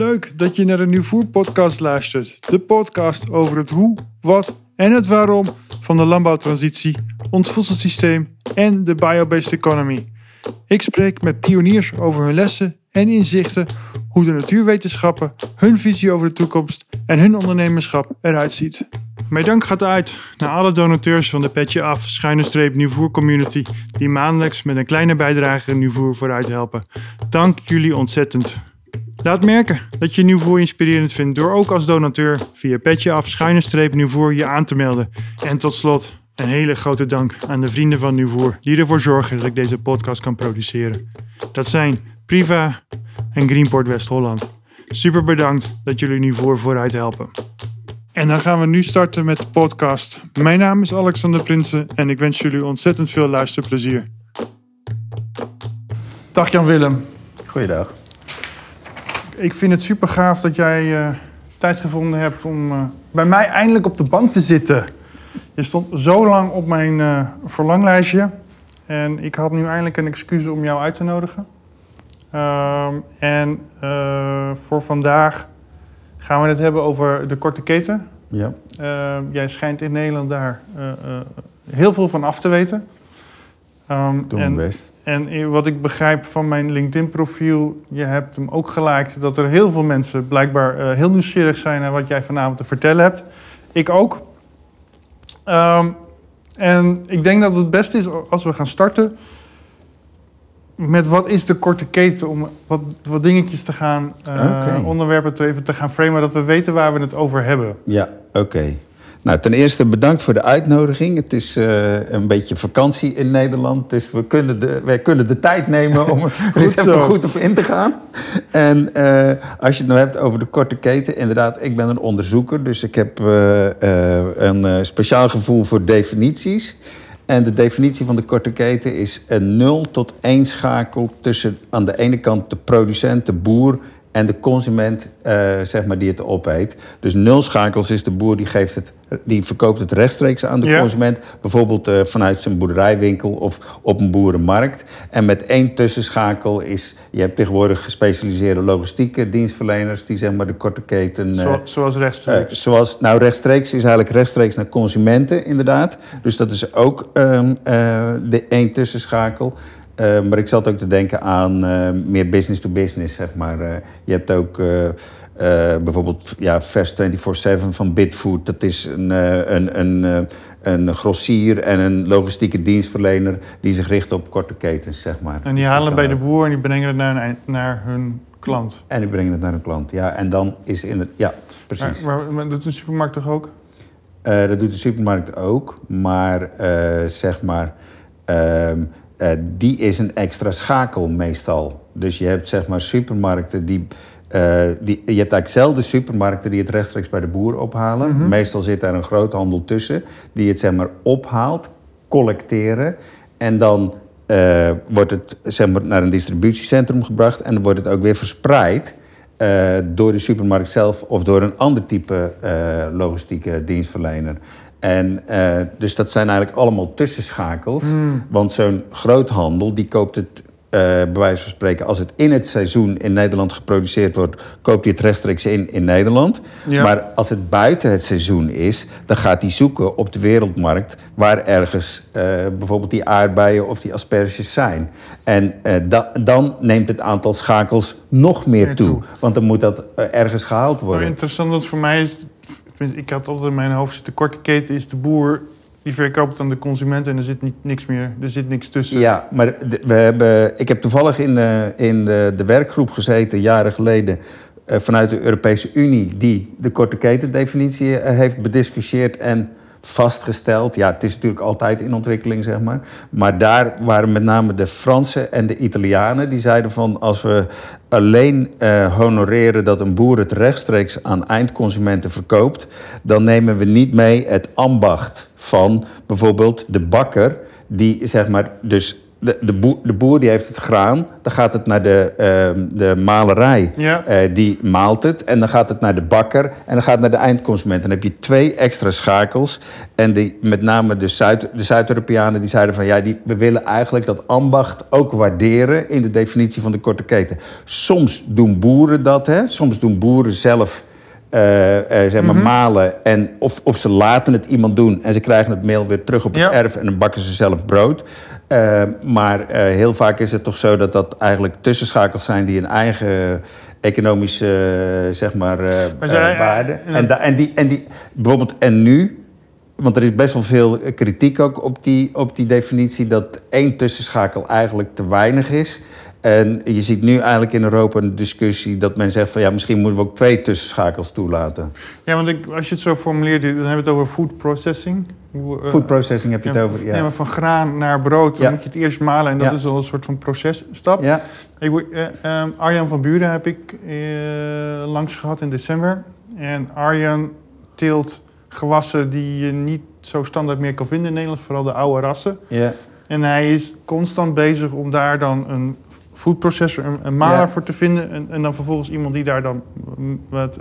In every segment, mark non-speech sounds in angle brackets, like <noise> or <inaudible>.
Leuk dat je naar de Nieuwvoer podcast luistert. De podcast over het hoe, wat en het waarom van de landbouwtransitie, ons voedselsysteem en de biobased economy. Ik spreek met pioniers over hun lessen en inzichten, hoe de natuurwetenschappen, hun visie over de toekomst en hun ondernemerschap eruit ziet. Mijn dank gaat uit naar alle donateurs van de Petje Af schuine streep Nieuwvoer community die maandelijks met een kleine bijdrage Nieuwvoer vooruit helpen. Dank jullie ontzettend. Laat merken dat je Nieuwvoer inspirerend vindt door ook als donateur via Petje Af schuine streep Nieuwvoer je aan te melden. En tot slot een hele grote dank aan de vrienden van Nieuwvoer die ervoor zorgen dat ik deze podcast kan produceren. Dat zijn Priva en Greenport West-Holland. Super bedankt dat jullie Nieuwvoer vooruit helpen. En dan gaan we nu starten met de podcast. Mijn naam is Alexander Prinsen en ik wens jullie ontzettend veel luisterplezier. Dag Jan-Willem. Goeiedag. Ik vind het super gaaf dat jij eh, tijd gevonden hebt om eh, bij mij eindelijk op de bank te zitten. Je stond zo lang op mijn eh, verlanglijstje en ik had nu eindelijk een excuus om jou uit te nodigen. Ehm, en voor vandaag gaan we het hebben over de korte keten. Ja. Ehm, jij schijnt in Nederland daar heel veel van af te weten. Ehm, Doe en, best. En wat ik begrijp van mijn LinkedIn-profiel, je hebt hem ook geliked dat er heel veel mensen blijkbaar eh, heel nieuwsgierig zijn naar wat jij vanavond te vertellen hebt. Ik ook. Ehm, en ik denk dat het beste is als we gaan starten met wat is de korte keten om wat, wat dingetjes te gaan, eh, onderwerpen te, even te gaan framen, dat we weten waar we het over hebben. Ja, oké. Nou, ten eerste bedankt voor de uitnodiging. Het is eh, een beetje vakantie in Nederland, dus we kunnen de, wij kunnen de tijd nemen om <laughs> er eens even goed op in te gaan. En eh, als je het nou hebt over de korte keten, inderdaad, ik ben een onderzoeker, dus ik heb eh, een speciaal gevoel voor definities. En de definitie van de korte keten is een 0 tot 1 schakel tussen aan de ene kant de producent, de boer en de consument, eh, zeg maar, die het opeet. Dus nul schakels is de boer die, geeft het, die verkoopt het rechtstreeks aan de Ja. consument. Bijvoorbeeld eh, vanuit zijn boerderijwinkel of op een boerenmarkt. En met één tussenschakel is... Je hebt tegenwoordig gespecialiseerde logistieke dienstverleners... die zeg maar de korte keten... eh, Zo- zoals rechtstreeks. zoals, nou, rechtstreeks is eigenlijk rechtstreeks naar consumenten, inderdaad. Dus dat is ook ehm, eh, de één tussenschakel. Eh, maar ik zat ook te denken aan eh, meer business to business, zeg maar. Eh, je hebt ook bijvoorbeeld ja, Fast 24-7 van Bitfood. Dat is een, een, een, een grossier en een logistieke dienstverlener... die zich richt op korte ketens, zeg maar. en die Dus halen dat bij de boer en die brengen het naar, eind- naar hun klant. En die brengen het naar een klant, ja. En dan is in het... Ja, precies. Maar, maar, doet een supermarkt toch ook? Dat doet de supermarkt ook, maar zeg maar, ehm, eh, die is een extra schakel meestal. Dus je hebt zeg maar supermarkten die, eh, die je hebt eigenlijk zelden supermarkten die het rechtstreeks bij de boer ophalen. Mhm. Meestal zit daar een groothandel tussen die het zeg maar ophaalt, collecteren en dan eh, wordt het zeg maar, naar een distributiecentrum gebracht en dan wordt het ook weer verspreid door de supermarkt zelf of door een ander type logistieke dienstverlener. En eh, dus dat zijn eigenlijk allemaal tussenschakels. Hmm. Want zo'n groothandel die koopt het, eh bij wijze van spreken, als het in het seizoen in Nederland geproduceerd wordt, koopt hij het rechtstreeks in in Nederland. Ja. Maar als het buiten het seizoen is, dan gaat hij zoeken op de wereldmarkt waar ergens eh, bijvoorbeeld die aardbeien of die asperges zijn. En da- dan neemt het aantal schakels nog meer toe. toe. Want dan moet dat ergens gehaald Maar worden. interessant dat voor mij is, ik had altijd in mijn hoofd zitten, korte keten is de boer, die verkoopt aan de consument en er zit niet, niks meer, er zit niks tussen. Ja, maar we hebben, ik heb toevallig in, de, in de, de werkgroep gezeten, jaren geleden, eh, vanuit de Europese Unie, die de korte ketendefinitie eh, heeft bediscussieerd en vastgesteld. Ja, het is natuurlijk altijd in ontwikkeling, zeg maar. Maar daar waren met name de Fransen en de Italianen die zeiden van als we alleen eh, honoreren dat een boer het rechtstreeks aan eindconsumenten verkoopt, dan nemen we niet mee het ambacht van bijvoorbeeld de bakker die zeg maar dus de, de, boer, de boer die heeft het graan, dan gaat het naar de, ehm, de malerij. Ja. Eh, die maalt het. En dan gaat het naar de bakker en dan gaat het naar de eindconsument. Dan heb je twee extra schakels. En die, met name de, Zuid, de Zuid-Europeanen die zeiden van... ja, die, we willen eigenlijk dat ambacht ook waarderen... in de definitie van de korte keten. Soms doen boeren dat, hè. Soms doen boeren zelf... eh, eh, zeg maar Mhm. malen en of, of ze laten het iemand doen en ze krijgen het meel weer terug op het Ja. erf en dan bakken ze zelf brood. Eh, maar heel vaak is het toch zo dat dat eigenlijk tussenschakels zijn die een eigen economische zeg maar, Maar zij- waarde. en da- en, die, en die bijvoorbeeld en nu, want er is best wel veel kritiek ook op die, op die definitie dat één tussenschakel eigenlijk te weinig is. En je ziet nu eigenlijk in Europa een discussie dat men zegt van ja, misschien moeten we ook twee tussenschakels toelaten. Ja, want ik, als je het zo formuleert, dan hebben we het over food processing. Eh, Food processing heb je het over. Ja. maar van graan naar brood, dan Ja. moet je het eerst malen. En dat is al een soort van processtap. Ja. Ik, eh, ehm, Arjan van Buren heb ik eh, langs gehad in december. En Arjan teelt gewassen die je niet zo standaard meer kan vinden in Nederland. Vooral de oude rassen. Ja. En hij is constant bezig om daar dan een food processor, een, een maler Ja. voor te vinden. En, en dan vervolgens iemand die daar dan wat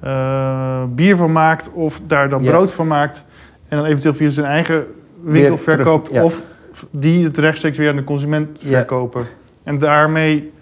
eh, bier van maakt of daar dan brood van maakt. En dan eventueel via zijn eigen winkel Weer terug, verkoopt. ja. Of die het rechtstreeks weer aan de consument Ja. verkopen. En daarmee,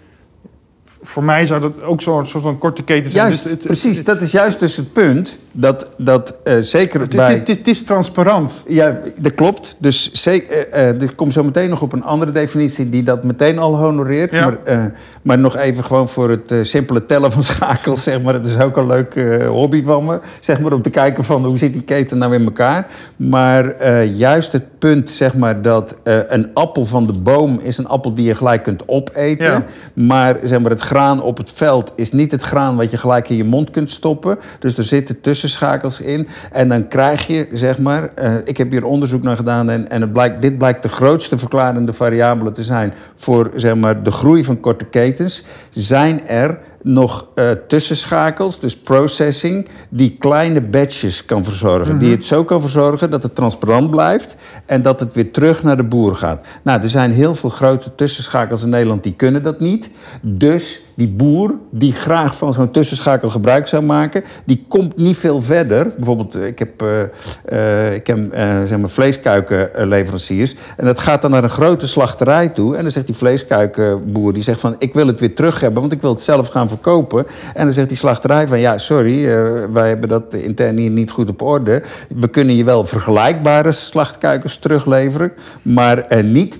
voor mij zou dat ook zo'n soort van korte keten zijn. Juist, Dus het- precies. Het, Dat is juist dus het punt dat, dat eh, zeker het, bij... het- is transparant. Ja, dat klopt. Dus zeker, eh, eh, komt zo meteen nog op een andere definitie die dat meteen al honoreert. Ja. Maar, maar nog even gewoon voor het simpele tellen van <laughs> schakels, zeg maar. Het is ook een leuk eh, hobby van me, zeg maar, om te kijken van hoe zit die keten nou in elkaar. Maar juist het punt, zeg maar, dat een appel van de boom is een appel die je gelijk kunt opeten. Ja. Maar, zeg maar het graan op het veld is niet het graan wat je gelijk in je mond kunt stoppen. Dus er zitten tussenschakels in. En dan krijg je, zeg maar, eh, ik heb hier onderzoek naar gedaan en, en het blijkt, dit blijkt de grootste verklarende variabele te zijn voor zeg maar, de groei van korte ketens. Zijn er nog eh, tussenschakels, dus processing, die kleine batches kan verzorgen. Die het zo kan verzorgen dat het transparant blijft en dat het weer terug naar de boer gaat. Nou, er zijn heel veel grote tussenschakels in Nederland die kunnen dat niet. Dus die boer die graag van zo'n tussenschakel gebruik zou maken, die komt niet veel verder. Bijvoorbeeld, eh, ik heb, eh, eh, ik heb zeg maar vleeskuikenleveranciers. En dat gaat dan naar een grote slachterij toe. En dan zegt die vleeskuikenboer, die zegt van... ik wil het weer terug hebben, want ik wil het zelf gaan verkopen. En dan zegt die slachterij van... ja, sorry, wij hebben dat intern hier niet goed op orde. We kunnen je wel vergelijkbare slachtkuikens terugleveren... maar niet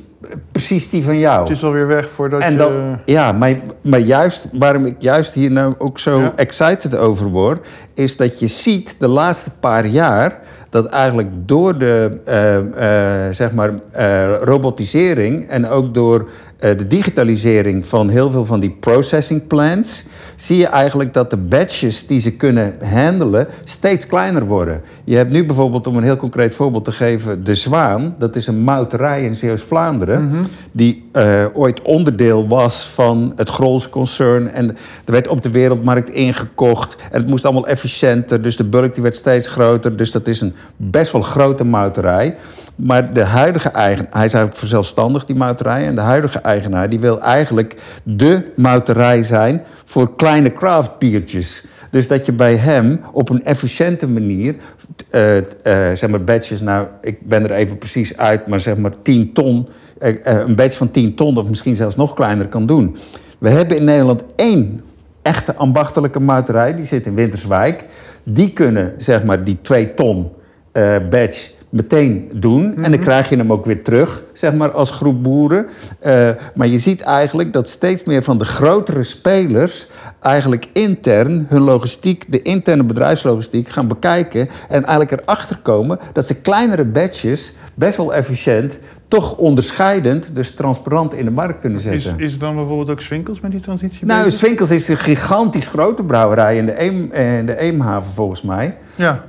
precies die van jou. Het is alweer weg voordat En je... dan, ja, maar, maar juist, waarom ik juist hier nou ook zo Ja. excited over word, is dat je ziet de laatste paar jaar dat eigenlijk door de eh, eh, zeg maar, eh, robotisering en ook door de digitalisering van heel veel van die processing plants, zie je eigenlijk dat de batches die ze kunnen handelen steeds kleiner worden. Je hebt nu bijvoorbeeld, om een heel concreet voorbeeld te geven, de Zwaan. Dat is een mouterij in Zeeuws-Vlaanderen, die eh, ooit onderdeel was van het Grols concern. En er werd op de wereldmarkt ingekocht. En het moest allemaal efficiënter, dus de bulk die werd steeds groter. Dus dat is een best wel grote mouterij. Maar de huidige eigenaar, hij is eigenlijk verzelfstandig, die mouterij. En de huidige eigenaar, die wil eigenlijk de mouterij zijn voor kleine craftbiertjes. Dus dat je bij hem op een efficiënte manier, eh, zeg maar batches, nou, ik ben er even precies uit, maar zeg maar 10 ton, eh, een batch van 10 ton of misschien zelfs nog kleiner kan doen. We hebben in Nederland één echte ambachtelijke mouterij, die zit in Winterswijk. Die kunnen zeg maar die 2 ton batch meteen doen. En dan krijg je hem ook weer terug, zeg maar, als groep boeren. Eh, maar je ziet eigenlijk dat steeds meer van de grotere spelers eigenlijk intern hun logistiek, de interne bedrijfslogistiek, gaan bekijken en eigenlijk erachter komen dat ze kleinere batches best wel efficiënt, toch onderscheidend, dus transparant in de markt kunnen Is, zetten. is dan bijvoorbeeld ook Swinkels met die transitie Nou, bezig? Swinkels is een gigantisch grote brouwerij in de, Eem, in de Eemhaven volgens mij. Ja.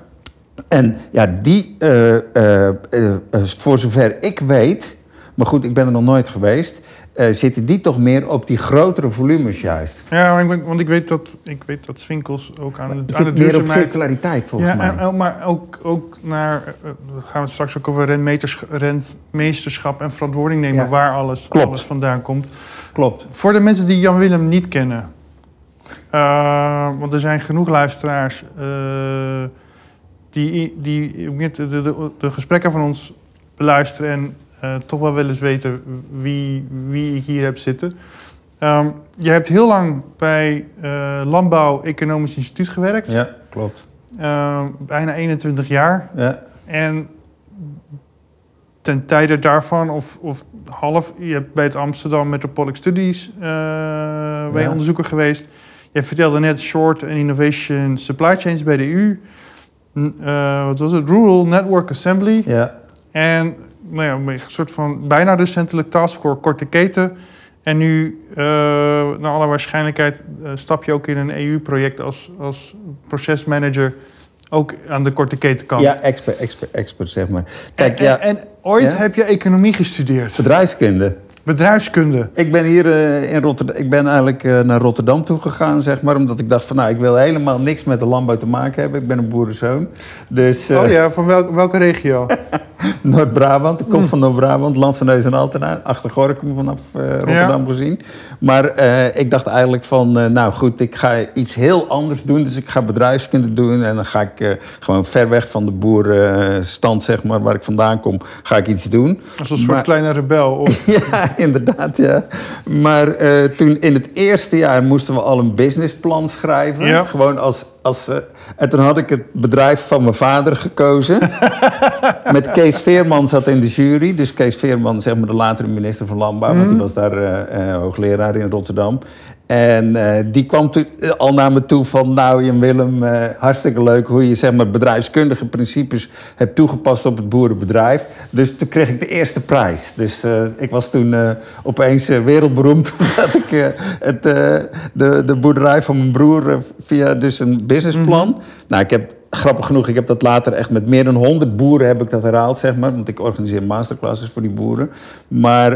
En ja, die, eh, eh, eh, voor zover ik weet, maar goed, ik ben er nog nooit geweest, zitten die toch meer op die grotere volumes juist. Ja, want ik, want ik weet dat, ik weet dat Swinkels ook aan, de, Het aan de zit meer op circulariteit volgens ja, mij. en- maar ook, ook naar, daar gaan we het straks ook over rentmeesterschap en verantwoording nemen Ja. waar alles, Klopt. alles vandaan komt. Klopt. Voor de mensen die Jan Willem niet kennen, want er zijn genoeg luisteraars die, die de, de, de, gesprekken van ons beluisteren en eh, toch wel wel eens weten wie, wie ik hier heb zitten. Ehm, je hebt heel lang bij eh, Landbouw Economisch Instituut gewerkt, Ja, klopt. Eh, bijna 21 jaar. Ja. En ten tijde daarvan, of, of half, je hebt bij het Amsterdam Metropolitan Studies je Ja. onderzoeker geweest. Je vertelde net Short and Innovation Supply Chains bij de U. Eh, wat was het? Rural Network Assembly. Ja. En nou ja, een soort van bijna recentelijk taskforce korte keten. En nu, eh naar alle waarschijnlijkheid, eh, stap je ook in een EU-project als, als procesmanager. Ook aan de korte ketenkant. Ja, expert, expert, expert, zeg maar. Kijk, en, ja, en, en ooit Ja? heb je economie gestudeerd. bedrijfskunde. Bedrijfskunde. Ik ben hier eh, in Rotterdam. Ik ben eigenlijk eh, naar Rotterdam toe gegaan, zeg maar. Omdat ik dacht van nou, ik wil helemaal niks met de landbouw te maken hebben. Ik ben een boerenzoon. Dus eh, oh ja, van welke, welke regio? <laughs> <laughs> Noord-Brabant, ik kom Mm. van Noord-Brabant, land van Neus en Altena. Achter Gorkum vanaf eh, Rotterdam gezien. Maar eh, ik dacht eigenlijk van, eh, nou goed, ik ga iets heel anders doen. Dus ik ga bedrijfskunde doen. En dan ga ik gewoon ver weg van de boerenstand, zeg maar, waar ik vandaan kom, ga ik iets doen. Als een soort Maar- kleine rebel. Of, <laughs> Ja, inderdaad, ja. Maar toen in het eerste jaar moesten we al een businessplan schrijven. Ja. Gewoon als... als eh, en toen had ik het bedrijf van mijn vader gekozen. <laughs> Met Kees Veerman zat in de jury. Dus Kees Veerman, zeg maar de latere minister van Landbouw. Want die was daar eh, eh, hoogleraar in Rotterdam. En eh, die kwam toen eh, al naar me toe van... Nou, Jan Willem, eh, hartstikke leuk hoe je zeg maar, bedrijfskundige principes hebt toegepast op het boerenbedrijf. Dus toen kreeg ik de eerste prijs. Dus ik was toen opeens wereldberoemd... <laughs> omdat ik het, de, de boerderij van mijn broer via dus een businessplan... Nou, ik heb grappig genoeg, ik heb dat later echt met meer dan 100 boeren heb ik dat herhaald, zeg maar. Want ik organiseer masterclasses voor die boeren. Maar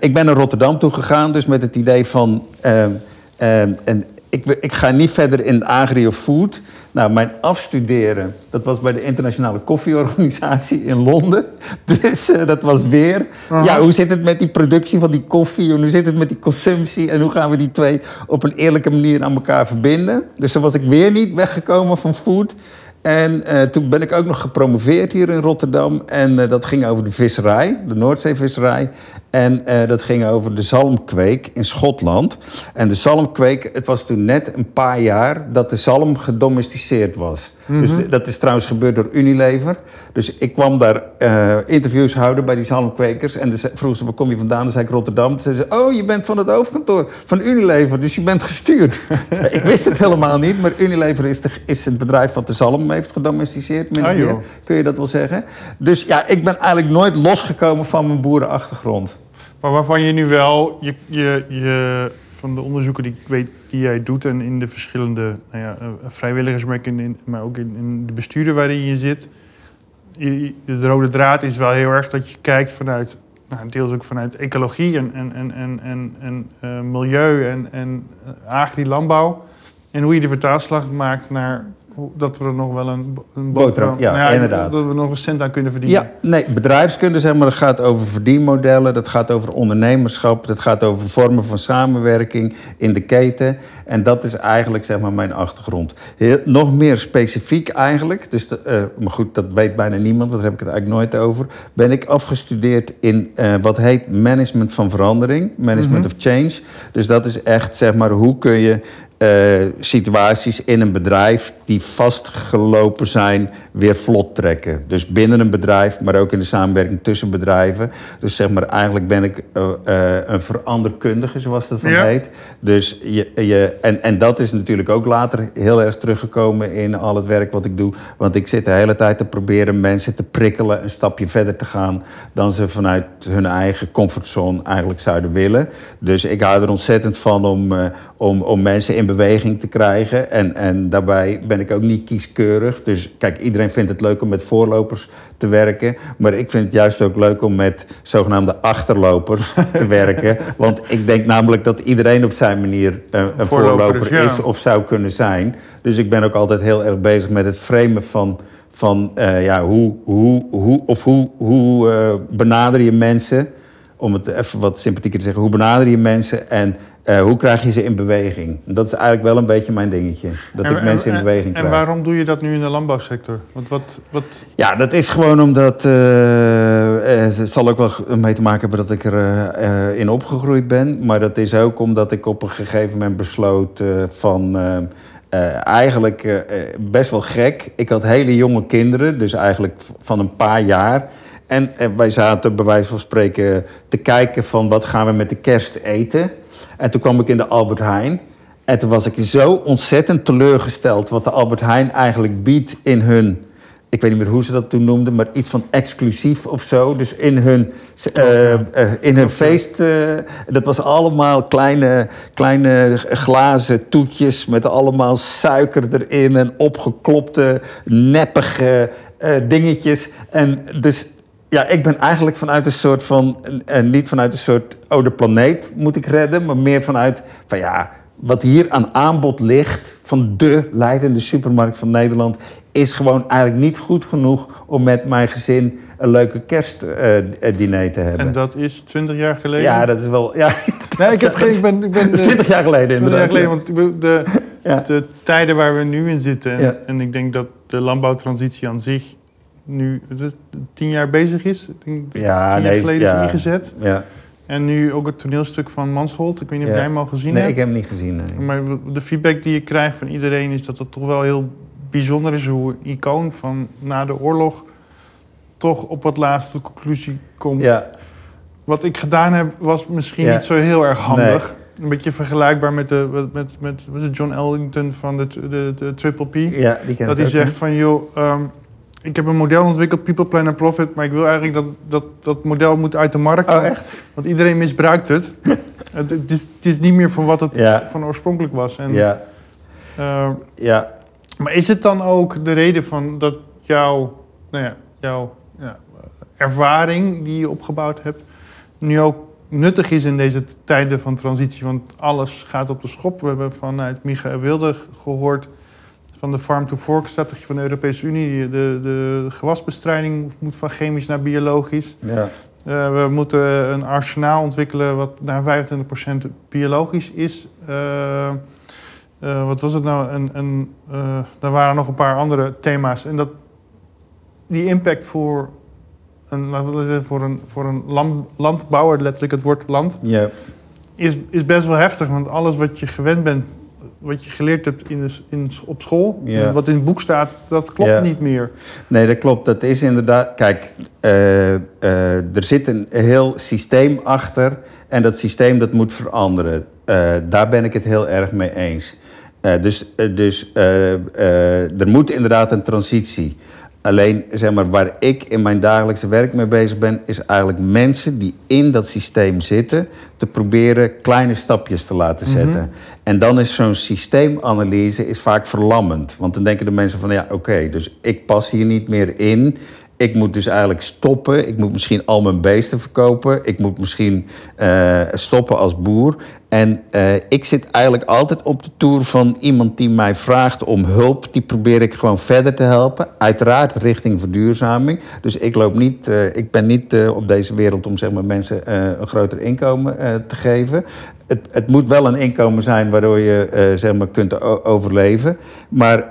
ik ben naar Rotterdam toe gegaan, dus met het idee van... eh, eh, en ik, ik ga niet verder in agri of food. Nou, mijn afstuderen, dat was bij de Internationale Koffieorganisatie in Londen. <laughs> Dus eh, dat was weer... Ja, hoe zit het met die productie van die koffie? En hoe zit het met die consumptie? En hoe gaan we die twee op een eerlijke manier aan elkaar verbinden? Dus dan was ik weer niet weggekomen van food. En eh, toen ben ik ook nog gepromoveerd hier in Rotterdam. En eh, dat ging over de visserij, de Noordzeevisserij. En eh, dat ging over de zalmkweek in Schotland. En de zalmkweek, het was toen net een paar jaar dat de zalm gedomesticeerd was. Dus de- dat is trouwens gebeurd door Unilever. Dus ik kwam daar eh, interviews houden bij die zalmkwekers. En ze vroeg ze, waar kom je vandaan? Dan zei ik Rotterdam. Toen zei ze, oh, je bent van het hoofdkantoor van Unilever. Dus je bent gestuurd. <laughs> ik wist het helemaal niet. Maar Unilever is, de, is het bedrijf wat de zalm heeft gedomesticeerd. Min Ah, meer. Kun je dat wel zeggen? Dus ja, ik ben eigenlijk nooit losgekomen van mijn boerenachtergrond. maar waarvan je nu wel, je, je, je, van de onderzoeken die ik weet die jij doet... en in de verschillende nou ja, eh, vrijwilligerswerken, in, maar ook in, de besturen waarin je zit... de rode draad is wel heel erg dat je kijkt vanuit... Nou, deels ook vanuit ecologie en, en, en, en, en, en eh, milieu en, en eh, agri-landbouw. En hoe je de vertaalslag maakt naar dat we er nog wel een, een Boterham, ja, nou inderdaad. Dat we nog een cent aan kunnen verdienen. Ja, nee, bedrijfskunde zeg maar, dat gaat over verdienmodellen, dat gaat over ondernemerschap, dat gaat over vormen van samenwerking in de keten. En dat is eigenlijk zeg maar mijn achtergrond. Heel, nog meer specifiek eigenlijk, dus de, eh, maar goed, dat weet bijna niemand, want daar heb ik het eigenlijk nooit over. Ben ik afgestudeerd in eh, wat heet management van verandering, management of change. Dus dat is echt zeg maar, hoe kun je eh, situaties in een bedrijf die vastgelopen zijn, weer vlot trekken. Dus binnen een bedrijf, maar ook in de samenwerking tussen bedrijven. Dus zeg maar, eigenlijk ben ik eh, eh, een veranderkundige, zoals dat dan Ja. heet. Dus je, je, en, en dat is natuurlijk ook later heel erg teruggekomen in al het werk wat ik doe. Want ik zit de hele tijd te proberen mensen te prikkelen een stapje verder te gaan dan ze vanuit hun eigen comfortzone eigenlijk zouden willen. Dus ik hou er ontzettend van om, om, om mensen in beweging te krijgen. En, en daarbij ben ik ook niet kieskeurig. Dus kijk, iedereen vindt het leuk om met voorlopers te werken. Maar ik vind het juist ook leuk om met zogenaamde achterlopers <laughs> te werken. Want ik denk namelijk dat iedereen op zijn manier eh, een voorloper, is of zou kunnen zijn. Dus ik ben ook altijd heel erg bezig met het framen van van uh, ja, hoe, hoe, hoe, of hoe, hoe uh, benader je mensen, om het even wat sympathieker te zeggen, hoe benader je mensen en uh, hoe krijg je ze in beweging? Dat is eigenlijk wel een beetje mijn dingetje, dat en, ik mensen in beweging krijg. En waarom doe je dat nu in de landbouwsector? Want wat, wat... Ja, dat is gewoon omdat, het zal ook wel mee te maken hebben dat ik er in opgegroeid ben, maar dat is ook omdat ik op een gegeven moment besloot van uh, eigenlijk uh, best wel gek. Ik had hele jonge kinderen, dus eigenlijk van een paar jaar. En wij zaten bij wijze van spreken te kijken van wat gaan we met de kerst eten. En toen kwam ik in de Albert Heijn. En toen was ik zo ontzettend teleurgesteld wat de Albert Heijn eigenlijk biedt in hun ik weet niet meer hoe ze dat toen noemden, maar iets van exclusief of zo. Dus in hun, uh, uh, in hun feest, uh, dat was allemaal kleine, kleine glazen toetjes met allemaal suiker erin en opgeklopte, neppige dingetjes. En dus ja, ik ben eigenlijk vanuit een soort van, niet vanuit een soort, oh de planeet moet ik redden, maar meer vanuit van ja wat hier aan aanbod ligt van de leidende supermarkt van Nederland is gewoon eigenlijk niet goed genoeg om met mijn gezin een leuke kerstdiner te hebben. En dat is 20 jaar geleden? Ja, dat is wel. Ja, nee, ik heb geen. <laughs> Ik ben, ik ben, dat is 20 jaar geleden, 20 jaar geleden, want de, de tijden waar we nu in zitten. En, en, ik denk dat de landbouwtransitie aan zich nu tien jaar bezig is. Ik denk, ja, tien jaar geleden is ingezet. Ja. En nu ook het toneelstuk van Mansholt. Ik weet niet of jij hem al gezien nee, hebt. Nee, ik heb hem niet gezien. Nee. Maar de feedback die je krijgt van iedereen is dat het toch wel heel bijzonder is hoe een icoon van na de oorlog toch op wat laatste conclusie komt. Ja. Wat ik gedaan heb was misschien niet zo heel erg handig. Een beetje vergelijkbaar met, de, met, met, met John Ellington van de, de, de Triple P. Ja, die ken dat hij zegt van, joh, um, ik heb een model ontwikkeld, People, Plan Profit... maar ik wil eigenlijk dat dat, dat model moet uit de markt. Oh, echt? Want iedereen misbruikt <laughs> het. het, is, het is niet meer van wat het van oorspronkelijk was. En, ja. Uh, ja. Maar is het dan ook de reden van dat jouw, nou ja, jouw ja, ervaring die je opgebouwd hebt... nu ook nuttig is in deze tijden van transitie? Want alles gaat op de schop. We hebben vanuit Michael Wilde gehoord van de farm-to-fork-strategie van de Europese Unie. De, de gewasbestrijding moet van chemisch naar biologisch. Ja. Uh, we moeten een arsenaal ontwikkelen wat naar 25% biologisch is. Uh, uh, wat was het nou? En, en er waren nog een paar andere thema's. En dat, die impact voor een, laten we zeggen, voor een, voor een land, landbouwer, letterlijk het woord land, is, is best wel heftig. Want alles wat je gewend bent wat je geleerd hebt in de, in, op school, wat in het boek staat, dat klopt niet meer. Nee, dat klopt. Dat is inderdaad. Kijk, uh, uh, er zit een heel systeem achter en dat systeem dat moet veranderen. Uh, daar ben ik het heel erg mee eens. dus dus er moet inderdaad een transitie. Alleen zeg maar, waar ik in mijn dagelijkse werk mee bezig ben, is eigenlijk mensen die in dat systeem zitten, te proberen kleine stapjes te laten mhm. zetten. En dan is zo'n systeemanalyse is vaak verlammend. Want dan denken de mensen van ja, oké, dus ik pas hier niet meer in. Ik moet dus eigenlijk stoppen. Ik moet misschien al mijn beesten verkopen. Ik moet misschien uh, stoppen als boer. En uh, ik zit eigenlijk altijd op de toer van iemand die mij vraagt om hulp. Die probeer ik gewoon verder te helpen. Uiteraard richting verduurzaming. Dus ik, loop niet, uh, ik ben niet op deze wereld om zeg maar, mensen een groter inkomen te geven. Het, het, moet wel een inkomen zijn waardoor je zeg maar, kunt overleven. Maar,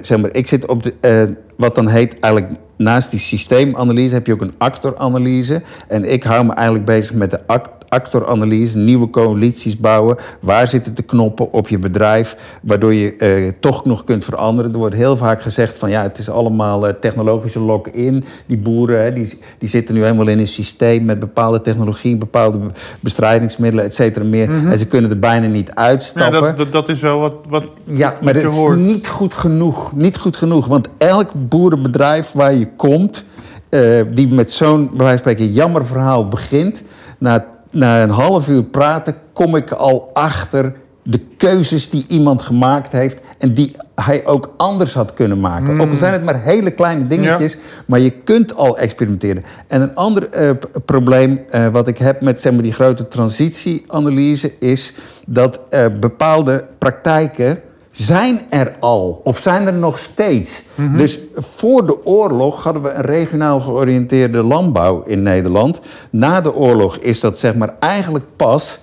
zeg maar ik zit op de, wat dan heet eigenlijk naast die systeemanalyse heb je ook een actoranalyse. En ik hou me eigenlijk bezig met de act actoranalyse, nieuwe coalities bouwen. Waar zitten de knoppen op je bedrijf, waardoor je eh, toch nog kunt veranderen. Er wordt heel vaak gezegd van ja, het is allemaal uh, technologische lock-in. Die boeren hè, die, die zitten nu helemaal in een systeem met bepaalde technologie, bepaalde bestrijdingsmiddelen, et cetera meer. Mhm. En ze kunnen er bijna niet uitstappen. Ja, dat, dat, is wel wat, wat Ja, maar het is niet goed genoeg. Niet goed genoeg, want elk boerenbedrijf waar je komt... Uh, die met zo'n, bij wijze van spreken, jammer verhaal begint... na na een half uur praten kom ik al achter de keuzes die iemand gemaakt heeft en die hij ook anders had kunnen maken. Ook al zijn het maar hele kleine dingetjes, maar je kunt al experimenteren. En een ander eh, probleem eh, wat ik heb met zeg maar, die grote transitieanalyse is dat eh, bepaalde praktijken zijn er al of zijn er nog steeds. Dus voor de oorlog hadden we een regionaal georiënteerde landbouw in Nederland. Na de oorlog is dat zeg maar eigenlijk pas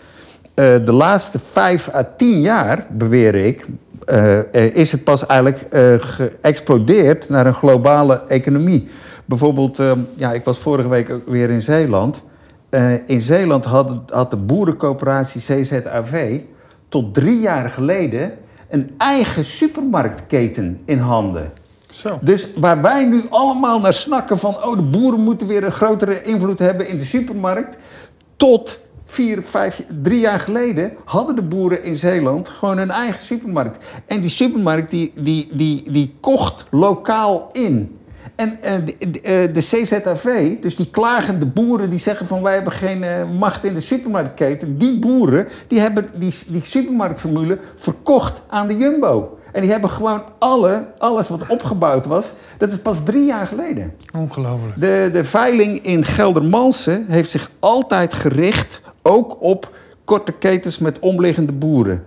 eh, de laatste vijf à tien jaar, beweer ik, eh, eh, is het pas eigenlijk geëxplodeerd naar een globale economie. Bijvoorbeeld, eh, ja, ik was vorige week ook weer in Zeeland. In Zeeland had, had de boerencoöperatie CZAV tot drie jaar geleden een eigen supermarktketen in handen. Zo. Dus waar wij nu allemaal naar snakken van... oh, de boeren moeten weer een grotere invloed hebben in de supermarkt... tot vier, vijf, drie jaar geleden hadden de boeren in Zeeland gewoon een eigen supermarkt. En die supermarkt die, die, die, die kocht lokaal in. En eh, de, de, eh, CZAV, dus die klagende boeren die zeggen van wij hebben geen eh, macht in de supermarktketen. Die boeren die hebben die, die supermarktformule verkocht aan de Jumbo. En die hebben gewoon alle, alles wat opgebouwd was, dat is pas drie jaar geleden. Ongelooflijk. De, de veiling in Geldermalsen heeft zich altijd gericht ook op korte ketens met omliggende boeren.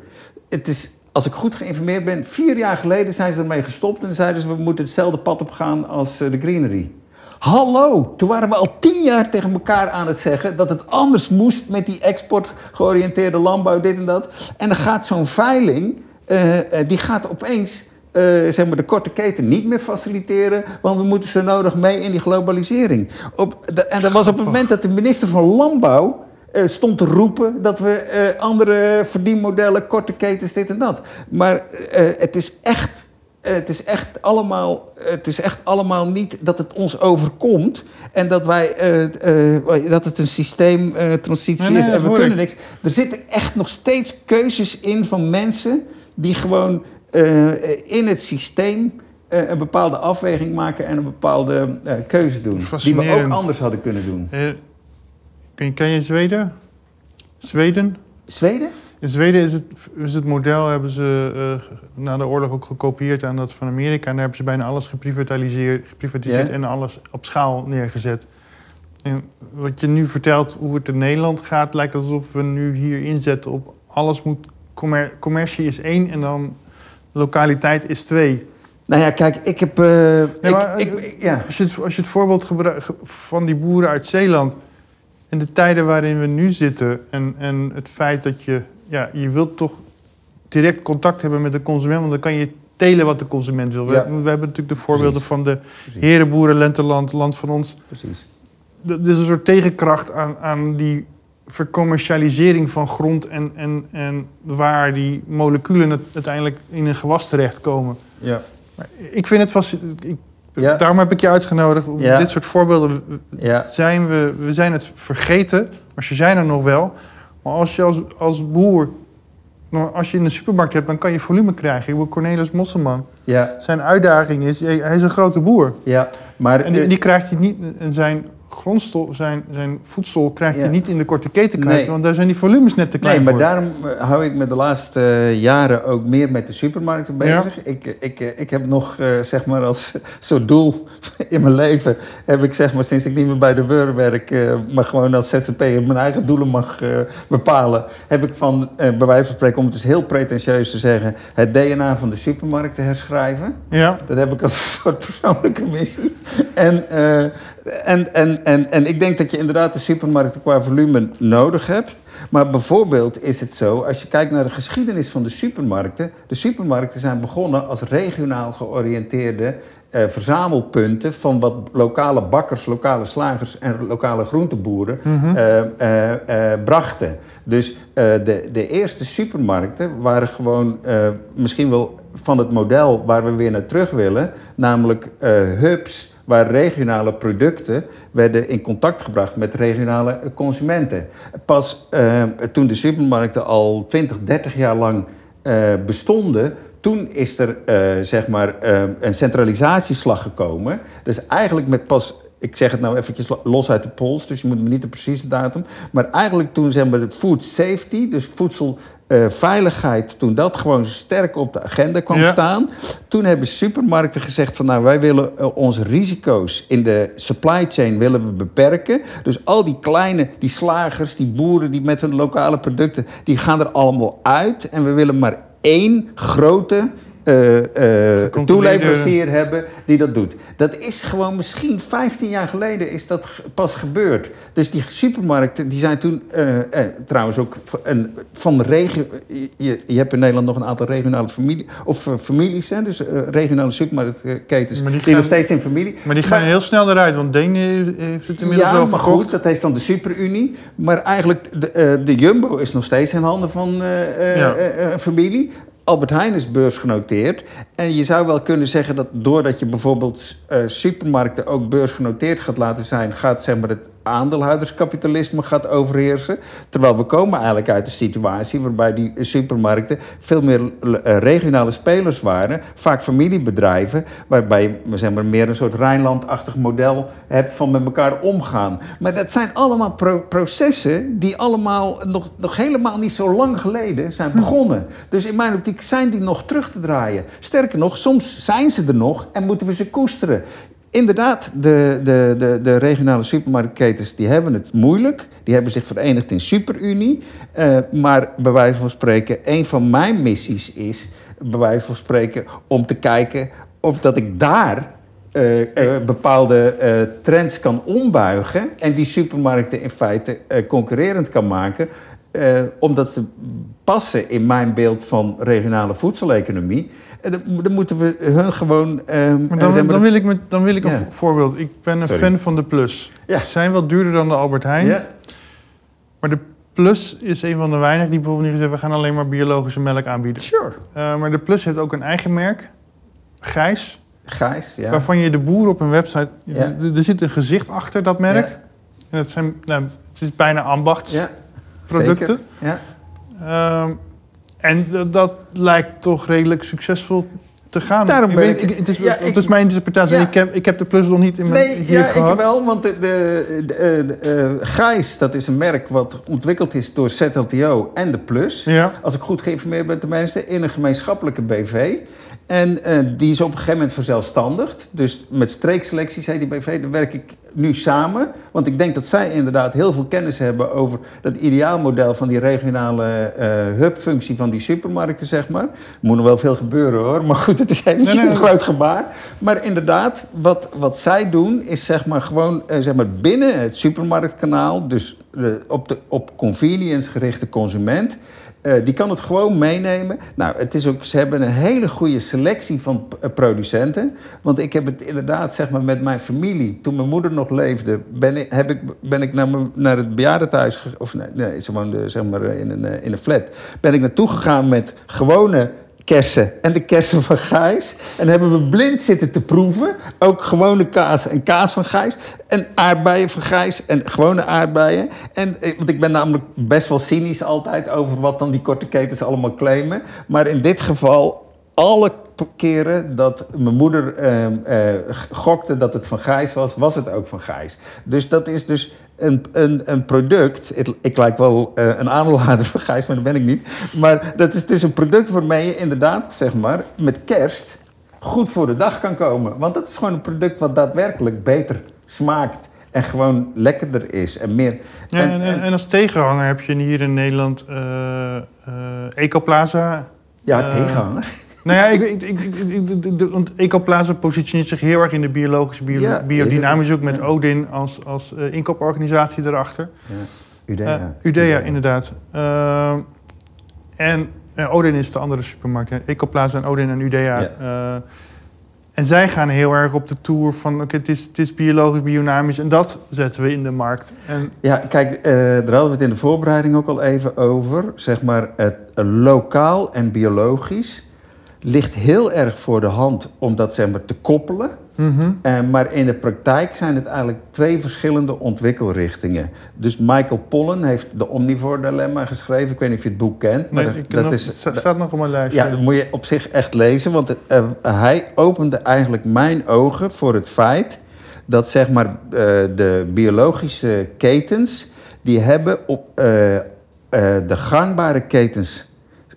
Het is, als ik goed geïnformeerd ben, vier jaar geleden zijn ze ermee gestopt en zeiden ze we moeten hetzelfde pad op gaan als eh, de greenery. Hallo, toen waren we al tien jaar tegen elkaar aan het zeggen dat het anders moest met die exportgeoriënteerde landbouw, dit en dat. En dan gaat zo'n veiling, eh, eh, die gaat opeens zeg maar de korte keten niet meer faciliteren, want we moeten zo nodig mee in die globalisering. Op, en dat was op het moment dat de minister van Landbouw stond te roepen dat we eh, andere verdienmodellen, korte ketens, dit en dat. Maar eh, het is echt. eh, Het is, echt allemaal, het is echt allemaal niet dat het ons overkomt en dat, wij, eh, eh, dat het een systeemtransitie nee, is en we kunnen ik. niks. Er zitten echt nog steeds keuzes in van mensen die gewoon eh, in het systeem eh, een bepaalde afweging maken en een bepaalde eh, keuze doen. Die we ook anders hadden kunnen doen. Ken, je, ken je Zweden? Zweden? Zweden? In Zweden is het, is het model, hebben ze eh, na de oorlog ook gekopieerd aan dat van Amerika. En daar hebben ze bijna alles geprivatiseerd, geprivatiseerd en alles op schaal neergezet. En wat je nu vertelt hoe het in Nederland gaat, lijkt alsof we nu hier inzetten op alles moet. Commer commercie is één en dan lokaliteit is twee. Nou ja, kijk, ik heb... eh, ik- maar, ik, eh, ik- ja. Als je het, als je het voorbeeld gebruikt van die boeren uit Zeeland. En de tijden waarin we nu zitten. En, en het feit dat je. Ja, je wilt toch direct contact hebben met de consument. Want dan kan je telen wat de consument wil. We, Ja. we hebben natuurlijk de voorbeelden Precies. van de Precies. herenboeren, lenteland, land van ons. Precies. Dat is een soort tegenkracht aan, aan die vercommercialisering van grond. En, en, en waar die moleculen uiteindelijk in een gewas terechtkomen. Ja. Maar Ik vind het fascinerend. Ik- Ja. Daarom heb ik je uitgenodigd. Om Ja. dit soort voorbeelden Ja. zijn we, we zijn het vergeten, maar ze zijn er nog wel. Maar als je als, als boer, nou, als je in de supermarkt hebt, dan kan je volume krijgen. Ik bedoel, Cornelis Mosselman, Ja. zijn uitdaging is, hij is een grote boer. Ja. Maar... En die, die krijgt hij niet, en zijn grondstof, zijn, zijn voedsel krijgt Ja. hij niet in de korte keten kwijt, Nee. want daar zijn die volumes net te klein Nee, maar voor. daarom eh, hou ik me de laatste eh, jaren ook meer met de supermarkten bezig. Ik, eh, ik, ik heb nog, zeg maar, als <laughs> soort doel <laughs> in mijn leven... heb ik, zeg maar, sinds ik niet meer bij de WUR werk... maar gewoon als ZZP'er mijn eigen doelen mag bepalen... heb ik van, bij wijze van spreken, om het dus heel pretentieus te zeggen... het DNA van de supermarkt te herschrijven. Ja, Dat heb ik als <laughs> een soort persoonlijke missie. En, en, en, en, en ik denk dat je inderdaad de supermarkten qua volume nodig hebt. Maar bijvoorbeeld is het zo, als je kijkt naar de geschiedenis van de supermarkten. De supermarkten zijn begonnen als regionaal georiënteerde eh, verzamelpunten van wat lokale bakkers, lokale slagers en lokale groenteboeren eh, eh, eh, brachten. Dus eh, de, de eerste supermarkten waren gewoon eh, misschien wel van het model waar we weer naar terug willen, namelijk eh, hubs waar regionale producten werden in contact gebracht met regionale consumenten. Pas eh, toen de supermarkten al 20, 30 jaar lang eh, bestonden, toen is er eh, zeg maar een centralisatieslag gekomen. Dus eigenlijk met pas, ik zeg het nou eventjes lo- los uit de pols, dus je moet me niet de precieze datum, maar eigenlijk toen zeg maar de food safety, dus voedsel eh, veiligheid, toen dat gewoon sterk op de agenda kwam Ja. staan, toen hebben supermarkten gezegd van nou wij willen eh, onze risico's in de supply chain willen we beperken. Dus al die kleine, die slagers, die boeren die met hun lokale producten, die gaan er allemaal uit en we willen maar één grote eh, eh, toeleverancier hebben die dat doet. Dat is gewoon misschien 15 jaar geleden is dat pas gebeurd. Dus die supermarkten die zijn toen eh, eh, trouwens ook een, van regio. Je, je hebt in Nederland nog een aantal regionale familie, of, families, hè, dus regionale supermarktketens Maar die, nog steeds in familie. Maar die gaan heel snel eruit, want Deen heeft het inmiddels ja, wel maar verkocht. goed, dat is dan de superunie. Maar eigenlijk, de, de Jumbo is nog steeds in handen van Ja. een familie. Albert Heijn is beursgenoteerd. En je zou wel kunnen zeggen dat doordat je bijvoorbeeld eh, supermarkten ook beursgenoteerd gaat laten zijn, gaat zeg maar, het aandeelhouderskapitalisme gaat overheersen. Terwijl we komen eigenlijk uit een situatie waarbij die supermarkten veel meer eh, regionale spelers waren. Vaak familiebedrijven, waarbij je zeg maar, meer een soort Rijnland-achtig model hebt van met elkaar omgaan. Maar dat zijn allemaal pro- processen die allemaal nog, nog helemaal niet zo lang geleden zijn begonnen. Dus in mijn optiek zijn die nog terug te draaien. Sterker nog, soms zijn ze er nog en moeten we ze koesteren. Inderdaad, de, de, de, de regionale supermarktketens die hebben het moeilijk. Die hebben zich verenigd in superunie. Eh, maar bij wijze van spreken, een van mijn missies is... bij wijze van spreken om te kijken of dat ik daar... eh, eh, bepaalde trends kan ombuigen... en die supermarkten in feite concurrerend kan maken... eh, omdat ze passen in mijn beeld van regionale voedseleconomie... En dan, dan moeten we hun gewoon... eh, Maar eh, dan, zeg maar- dan wil ik, met, dan wil ik een Ja. voorbeeld. Ik ben een Sorry. fan van de Plus. Ja. Ze zijn wat duurder dan de Albert Heijn. Ja, Maar de Plus is een van de weinigen die bijvoorbeeld niet gezegd... we gaan alleen maar biologische melk aanbieden. sure. Eh, maar de Plus heeft ook een eigen merk. Gijs. Gijs, ja. Waarvan je de boer op een website... Ja. Er, zit een gezicht achter dat merk. Ja. En het, zijn, nou, het is bijna ambachtsproducten. Ja, zeker. Ja. Ehm, en dat lijkt toch redelijk succesvol te gaan. Daarom ik ben weet, ik- het, is, ja, het ik- is mijn interpretatie. Ja. Ik, heb, ik heb de plus nog niet in mijn Nee, hier ja, gehad. ik wel, want de, de, de, eh, de, eh, Gijs, dat is een merk wat ontwikkeld is door ZLTO en de Plus. Ja. Als ik goed geïnformeerd ben, tenminste, in een gemeenschappelijke BV. En eh, die is op een gegeven moment verzelfstandigd. Dus met die BV, daar werk ik nu samen. Want ik denk dat zij inderdaad heel veel kennis hebben over dat ideaalmodel van die regionale eh, hubfunctie van die supermarkten, zeg maar. Er moet nog wel veel gebeuren hoor, maar goed, het is eventjes Nee, nee, een groot gebaar. Maar inderdaad, wat, wat zij doen is zeg maar gewoon eh, zeg maar binnen het supermarktkanaal, dus op de op convenience gerichte consument. Eh, die kan het gewoon meenemen. Nou, het is ook, ze hebben een hele goede selectie van eh, producenten. Want ik heb het inderdaad, zeg maar, met mijn familie. Toen mijn moeder nog leefde, ben ik, heb ik, ben ik naar, naar het bejaardentehuis... Of nee, nee, ze woonde zeg maar in een, eh, in een flat. Ben ik naartoe gegaan met gewone kersen en de kersen van Gijs. En hebben we blind zitten te proeven. Ook gewone kaas en kaas van Gijs. En aardbeien van Gijs en gewone aardbeien. En, eh, want ik ben namelijk best wel cynisch altijd over wat dan die korte ketens allemaal claimen. Maar in dit geval, alle keren dat mijn moeder ehm, eh, gokte dat het van Gijs was, was het ook van Gijs. Dus dat is dus een, een, een product. Ik, ik lijk wel eh, een aandeelhouder <laughs> van Gijs, maar dat ben ik niet. Maar dat is dus een product waarmee je inderdaad, zeg maar, met kerst goed voor de dag kan komen. Want dat is gewoon een product wat daadwerkelijk beter smaakt. En gewoon lekkerder is en meer. Ja, en- en, en, en als tegenhanger heb je hier in Nederland eh eh, Ecoplaza. ja, tegenhanger. Nou ja, ik, ik, ik, ik- want Ecoplaza positioneert zich heel erg in de biologische, bio, Ja, biodynamisch ook met Ja. Odin als, als eh, inkooporganisatie erachter. Udea. Eh, Udea, inderdaad. Eh, en Odin is de andere supermarkt. hè. Ecoplaza en Odin en Udea. Ja. En zij gaan heel erg op de tour van... oké, het, is, het is biologisch, biodynamisch. En dat zetten we in de markt. En Ja, kijk, daar hadden we het in de voorbereiding ook al even over. Zeg maar, het lokaal en biologisch ligt heel erg voor de hand om dat zeg maar, te koppelen. mhm. Eh, maar in de praktijk zijn het eigenlijk twee verschillende ontwikkelrichtingen. Dus Michael Pollan heeft de Omnivore Dilemma geschreven. Ik weet niet of je het boek kent. Maar Nee, dat- dat nog- is, het sta- staat nog op mijn lijstje. ja, dat moet je op zich echt lezen. Want eh, hij opende eigenlijk mijn ogen voor het feit dat zeg maar, eh, de biologische ketens, die hebben op de gangbare ketens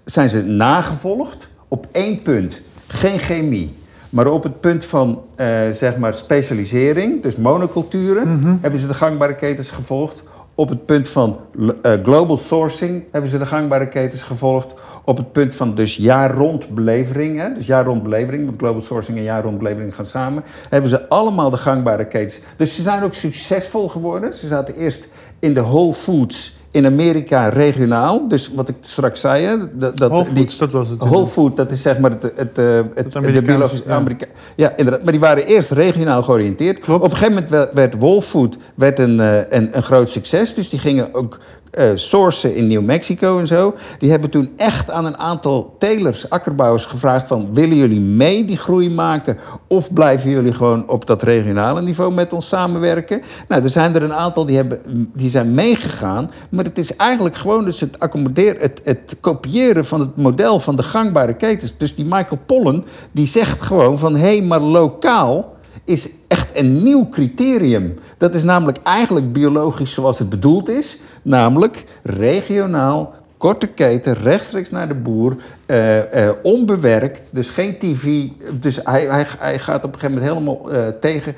zijn ze nagevolgd op één punt. Geen chemie. Maar op het punt van eh, zeg maar specialisering, dus monoculturen, hebben ze de gangbare ketens gevolgd. Op het punt van eh, global sourcing hebben ze de gangbare ketens gevolgd. Op het punt van dus jaar rond belevering, hè, dus jaar rond belevering, want global sourcing en jaar rond belevering gaan samen, hebben ze allemaal de gangbare ketens. Dus ze zijn ook succesvol geworden. Ze zaten eerst in de Whole Foods in Amerika regionaal. Dus wat ik straks zei, hè, dat, dat, Whole Foods, dat was het. Whole Food, dat is zeg maar het, het, het, eh, het, Het de biologische ja. Amerika ja, inderdaad. Maar die waren eerst regionaal georiënteerd. Klopt. Op een gegeven moment werd- werd Whole Food werd een, eh, een, een groot succes. Dus die gingen ook eh sourcen in New Mexico en zo. Die hebben toen echt aan een aantal telers, akkerbouwers gevraagd van... willen jullie mee die groei maken? Of blijven jullie gewoon op dat regionale niveau met ons samenwerken? Nou, er zijn er een aantal die, hebben, die zijn meegegaan. Maar het is eigenlijk gewoon dus het, accommoderen, het, het kopiëren van het model van de gangbare ketens. Dus die Michael Pollen, die zegt gewoon van... hé, hey, maar lokaal is echt een nieuw criterium. Dat is namelijk eigenlijk biologisch zoals het bedoeld is. Namelijk regionaal, korte keten, rechtstreeks naar de boer. eh, eh, onbewerkt, dus geen tv. Dus hij, hij, hij gaat op een gegeven moment helemaal eh, tegen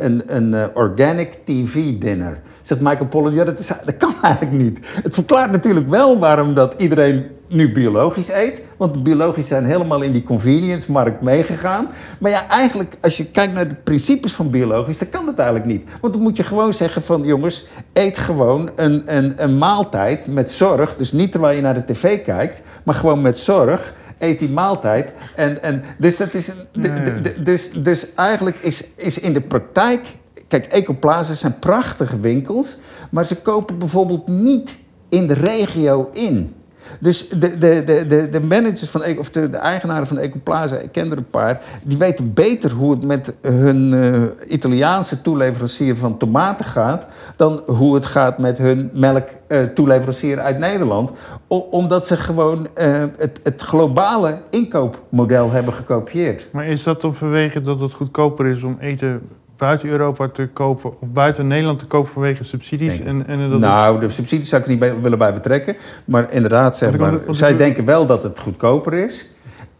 een, een organic tv-dinner. Zegt Michael Pollan, ja, dat, dat kan <laughs> eigenlijk niet. Het verklaart natuurlijk wel waarom dat iedereen nu biologisch eet. Want biologisch zijn helemaal in die convenience-markt meegegaan. Maar ja, eigenlijk, als je kijkt naar de principes van biologisch, dan kan dat eigenlijk niet. Want dan moet je gewoon zeggen van, jongens, eet gewoon een, een, een maaltijd met zorg. Dus niet terwijl je naar de tv kijkt, maar gewoon met zorg. Eet die maaltijd. En, en, dus, dat is dus, dus eigenlijk is, is in de praktijk... Kijk, Ecoplaza zijn prachtige winkels, maar ze kopen bijvoorbeeld niet in de regio in. Dus de, de, de, de, managers van of de, de eigenaren van Ecoplaza, ik ken er een paar, die weten beter hoe het met hun eh, Italiaanse toeleverancier van tomaten gaat, dan hoe het gaat met hun melktoeleverancier uit Nederland. Omdat ze gewoon eh, het, het globale inkoopmodel hebben gekopieerd. Maar is dat dan vanwege dat het goedkoper is om eten buiten Europa te kopen of buiten Nederland te kopen vanwege subsidies? En, en dat nou, de subsidies zou ik niet bij, willen bij betrekken. Maar inderdaad, zeg maar, zij denken wel dat het goedkoper is.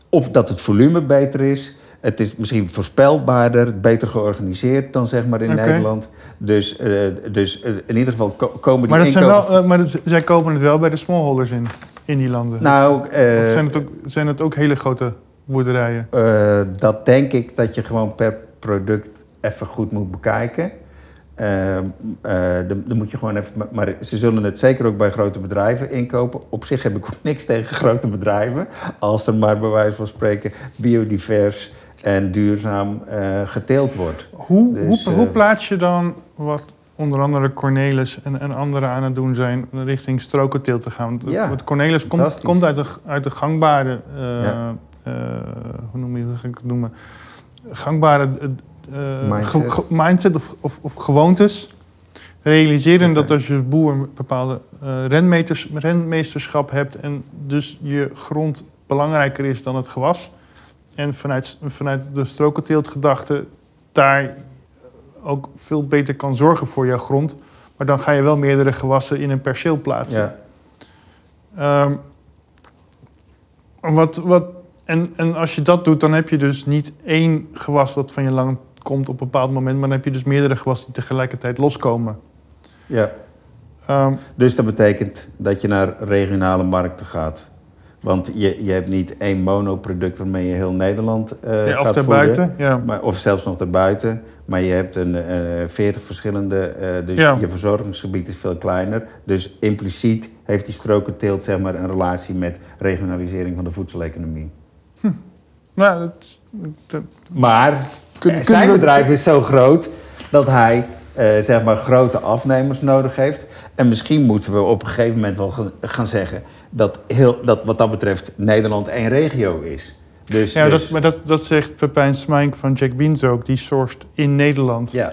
Of dat het volume beter is. Het is misschien voorspelbaarder, beter georganiseerd dan zeg maar in. Nederland. Dus, eh, dus eh, in ieder geval ko- komen die maar dat zijn wel, eh, maar dat, zij kopen het wel bij de smallholders in, in die landen. Nou, of zijn het, ook, zijn het ook hele grote boerderijen? Dat denk ik dat je gewoon per product even goed moet bekijken. Eh, eh, dan, dan moet je gewoon even. Maar ze zullen het zeker ook bij grote bedrijven inkopen. Op zich heb ik ook niks tegen grote bedrijven. Als er maar bij wijze van spreken biodivers en duurzaam eh, geteeld wordt. Hoe, Dus, hoe, eh, hoe plaats je dan wat onder andere Cornelis en, en anderen aan het doen zijn richting strokenteelt te gaan? Want, Ja, want Cornelis komt, komt uit de, uit de gangbare, Ja. hoe noem je hoe noemen? Gangbare Mindset. ge- ge- mindset of, of, of gewoontes. Realiseren dat als je boer een bepaalde eh, renmeters, renmeesterschap hebt en dus je grond belangrijker is dan het gewas. En vanuit, vanuit de strokenteeltgedachte daar ook veel beter kan zorgen voor jouw grond. Maar dan ga je wel meerdere gewassen in een perceel plaatsen. Ja. Ehm, wat, wat, en, en als je dat doet, dan heb je dus niet één gewas dat van je lang komt op een bepaald moment, maar dan heb je dus meerdere gewassen die tegelijkertijd loskomen. ja. Ehm, Dus dat betekent dat je naar regionale markten gaat. Want je, je hebt niet één monoproduct waarmee je heel Nederland eh ja, of gaat voeden. Ja. Maar, of zelfs nog daarbuiten. Maar je hebt een eh 40 verschillende, eh, dus Ja. je verzorgingsgebied is veel kleiner. Dus impliciet heeft die strokenteelt zeg maar, een relatie met regionalisering van de voedseleconomie. Nou, dat, dat- Maar kunnen zijn we- bedrijf is zo groot dat hij eh, zeg maar grote afnemers nodig heeft. En misschien moeten we op een gegeven moment wel gaan- zeggen dat, heel, dat wat dat betreft Nederland één regio is. Dus, ja, dus- dat, maar dat, dat zegt Pepijn Smijk van Jack Beans ook. Die sourced in Nederland. ja,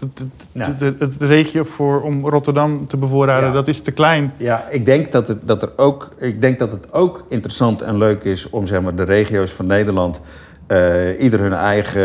het, het, het, het regio voor, om Rotterdam te bevoorraden, Ja. dat is te klein. Ja, ik denk dat het, dat er ook, ik denk dat het ook interessant en leuk is om zeg maar, de regio's van Nederland eh, ieder hun eigen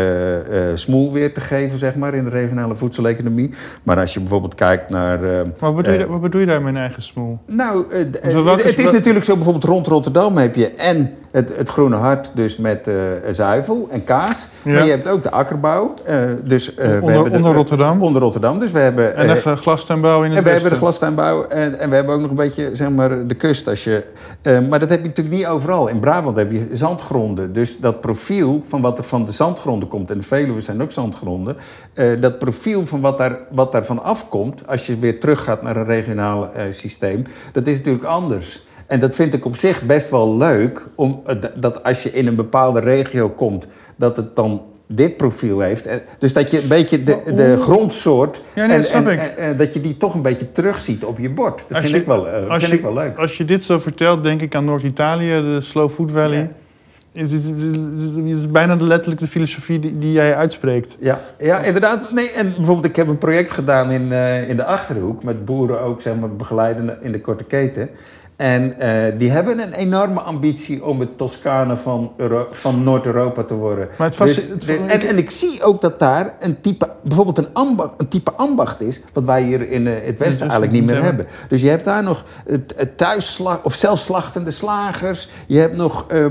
eh smoel weer te geven, zeg maar, in de regionale voedseleconomie. Maar als je bijvoorbeeld kijkt naar. eh, wat bedoel, je, wat bedoel je daar met een eigen smoel? nou, het is natuurlijk zo, bijvoorbeeld rond Rotterdam heb je en het, het Groene Hart, dus met eh, zuivel en kaas. Ja. Maar je hebt ook de akkerbouw. eh, dus, eh, we Onder, hebben de- onder Rotterdam. Onder Rotterdam. Dus we hebben. en de glastuinbouw in het En we hebben de glastuinbouw en, en we hebben ook nog een beetje zeg maar, de kust. Als je, maar dat heb je natuurlijk niet overal. In Brabant heb je zandgronden. Dus dat profiel van wat er van de zandgronden komt... en de Veluwe zijn ook zandgronden... dat profiel van wat, daar, wat daarvan afkomt... als je weer teruggaat naar een regionaal systeem... dat is natuurlijk anders. En dat vind ik op zich best wel leuk... Om, dat als je in een bepaalde regio komt... dat het dan dit profiel heeft. Dus dat je een beetje de, de grondsoort... Ja, nee, en, dat en- en- je die toch een beetje terugziet op je bord. Dat vind, je- ik, wel, eh, vind je- ik wel leuk. Als je dit zo vertelt, denk ik aan Noord-Italië, de Slow Food Valley. Ja. Het, is, het is bijna de letterlijk de filosofie die, die jij uitspreekt. Ja, ja, inderdaad. Nee, en bijvoorbeeld, ik heb een project gedaan in, eh, in de Achterhoek... met boeren ook, zeg maar, begeleiden in de korte keten. En eh, die hebben een enorme ambitie om het Toscane van, Euro- van Noord-Europa te worden. Maar het Dus- dus- en, en ik zie ook dat daar een type, bijvoorbeeld een, ambacht, een type ambacht is... wat wij hier in eh, het Westen eigenlijk niet meer hebben. Dus je hebt daar nog het, het thuisslag of zelfslachtende slagers. Je hebt nog eh,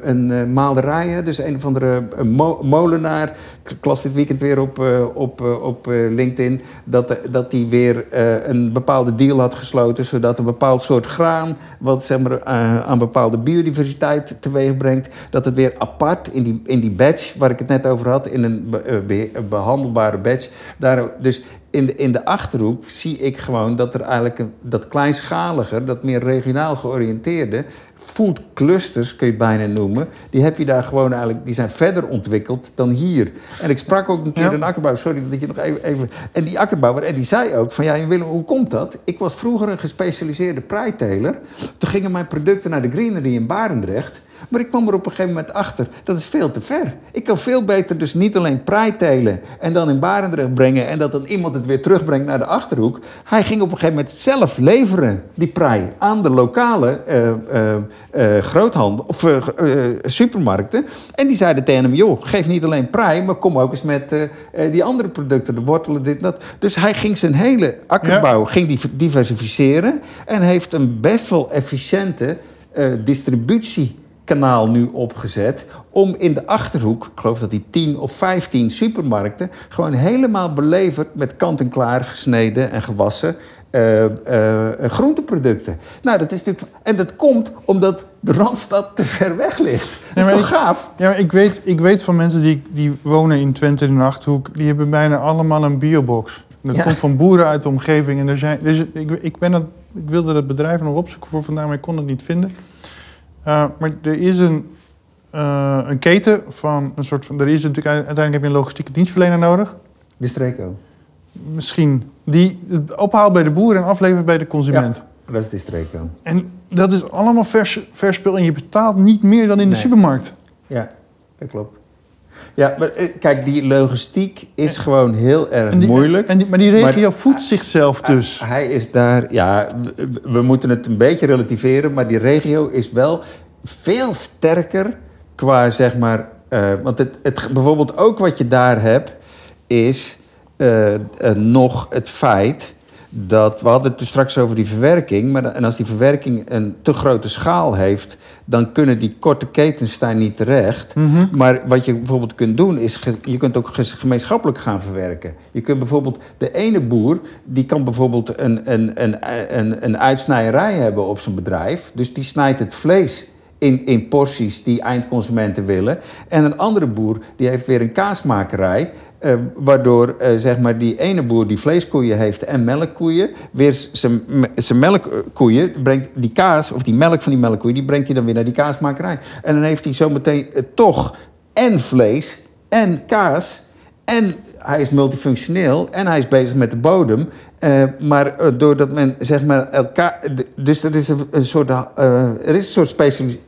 een malerij, hè, dus een of andere mo- molenaar. Ik las dit weekend weer op, op, op LinkedIn dat, dat die weer een bepaalde deal had gesloten, zodat een bepaald soort graan, wat zeg maar, eh, aan bepaalde biodiversiteit teweeg brengt, dat het weer apart in die, in die badge, waar ik het net over had, in een eh, be- behandelbare badge. Daar, dus in de, in de achterhoek zie ik gewoon dat er eigenlijk een, dat kleinschaliger, dat meer regionaal georiënteerde food clusters kun je het bijna noemen, die heb je daar gewoon eigenlijk, die zijn verder ontwikkeld dan hier. En ik sprak ook een keer Ja. een akkerbouwer, sorry dat ik je nog even, even en die akkerbouwer, en die zei ook van ja Willem, hoe komt dat? Ik was vroeger een gespecialiseerde preiteler. Toen gingen mijn producten naar de greenery in Barendrecht. Maar ik kwam er op een gegeven moment achter, dat is veel te ver. Ik kan veel beter dus niet alleen prei telen en dan in Barendrecht brengen... en dat dan iemand het weer terugbrengt naar de Achterhoek. Hij ging op een gegeven moment zelf leveren, die prei, aan de lokale eh, groothandel of supermarkten. En die zeiden tegen hem, joh, geef niet alleen prei, maar kom ook eens met die andere producten, de wortelen, dit en dat. Dus hij ging zijn hele akkerbouw ging die diversificeren en heeft een best wel efficiënte eh, distributiekanaal nu opgezet om in de achterhoek, ik geloof dat die 10 of 15 supermarkten, gewoon helemaal beleverd met kant-en-klaar gesneden en gewassen eh, eh, eh, groenteproducten. Nou, dat is natuurlijk. En dat komt omdat de randstad te ver weg ligt. Dat is toch ik- gaaf? Ja, maar ik weet, ik weet van mensen die, die wonen in Twente in de Achterhoek... die hebben bijna allemaal een biobox. Dat Ja. komt van boeren uit de omgeving. En er zijn, dus ik, ik, ben dat, ik wilde dat bedrijf nog opzoeken voor vandaag, maar ik kon het niet vinden. Uh, maar er is een, uh, een keten van een soort van... Er is natuurlijk, uiteindelijk heb je een logistieke dienstverlener nodig. De streeko. Misschien. Die het ophaalt bij de boer en aflevert bij de consument. Ja, dat is de streeko. En dat is allemaal vers, vers spul en je betaalt niet meer dan in de supermarkt. Ja, dat klopt. Ja, maar eh, kijk, die logistiek is gewoon heel erg En die, moeilijk. En die, maar die regio Maar- voedt zichzelf dus. Hij is daar, ja, we, we moeten het een beetje relativeren, maar die regio is wel veel sterker qua zeg maar. eh, want het, het, bijvoorbeeld ook wat je daar hebt, is eh, nog het feit dat we hadden het dus straks over die verwerking, maar en als die verwerking een te grote schaal heeft, dan kunnen die korte ketens daar niet terecht. Mhm. Maar wat je bijvoorbeeld kunt doen, is je kunt ook gemeenschappelijk gaan verwerken. Je kunt bijvoorbeeld, de ene boer, die kan bijvoorbeeld een, een, een, een, een uitsnijerij hebben op zijn bedrijf. Dus die snijdt het vlees in, in porties die eindconsumenten willen. En een andere boer, die heeft weer een kaasmakerij. Eh, waardoor eh, zeg maar die ene boer die vleeskoeien heeft en melkkoeien, weer zijn me- zijn melkkoeien brengt die kaas of die melk van die melkkoeien, die brengt hij dan weer naar die kaasmakerij. En dan heeft hij zometeen eh, toch en vlees en kaas en hij is multifunctioneel en hij is bezig met de bodem. Maar doordat men zeg maar elkaar. Dus er is een, soort, er is een soort specialisatie.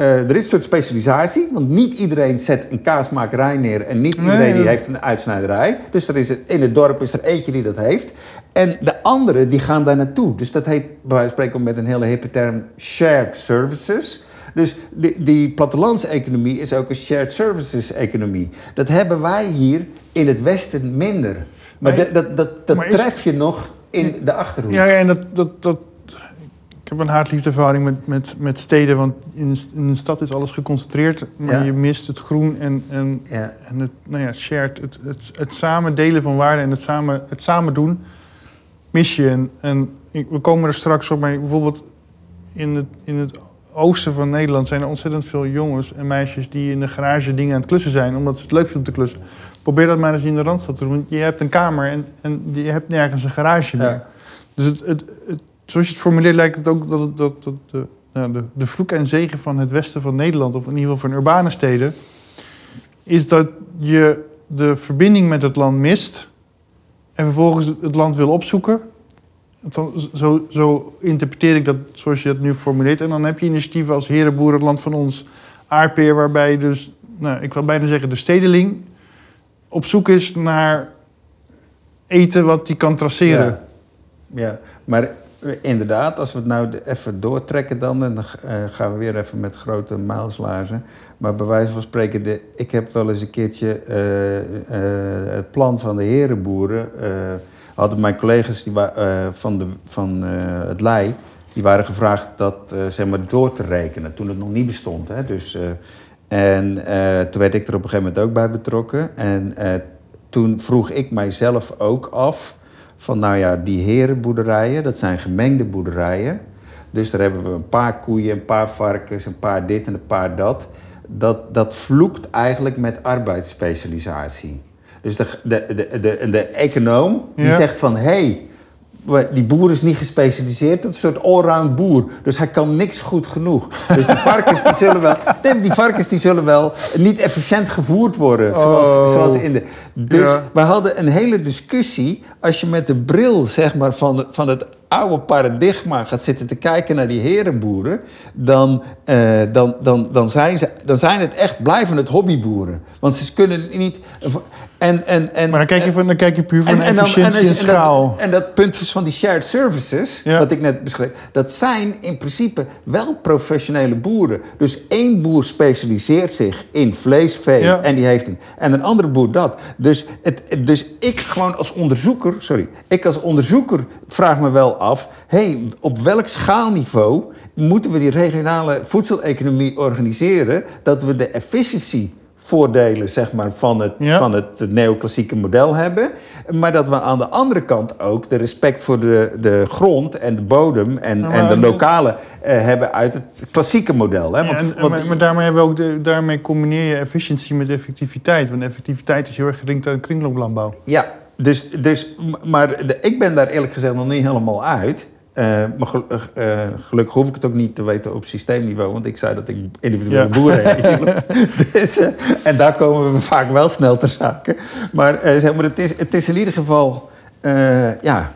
Eh, er is een soort specialisatie, want niet iedereen zet een kaasmakerij neer en niet Nee, iedereen die heeft een uitsnijderij. Dus er is, in het dorp is er eentje die dat heeft. En de anderen die gaan daar naartoe. Dus dat heet bij wijze van spreken met een hele hippe term shared services. Dus die, die plattelandseconomie is ook een shared services economie. Dat hebben wij hier in het Westen minder. Maar dat, dat, dat, dat maar is- tref je nog in de Achterhoek. Ja, ja, en dat, dat, dat, heb een haat-liefdeverhouding met, met, met steden. Want in, in een stad is alles geconcentreerd. Maar Ja. je mist het groen en, en, Ja. en het, nou ja, shared. Het, het, het samen delen van waarden en het samen, het samen doen mis je. En, en ik- we komen er straks op. Maar bijvoorbeeld in het, in het oosten van Nederland zijn er ontzettend veel jongens en meisjes... die in de garage dingen aan het klussen zijn. Omdat ze het leuk vinden om te klussen. Probeer dat maar eens in de Randstad te doen. Want je hebt een kamer en, en je hebt nergens een garage meer. Ja. Dus het, het, het, zoals je het formuleert lijkt het ook dat, dat, dat de, nou, de, de vloek en zegen van het westen van Nederland... of in ieder geval van urbane steden... is dat je de verbinding met het land mist... en vervolgens het land wil opzoeken. Zo, zo interpreteer ik dat zoals je het nu formuleert. En dan heb je initiatieven als Herenboer, land van ons, Aardpeer... waarbij dus, nou, ik wil bijna zeggen, de stedeling... op zoek is naar eten wat hij kan traceren. Ja. Maar inderdaad, als we het nou even doortrekken dan... en dan eh, gaan we weer even met grote mijlslaarzen. Maar bij wijze van spreken, de, ik heb wel eens een keertje eh, eh, het plan van de herenboeren... hadden mijn collega's die van, de, van het LEI... die waren gevraagd dat zeg maar door te rekenen toen het nog niet bestond. Hè? Dus, en toen werd ik er op een gegeven moment ook bij betrokken. En toen vroeg ik mijzelf ook af van nou ja, die herenboerderijen, dat zijn gemengde boerderijen. Dus daar hebben we een paar koeien, een paar varkens, een paar dit en een paar dat. Dat, dat vloekt eigenlijk met arbeidsspecialisatie. Dus de, de, de, de, de econoom die Ja. zegt van hé, hey, die boer is niet gespecialiseerd, dat is een soort allround boer. Dus hij kan niks goed genoeg. Dus die varkens die zullen wel, <laughs> nee, die varkens die zullen wel niet efficiënt gevoerd worden. Zoals, Oh. zoals in de. Dus Ja. we hadden een hele discussie. Als je met de bril zeg maar, van, van het oude paradigma gaat zitten te kijken naar die herenboeren. Dan, eh, dan, dan, dan, zijn, ze, dan zijn het echt blijven het hobbyboeren. Want ze kunnen niet. En, en, en, Maar dan kijk je, van, dan kijk je puur van en- en dan- efficiëntie en- en, en schaal. Dat, en dat punt van die shared services, Ja. wat ik net beschreef, dat zijn in principe wel professionele boeren. Dus één boer specialiseert zich in vlees, vee Ja. en die heeft een. En een andere boer dat. Dus, het, het- dus ik gewoon als onderzoeker, sorry, ik als onderzoeker vraag me wel af, hey, op welk schaalniveau moeten we die regionale voedseleconomie organiseren dat we de efficiëntie voordelen zeg maar, van, het, Ja. van het neoclassieke model hebben. Maar dat we aan de andere kant ook de respect voor de, de grond en de bodem en, Ja, en de lokale eh, hebben uit het klassieke model. Hè? Ja, Want, en, want- maar, maar daarmee, hebben we ook de, daarmee combineer je efficiëntie met effectiviteit. Want effectiviteit is heel erg gelinkt aan kringlooplandbouw. Ja, dus, dus, maar de- ik ben daar eerlijk gezegd nog niet helemaal uit. Eh, maar gel- eh, gelukkig hoef ik het ook niet te weten op systeemniveau, want ik zei dat ik individuele Ja. boeren hielp. <laughs> dus, eh, en daar komen we vaak wel snel ter zake. Maar, eh, zeg maar het, is, het is in ieder geval, eh, ja,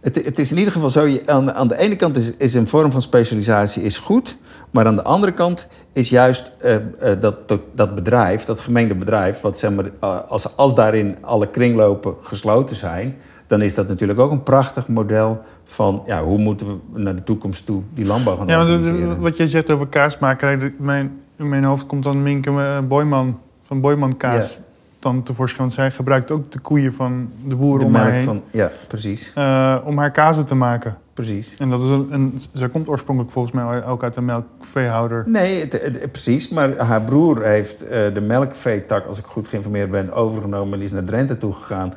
het, het is in ieder geval zo. Je, aan, de- aan de ene kant is, is een vorm van specialisatie is goed, maar aan de andere kant is juist eh, eh, dat, dat, dat bedrijf, dat gemengde bedrijf, wat zeg maar, eh, als, als daarin alle kringlopen gesloten zijn, dan is dat natuurlijk ook een prachtig model van ja, hoe moeten we naar de toekomst toe die landbouw gaan Ja, want, eh, wat jij zegt over kaasmakerij, mijn, in mijn hoofd komt dan Minke eh, Boyman van Boyman Kaas Ja. dan tevoorschijn. Want zij gebruikt ook de koeien van de boeren de om haar heen van, ja, precies, eh, om haar kazen te maken. precies. En dat is een, een, zij komt oorspronkelijk volgens mij ook uit een melkveehouder. Nee, het- het- precies. Maar haar broer heeft eh, de melkveetak, als ik goed geïnformeerd ben, overgenomen. En die is naar Drenthe toegegaan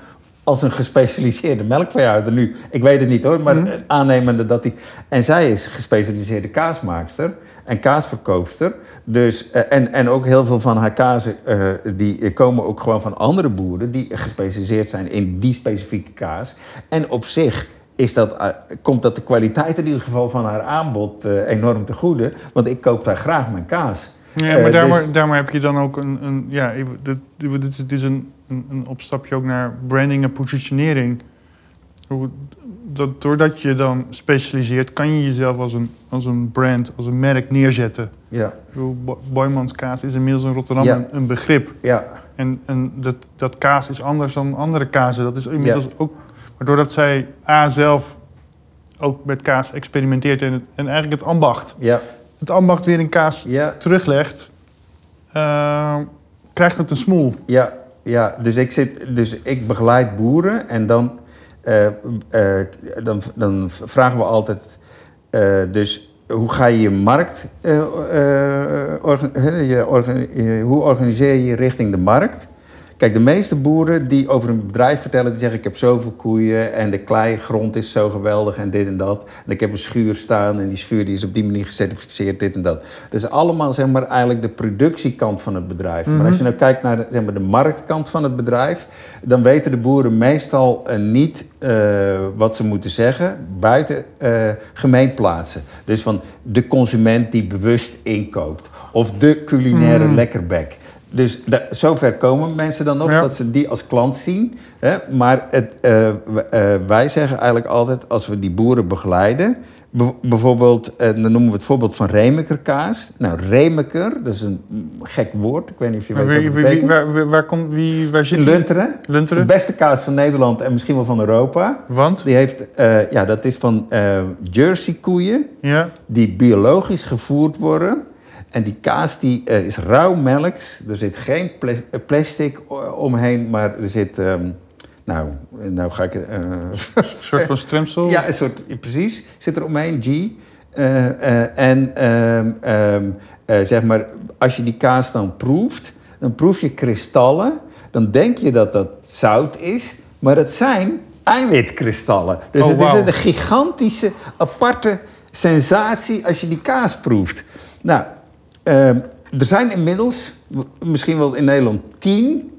als een gespecialiseerde melkveehouder nu. Ik weet het niet hoor, maar Mhm. aannemende dat hij... En zij is gespecialiseerde kaasmaakster en kaasverkoopster. Dus, eh, en, en ook heel veel van haar kazen eh, die komen ook gewoon van andere boeren... die gespecialiseerd zijn in die specifieke kaas. En op zich is dat, eh, komt dat de kwaliteit in ieder geval van haar aanbod enorm te goede. Want ik koop daar graag mijn kaas. Ja, maar daarmee, dus- daarmee heb je dan ook een... een ja, dit, dit is een, een, een opstapje ook naar branding en positionering. Hoe- dat doordat je dan specialiseert, kan je jezelf als een, als een brand, als een merk neerzetten. Ja, Boymans kaas is inmiddels in Rotterdam Ja. een, een begrip. ja, En, en dat, dat kaas is anders dan andere kazen. Dat is inmiddels ook. Maar doordat zij A zelf ook met kaas experimenteert en, het, en eigenlijk het ambacht, ja, het ambacht weer in kaas ja. teruglegt, eh, krijgt het een smoel. Ja, ja dus, ik zit, dus ik begeleid boeren en dan, eh, eh, dan, dan vragen we altijd... eh, dus hoe ga je je markt... orga- je hoe organiseer je richting de markt? Kijk, de meeste boeren die over een bedrijf vertellen... die zeggen ik heb zoveel koeien en de kleigrond is zo geweldig en dit en dat. En ik heb een schuur staan en die schuur die is op die manier gecertificeerd, dit en dat. Is allemaal zeg maar, eigenlijk de productiekant van het bedrijf. Maar als je nou kijkt naar zeg maar, de marktkant van het bedrijf... dan weten de boeren meestal eh, niet eh, wat ze moeten zeggen... buiten eh, gemeenplaatsen. Dus van de consument die bewust inkoopt. Of de culinaire lekkerbek. Dus da- zover komen mensen dan nog Ja. dat ze die als klant zien. Hè? Maar het, eh, eh, wij zeggen eigenlijk altijd als we die boeren begeleiden. Be- bijvoorbeeld, eh, dan noemen we het voorbeeld van Remekerkaas. Nou, Remeker, dat is een gek woord. Ik weet niet of je Maar weet wat wie, betekent. waar, waar, waar komt, wie, waar zit? Lunteren. Is de Lunteren? beste kaas van Nederland en misschien wel van Europa. Want? Die heeft, ja, dat is van Jersey koeien Ja. die biologisch gevoerd worden. En die kaas die, eh, is rauw melks. Er zit geen pla- eh, plastic o- omheen, maar er zit... ehm, nou, nou ga ik... eh, Een soort van stremsel? <laughs> ja, een soort... Precies, zit er omheen, G. Eh, eh, en ehm, ehm, eh, zeg maar, als je die kaas dan proeft... dan proef je kristallen. Dan denk je dat dat zout is. Maar dat zijn eiwitkristallen. Dus Oh, het is een gigantische, aparte sensatie als je die kaas proeft. Nou, ehm, er zijn inmiddels, misschien wel in Nederland, tien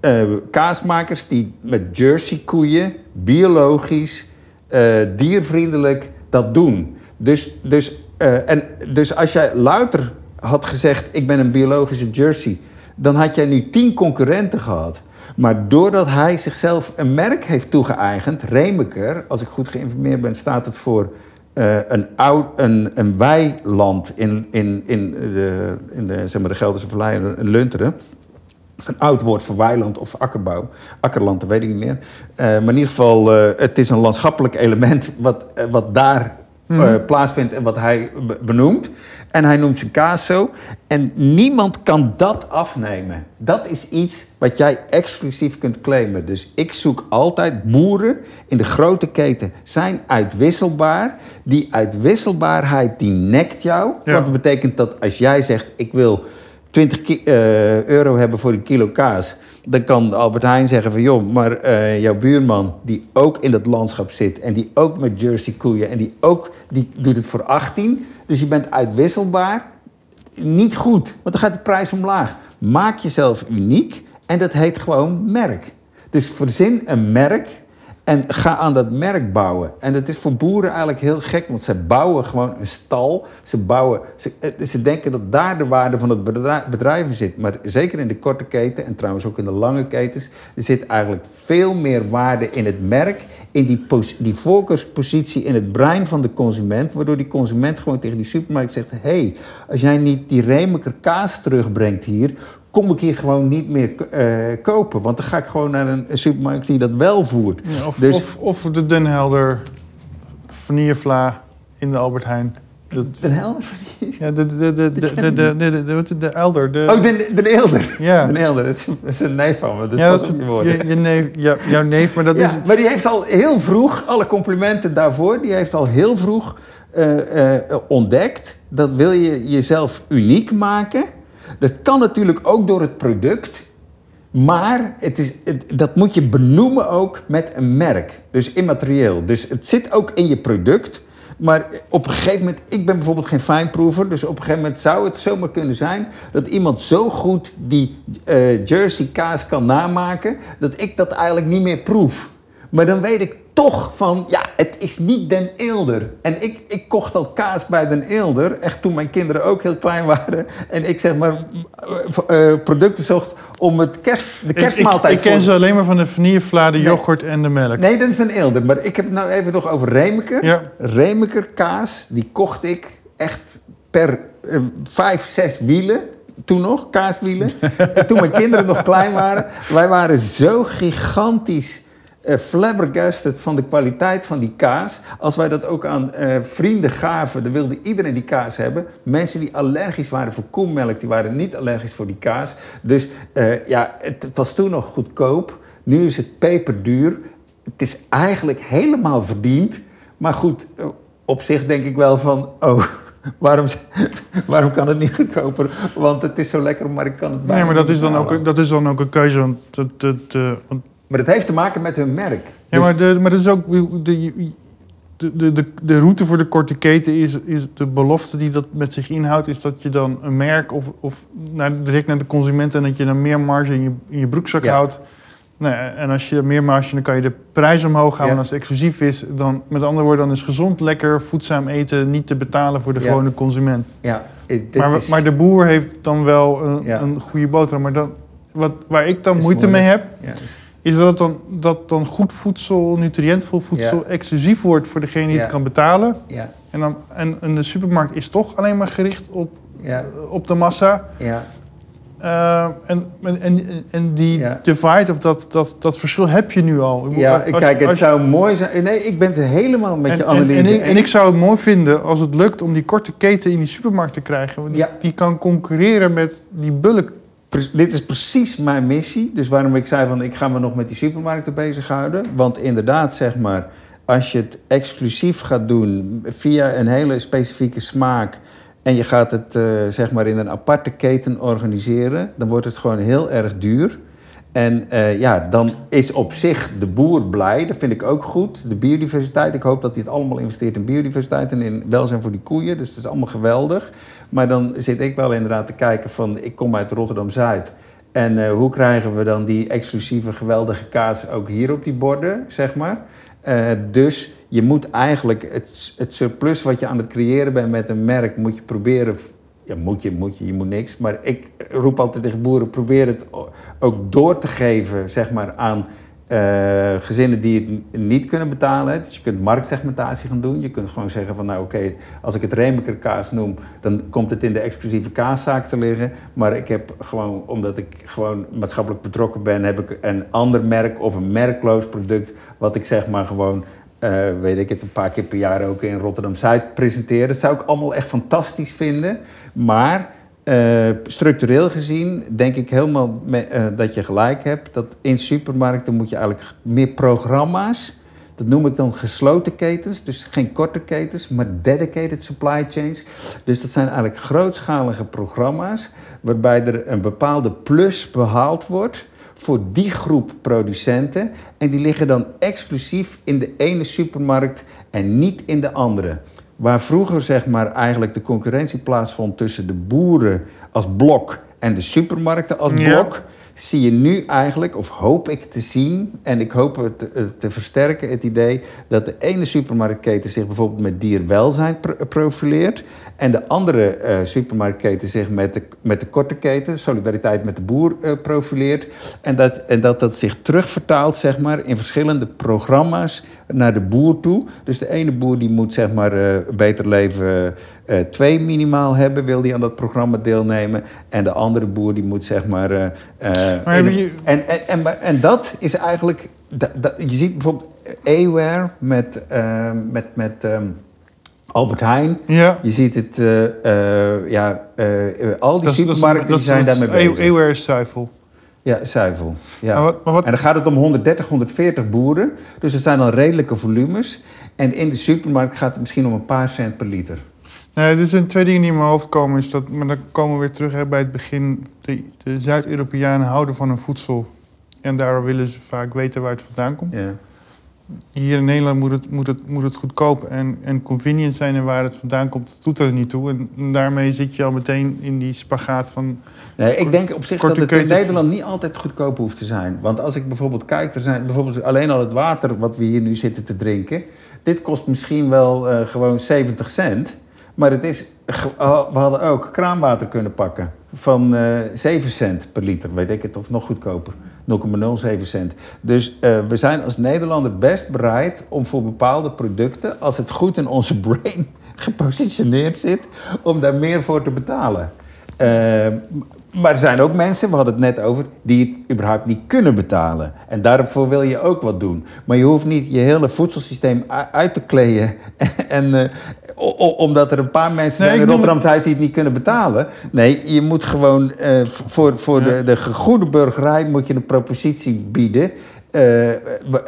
eh, kaasmakers die met Jersey koeien, biologisch, eh, diervriendelijk, dat doen. Dus, dus, eh, en, dus als jij louter had gezegd, ik ben een biologische Jersey, dan had jij nu tien concurrenten gehad. Maar doordat hij zichzelf een merk heeft toegeëigend, Remeker, als ik goed geïnformeerd ben, staat het voor eh, een, oud, een, een weiland in, in, in de, in de, zeg maar de Gelderse Vallei, in Lunteren. Dat is een oud woord voor weiland of akkerbouw. Akkerland, dat weet ik niet meer. Eh, maar in ieder geval, eh, het is een landschappelijk element wat, wat daar eh, plaatsvindt en wat hij be- benoemt. En hij noemt zijn kaas zo. En niemand kan dat afnemen. Dat is iets wat jij exclusief kunt claimen. Dus ik zoek altijd boeren in de grote keten zijn uitwisselbaar. Die uitwisselbaarheid die nekt jou. Ja. Want dat betekent dat als jij zegt ik wil 20 ki- eh, euro hebben voor een kilo kaas. Dan kan Albert Heijn zeggen van joh, maar eh, jouw buurman die ook in dat landschap zit en die ook met Jersey koeien en die ook die doet het voor 18. Dus je bent uitwisselbaar. Niet goed, want dan gaat de prijs omlaag. Maak jezelf uniek en dat heet gewoon merk. Dus verzin een merk en ga aan dat merk bouwen. En dat is voor boeren eigenlijk heel gek, want ze bouwen gewoon een stal. Ze, bouwen, ze, ze denken dat daar de waarde van het bedrijf, in zit. Maar zeker in de korte keten en trouwens ook in de lange ketens... er zit eigenlijk veel meer waarde in het merk... in die, die voorkeurspositie in het brein van de consument... waardoor die consument gewoon tegen die supermarkt zegt... hé, hey, als jij niet die Remeker kaas terugbrengt hier kom ik hier gewoon niet meer eh, kopen. Want dan ga ik gewoon naar een, supermarkt die dat wel voert. Ja, of, Dus- of, of de Den Helder vanillevla in de Albert Heijn. Dat, Den Helder? ja, de, de, de, de, de, de, de, de, de, de, de Elder. De, Oh, de, de Eelder. Ja. De Eelder, dat is, dat is een neef van me. Dus ja, pas dat is je je, neef, ja, jouw neef, maar dat ja, is... maar die heeft al heel vroeg, alle complimenten daarvoor, die heeft al heel vroeg eh, eh, ontdekt dat wil je jezelf uniek maken. Dat kan natuurlijk ook door het product, maar het is, dat moet je benoemen ook met een merk, dus immaterieel. Dus het zit ook in je product. Maar op een gegeven moment, ik ben bijvoorbeeld geen fijnproever, dus op een gegeven moment zou het zomaar kunnen zijn dat iemand zo goed die eh, Jersey kaas kan namaken, dat ik dat eigenlijk niet meer proef. Maar dan weet ik toch van, ja, het is niet Den Eelder. En ik, ik kocht al kaas bij Den Eelder, echt toen mijn kinderen ook heel klein waren. En ik zeg maar uh, producten zocht om het kerst, de kerstmaaltijd... Ik, ik, ik ken ze alleen maar van de vanillevla, de nee. yoghurt en de melk. Nee, dat is Den Eelder. Maar ik heb het nou even nog over Remeker. Ja. Remeker kaas, die kocht ik echt per uh, vijf, zes wielen toen nog, kaaswielen. <laughs> en toen mijn kinderen nog klein waren. Wij waren zo gigantisch uh, flabbergasted van de kwaliteit van die kaas. Als wij dat ook aan uh, vrienden gaven, dan wilde iedereen die kaas hebben. Mensen die allergisch waren voor koemelk, die waren niet allergisch voor die kaas. Dus uh, ja, het, het, was toen nog goedkoop. Nu is het peperduur. Het is eigenlijk helemaal verdiend. Maar goed, op zich denk ik wel van... Oh, <laughs> waarom, <laughs> waarom kan het niet goedkoper? Want het is zo lekker, maar ik kan het bijna Nee, maar dat is, dan ook, dat is dan ook een keuze. Want, dat, want maar het heeft te maken met hun merk. Ja, dus- maar, de, maar dat is ook. De, de, de, de route voor de korte keten is, is de belofte die dat met zich inhoudt, is dat je dan een merk of, of naar, direct naar de consument en dat je dan meer marge in je, in je broekzak houdt. Nee, en als je meer marge, dan kan je de prijs omhoog gaan. Ja. En als het exclusief is, dan met andere woorden, dan is gezond, lekker, voedzaam eten niet te betalen voor de gewone consument. Ja, maar, is... maar de boer heeft dan wel een, een goede boterham. Maar dan, wat, waar ik dan moeite mee heb, is dat dan, dat dan goed voedsel, nutriëntvol voedsel, exclusief wordt voor degene die het kan betalen. Ja. En, dan, en, en, de supermarkt is toch alleen maar gericht op, op de massa. Ja. Uh, en, en, en die divide of dat, dat, dat verschil heb je nu al. Ja, als, kijk, het als, zou mooi zijn. Nee, ik ben het helemaal met je analyse. En, ik, en, ik, zou het mooi vinden als het lukt om die korte keten in die supermarkt te krijgen. Die, die kan concurreren met die bulk dit is precies mijn missie. Dus waarom ik zei van ik ga me nog met die supermarkten bezighouden. Want inderdaad, zeg maar, als je het exclusief gaat doen via een hele specifieke smaak. En je gaat het uh, zeg maar in een aparte keten organiseren, dan wordt het gewoon heel erg duur. En uh, ja, dan is op zich de boer blij. Dat vind ik ook goed. De biodiversiteit. Ik hoop dat hij het allemaal investeert in biodiversiteit en in welzijn voor die koeien. Dus dat is allemaal geweldig. Maar dan zit ik wel inderdaad te kijken van... Ik kom uit Rotterdam-Zuid. En uh, hoe krijgen we dan die exclusieve geweldige kaas ook hier op die borden, zeg maar. Uh, dus je moet eigenlijk het, het surplus wat je aan het creëren bent met een merk... moet je proberen ja, moet je, moet je, je moet niks. Maar ik roep altijd tegen boeren, probeer het ook door te geven zeg maar, aan uh, gezinnen die het niet kunnen betalen. Dus je kunt marktsegmentatie gaan doen. Je kunt gewoon zeggen van nou oké, als ik het Remeker kaas noem, dan komt het in de exclusieve kaaszaak te liggen. Maar ik heb gewoon, omdat ik gewoon maatschappelijk betrokken ben, heb ik een ander merk of een merkloos product, wat ik zeg maar gewoon uh, weet ik het, een paar keer per jaar ook in Rotterdam-Zuid presenteren. Dat zou ik allemaal echt fantastisch vinden. Maar uh, structureel gezien denk ik helemaal me, uh, dat je gelijk hebt. Dat in supermarkten moet je eigenlijk meer programma's... Dat noem ik dan gesloten ketens, dus geen korte ketens, maar dedicated supply chains. Dus dat zijn eigenlijk grootschalige programma's waarbij er een bepaalde plus behaald wordt voor die groep producenten. En die liggen dan exclusief in de ene supermarkt en niet in de andere. Waar vroeger zeg maar eigenlijk de concurrentie plaatsvond tussen de boeren als blok en de supermarkten als blok zie je nu eigenlijk, of hoop ik te zien, en ik hoop het te, te versterken, het idee dat de ene supermarktketen zich bijvoorbeeld met dierwelzijn profileert en de andere uh, supermarktketen zich met de, met de korte keten, solidariteit met de boer, uh, profileert. En dat, en dat dat zich terugvertaalt zeg maar, in verschillende programma's naar de boer toe. Dus de ene boer die moet zeg maar, uh, beter leven uh, twee minimaal hebben, wil die aan dat programma deelnemen. En de andere boer die moet zeg maar. Uh, maar je... en, en, en, en, dat is eigenlijk. Dat, dat, je ziet bijvoorbeeld Aware met. met, met um, Albert Heijn. Ja. Je ziet het, ja, al die dat supermarkten dat is, dat die zijn daarmee bezig. Aware is zuivel. Ja, zuivel. Ja. Maar wat, maar wat... En dan gaat het om 130, 140 boeren. Dus het zijn dan redelijke volumes. En in de supermarkt gaat het misschien om een paar cent per liter. Nee, er zijn twee dingen die in mijn hoofd komen. Is dat, maar dan komen we weer terug hè, bij het begin. De, de Zuid-Europeanen houden van hun voedsel. En daardoor willen ze vaak weten waar het vandaan komt. Ja. Hier in Nederland moet het, moet het, moet het goedkoop en, en convenient zijn. En waar het vandaan komt, doet er niet toe. En daarmee zit je al meteen in die spagaat van... Nee, ik denk op zich dat het in Nederland niet altijd goedkoop hoeft te zijn. Want als ik bijvoorbeeld kijk, er zijn bijvoorbeeld alleen al het water wat we hier nu zitten te drinken. Dit kost misschien wel eh, gewoon 70 cent. Maar het is, oh, we hadden ook kraanwater kunnen pakken van eh 7 cent per liter, weet ik het, of nog goedkoper. 0,07 cent. Dus eh, we zijn als Nederlander best bereid om voor bepaalde producten, als het goed in onze <laughs> brain gepositioneerd zit, om daar meer voor te betalen. Eh, maar er zijn ook mensen, we hadden het net over, die het überhaupt niet kunnen betalen. En daarvoor wil je ook wat doen. Maar je hoeft niet je hele voedselsysteem uit te kleden. <laughs> en, eh, omdat er een paar mensen Nee, zijn in noem Rotterdam Zuid die het niet kunnen betalen. Nee, je moet gewoon eh, voor, voor Ja. de, de goede burgerij moet je een propositie bieden. eh, wa-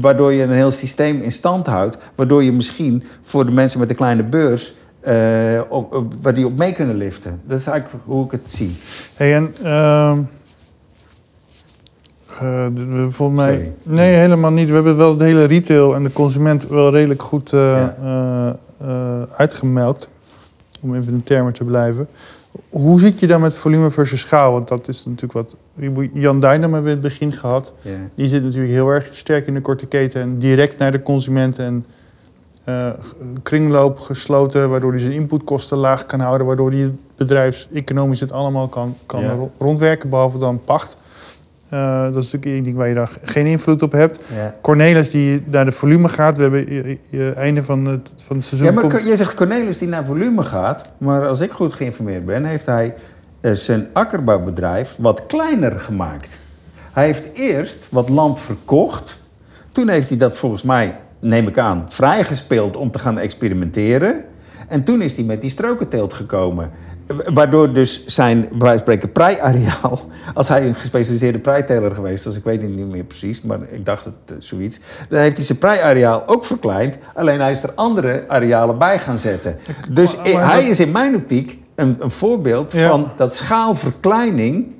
waardoor je een heel systeem in stand houdt. Waardoor je misschien voor de mensen met een kleine beurs. Op, op- waar die op mee kunnen liften. Dat is eigenlijk hoe ik het zie. Hey, en ehm, eh, volgens mij... Sorry. Nee, helemaal niet. We hebben wel de hele retail en de consument wel redelijk goed eh, Ja. uitgemelkt. Om even in de termen te blijven. Hoe zit je dan met volume versus schaal? Want dat is natuurlijk wat... Jan Duinem hebben we in het begin gehad. Ja. Die zit natuurlijk heel erg sterk in de korte keten en direct naar de consument. En eh, kringloop gesloten, waardoor hij zijn inputkosten laag kan houden. Waardoor hij bedrijfseconomisch het allemaal kan, kan Ja. rondwerken, behalve dan pacht. Eh, dat is natuurlijk één ding waar je daar geen invloed op hebt. Ja. Cornelis die naar de volume gaat. We hebben je, je einde van het, van het seizoen... Ja, maar komt- jij zegt Cornelis die naar volume gaat. Maar als ik goed geïnformeerd ben, heeft hij eh, zijn akkerbouwbedrijf wat kleiner gemaakt. Hij heeft eerst wat land verkocht. Toen heeft hij dat volgens mij, neem ik aan, vrijgespeeld om te gaan experimenteren. En toen is hij met die strokenteelt gekomen. Wa- Waardoor dus zijn, bij wijze van spreken, preiareaal... <laughs> Als hij een gespecialiseerde preiteler geweest was, ik weet het niet meer precies, maar ik dacht het eh, zoiets. Dan heeft hij zijn preiareaal ook verkleind. Alleen hij is er andere arealen bij gaan zetten. Dus maar- i- maar hij is in mijn optiek een, een voorbeeld Ja. van dat schaalverkleining...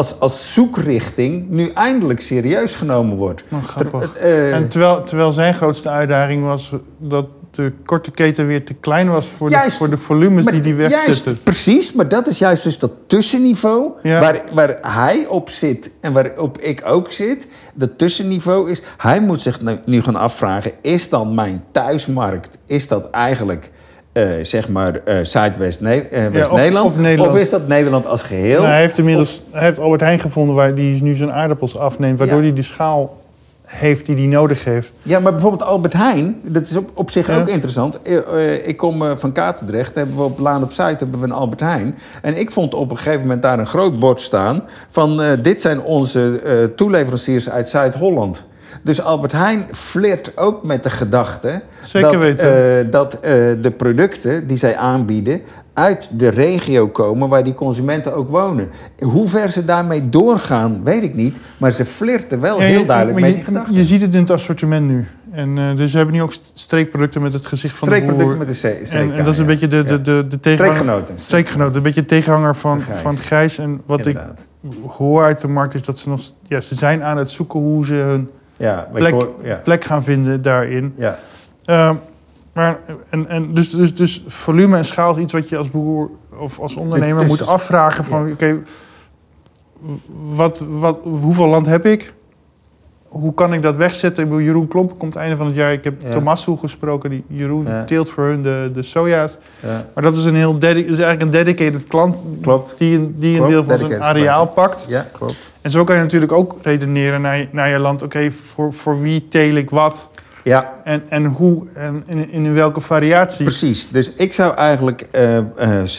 Als, als zoekrichting nu eindelijk serieus genomen wordt. Oh, grappig. Ter- eh, En terwijl, terwijl zijn grootste uitdaging was dat de korte keten weer te klein was voor, de, voor de volumes Maar die die wegzetten. Precies, maar dat is juist dus dat tussenniveau Ja. waar, waar hij op zit en waarop ik ook zit. Dat tussenniveau is, hij moet zich nu, nu gaan afvragen, is dan mijn thuismarkt, is dat eigenlijk... eh, zeg maar eh Zuidwest-Nederland? of- of is dat Nederland als geheel? Nou, hij heeft inmiddels hij heeft Albert Heijn gevonden waar die nu zijn aardappels afneemt, waardoor Ja. hij de schaal heeft die hij nodig heeft. Ja, maar bijvoorbeeld Albert Heijn, dat is op, op zich Ja. ook interessant. Eh, eh, ik kom eh, van Katendrecht, hebben we op Laan op Zuid hebben we een Albert Heijn. En ik vond op een gegeven moment daar een groot bord staan van eh, dit zijn onze eh, toeleveranciers uit Zuid-Holland. Dus Albert Heijn flirt ook met de gedachte Zeker dat, weten. eh, dat eh, de producten die zij aanbieden uit de regio komen waar die consumenten ook wonen. Hoe ver ze daarmee doorgaan, weet ik niet. Maar ze flirten wel Ja, heel je- duidelijk maar met je, die gedachte. Je ziet het in het assortiment nu. En, eh, dus we hebben nu ook st- streekproducten met het gezicht van de Streekproducten boer. met een C. en, en dat is een beetje de, de, de, de tegenhanger... Streekgenoten. Streekgenoten. Een beetje tegenhanger van, Van Gijs. van Gijs. En wat Inderdaad. ik hoor uit de markt is dat ze nog... Ja, ze zijn aan het zoeken hoe ze hun Ja, plek, ik hoor- ja. plek gaan vinden daarin. ja. Ehm, maar, en, en dus, dus, dus volume en schaal is iets wat je als boer of als ondernemer moet tussen- afvragen van... oké, wat, wat, hoeveel land heb ik? Hoe kan ik dat wegzetten? Ik bedoel, Jeroen Klomp komt einde van het jaar. Ik heb Ja. Tomasso gesproken. Die Jeroen Ja. teelt voor hun de, de soja's. ja. Maar dat is, een heel dedi- is eigenlijk een dedicated klant... Klopt. die een, die een deel van zijn areaal pakt. Ja, klopt. En zo kan je natuurlijk ook redeneren naar je, naar je land. Oké, voor, voor wie teel ik wat? Ja, En, en hoe en in, in welke variatie? precies. Dus ik zou eigenlijk... eh, eh,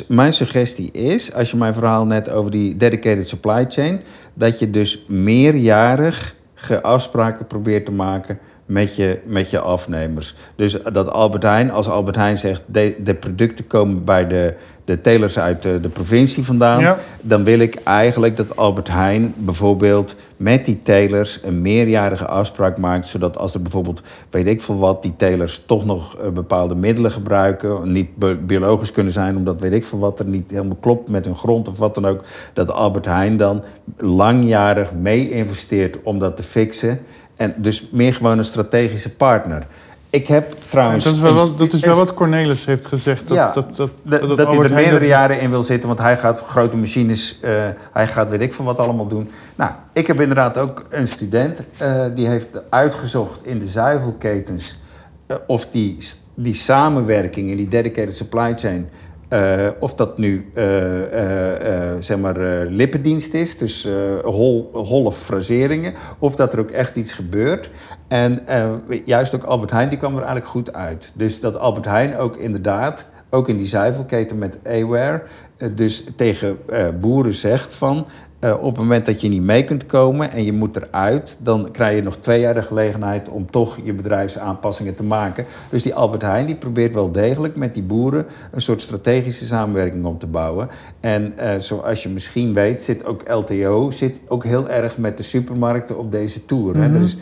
mijn suggestie is, als je mijn verhaal net over die dedicated supply chain... dat je dus meerjarig afspraken probeert te maken met je, met je afnemers. Dus dat Albert Heijn, als Albert Heijn zegt... de, de producten komen bij de, de telers uit de, de provincie vandaan... Ja. dan wil ik eigenlijk dat Albert Heijn bijvoorbeeld met die telers een meerjarige afspraak maakt. Zodat als er bijvoorbeeld, weet ik veel wat, die telers toch nog eh, bepaalde middelen gebruiken. Niet bi- biologisch kunnen zijn, omdat weet ik veel wat er niet helemaal klopt met hun grond of wat dan ook. Dat Albert Heijn dan langjarig mee investeert om dat te fixen. En dus meer gewoon een strategische partner. Ik heb trouwens... dat is wel, wat, dat is wel wat Cornelis heeft gezegd. Dat, Ja, dat, dat, dat, dat dat hij er meerdere jaren in wil zitten, want hij gaat grote machines, eh, hij gaat weet ik van wat allemaal doen. Nou, ik heb inderdaad ook een student, eh, die heeft uitgezocht in de zuivelketens eh, of die, die samenwerking in die dedicated supply chain, eh, of dat nu eh, eh, zeg maar lippendienst is, dus hol, holle fraseringen, of dat er ook echt iets gebeurt. En juist ook Albert Heijn, die kwam er eigenlijk goed uit. Dus dat Albert Heijn ook inderdaad, ook in die zuivelketen met Aware, dus tegen boeren zegt van... eh, op het moment dat je niet mee kunt komen en je moet eruit... dan krijg je nog twee jaar de gelegenheid om toch je bedrijfsaanpassingen te maken. Dus die Albert Heijn die probeert wel degelijk met die boeren... een soort strategische samenwerking om te bouwen. En eh, zoals je misschien weet, zit ook LTO zit ook heel erg met de supermarkten op deze tour. Mhm. Er is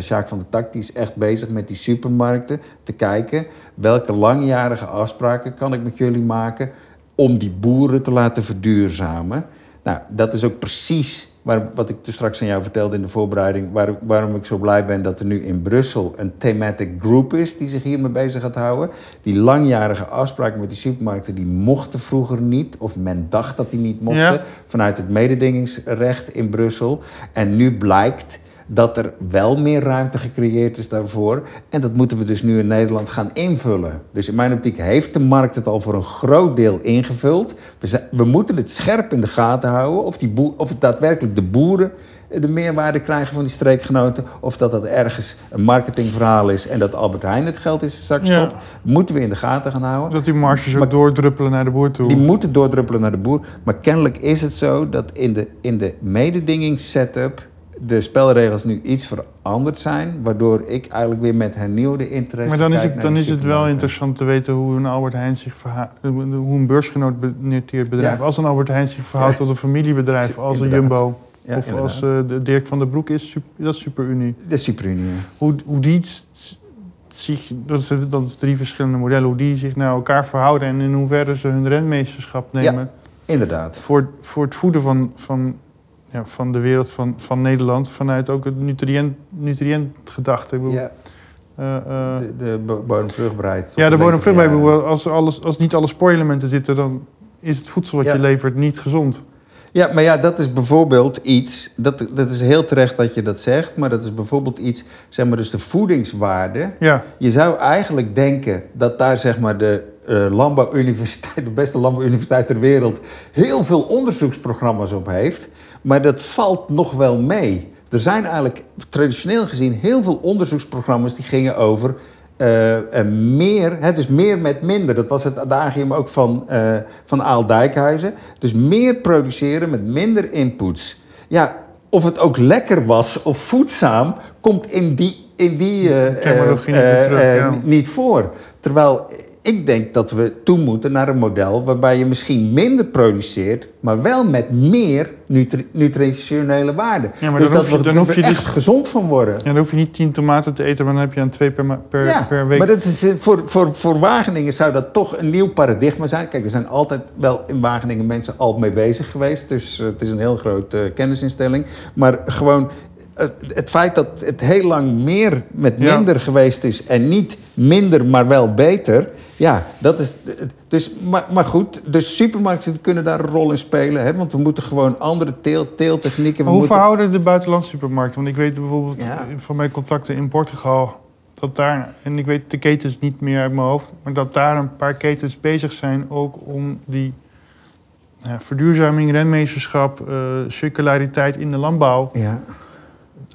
Sjaak van der Tak die is echt bezig met die supermarkten te kijken... welke langjarige afspraken kan ik met jullie maken om die boeren te laten verduurzamen. Nou, dat is ook precies waar, wat ik dus straks aan jou vertelde in de voorbereiding... Waar, waarom ik zo blij ben dat er nu in Brussel een thematic group is... die zich hiermee bezig gaat houden. Die langjarige afspraken met die supermarkten, die mochten vroeger niet... of men dacht dat die niet mochten, Ja. vanuit het mededingingsrecht in Brussel. En nu blijkt dat er wel meer ruimte gecreëerd is daarvoor. En dat moeten we dus nu in Nederland gaan invullen. Dus in mijn optiek heeft de markt het al voor een groot deel ingevuld. We, zijn- we moeten het scherp in de gaten houden of, die boe- of het daadwerkelijk de boeren de meerwaarde krijgen van die streekgenoten. Of dat dat ergens een marketingverhaal is en dat Albert Heijn het geld is straks Ja. stopt. Moeten we in de gaten gaan houden. Dat die marges ook doordruppelen naar de boer toe. Die moeten doordruppelen naar de boer. Maar kennelijk is het zo dat in de, in de mededingingssetup de spelregels nu iets veranderd zijn. Waardoor ik eigenlijk weer met hernieuwde interesse. maar dan is het, dan is het wel interessant te weten hoe een Albert Heijn zich verhoudt. Hoe een beursgenoteerd bedrijf. Ja. Als een Albert Heijn zich verhoudt Ja. tot een familiebedrijf. Als een. Jumbo. Ja, of inderdaad. als eh, de Dirk van der Broek is. Dat is SuperUnie. De superunie. Hoe, hoe die zich. Dat zijn dan drie verschillende modellen. Hoe die zich naar elkaar verhouden. En in hoeverre ze hun renmeesterschap nemen. Inderdaad. Voor, voor het voeden van, van, ja, van de wereld van, van Nederland. Vanuit ook het nutriënt, nutriëntgedachte. Ja, eh, eh, de, de bo- bodemvruchtbaarheid. ja, de bodemvruchtbaarheid. Ja. Als, alles, als niet alle spoilelementen zitten, dan is het voedsel wat Ja. je levert niet gezond. Ja, maar ja, dat is bijvoorbeeld iets. Dat, dat is heel terecht dat je dat zegt. Maar dat is bijvoorbeeld iets. Zeg maar, dus de voedingswaarde. Ja, Je zou eigenlijk denken dat daar zeg maar de eh, landbouwuniversiteit, de beste landbouwuniversiteit ter wereld, heel veel onderzoeksprogramma's op heeft. Maar dat valt nog wel mee. Er zijn eigenlijk traditioneel gezien heel veel onderzoeksprogramma's die gingen over eh, eh, meer, hè, dus meer met minder. Dat was het adagium ook van, eh van Aal Dijkhuizen. Dus meer produceren met minder inputs. Ja, of het ook lekker was of voedzaam, komt in die, in die terug, ja. niet voor. Terwijl ik denk dat we toe moeten naar een model waarbij je misschien minder produceert, maar wel met meer nutri- nutritionele waarde. Ja, maar dus dan dat hoef je- we dan hoef er je echt dus- gezond van worden. ja dan hoef je niet tien tomaten te eten, maar dan heb je aan twee per, per, Ja, per week. maar dat is, eh, voor, voor, voor Wageningen zou dat toch een nieuw paradigma zijn. Kijk, er zijn altijd wel in Wageningen mensen al mee bezig geweest. Dus eh, het is een heel grote eh, kennisinstelling. Maar gewoon het, het feit dat het heel lang meer met Ja. minder geweest is... en niet minder, maar wel beter... Ja, dat is... Dus, maar, maar goed, de supermarkten kunnen daar een rol in spelen. Hè? Want we moeten gewoon andere teel, teeltechnieken... Maar hoe moeten- verhouden de buitenlandse supermarkten? Want ik weet bijvoorbeeld Ja. van mijn contacten in Portugal dat daar, en ik weet de ketens niet meer uit mijn hoofd, maar dat daar een paar ketens bezig zijn ook om die ja, verduurzaming, renmeesterschap, eh, circulariteit in de landbouw Ja,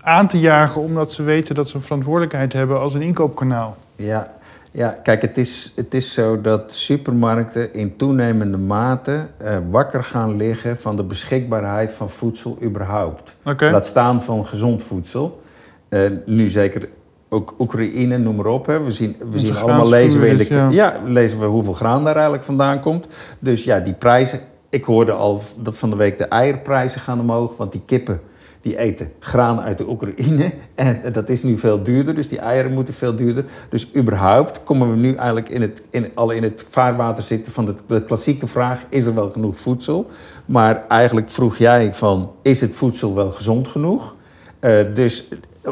aan te jagen, omdat ze weten dat ze een verantwoordelijkheid hebben als een inkoopkanaal. Ja, ja kijk, het is, het is zo dat supermarkten in toenemende mate eh, wakker gaan liggen van de beschikbaarheid van voedsel überhaupt. Laat staan van gezond voedsel. Eh, nu zeker ook Oekraïne, noem maar op. Hè. We zien, we zien allemaal lezen we, in de, is, ja. ja, lezen we hoeveel graan daar eigenlijk vandaan komt. Dus ja, die prijzen. Ik hoorde al dat van de week de eierprijzen gaan omhoog, want die kippen die eten graan uit de Oekraïne. <laughs> En dat is nu veel duurder, dus die eieren moeten veel duurder. Dus überhaupt komen we nu eigenlijk in het, in, al in het vaarwater zitten van de, klassieke vraag... is er wel genoeg voedsel? Maar eigenlijk vroeg jij van, is het voedsel wel gezond genoeg? Eh, dus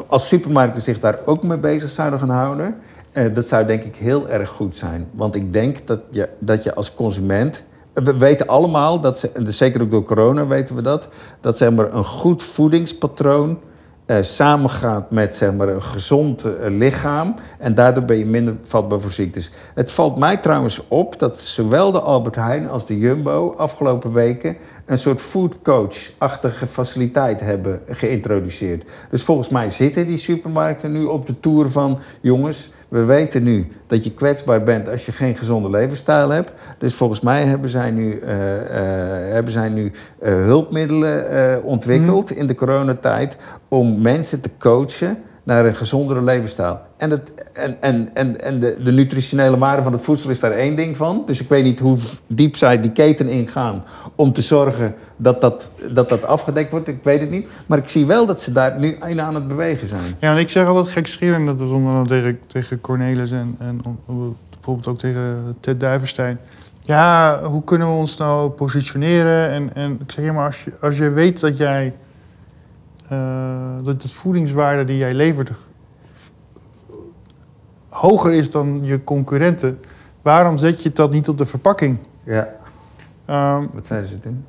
als supermarkten zich daar ook mee bezig zouden gaan houden, eh, dat zou denk ik heel erg goed zijn. Want ik denk dat je, dat je als consument. We weten allemaal, dat en zeker ook door corona weten we dat, dat zeg maar, een goed voedingspatroon eh, samengaat met zeg maar, een gezond eh, lichaam. En daardoor ben je minder vatbaar voor ziektes. Het valt mij trouwens op dat zowel de Albert Heijn als de Jumbo afgelopen weken een soort foodcoach-achtige faciliteit hebben geïntroduceerd. Dus volgens mij zitten die supermarkten nu op de toer van jongens. We weten nu dat je kwetsbaar bent als je geen gezonde levensstijl hebt. Dus volgens mij hebben zij nu, eh, eh, hebben zij nu eh, hulpmiddelen ontwikkeld in de coronatijd om mensen te coachen naar een gezondere levensstijl. En, het, en, en, en, en de, de nutritionele waarde van het voedsel is daar één ding van. Dus ik weet niet hoe diep zij die keten ingaan om te zorgen dat dat, dat dat afgedekt wordt. Ik weet het niet. Maar ik zie wel dat ze daar nu aan het bewegen zijn. Ja, en ik zeg altijd gekscherend, dat onder andere tegen, tegen Cornelis en, en bijvoorbeeld ook tegen Ted Duivenstein. Ja, hoe kunnen we ons nou positioneren? En, en ik zeg, maar als als je weet dat jij... eh, dat het voedingswaarde die jij levert hoger is dan je concurrenten... waarom zet je dat niet op de verpakking? Ja, Ehm, wat zeiden ze toen?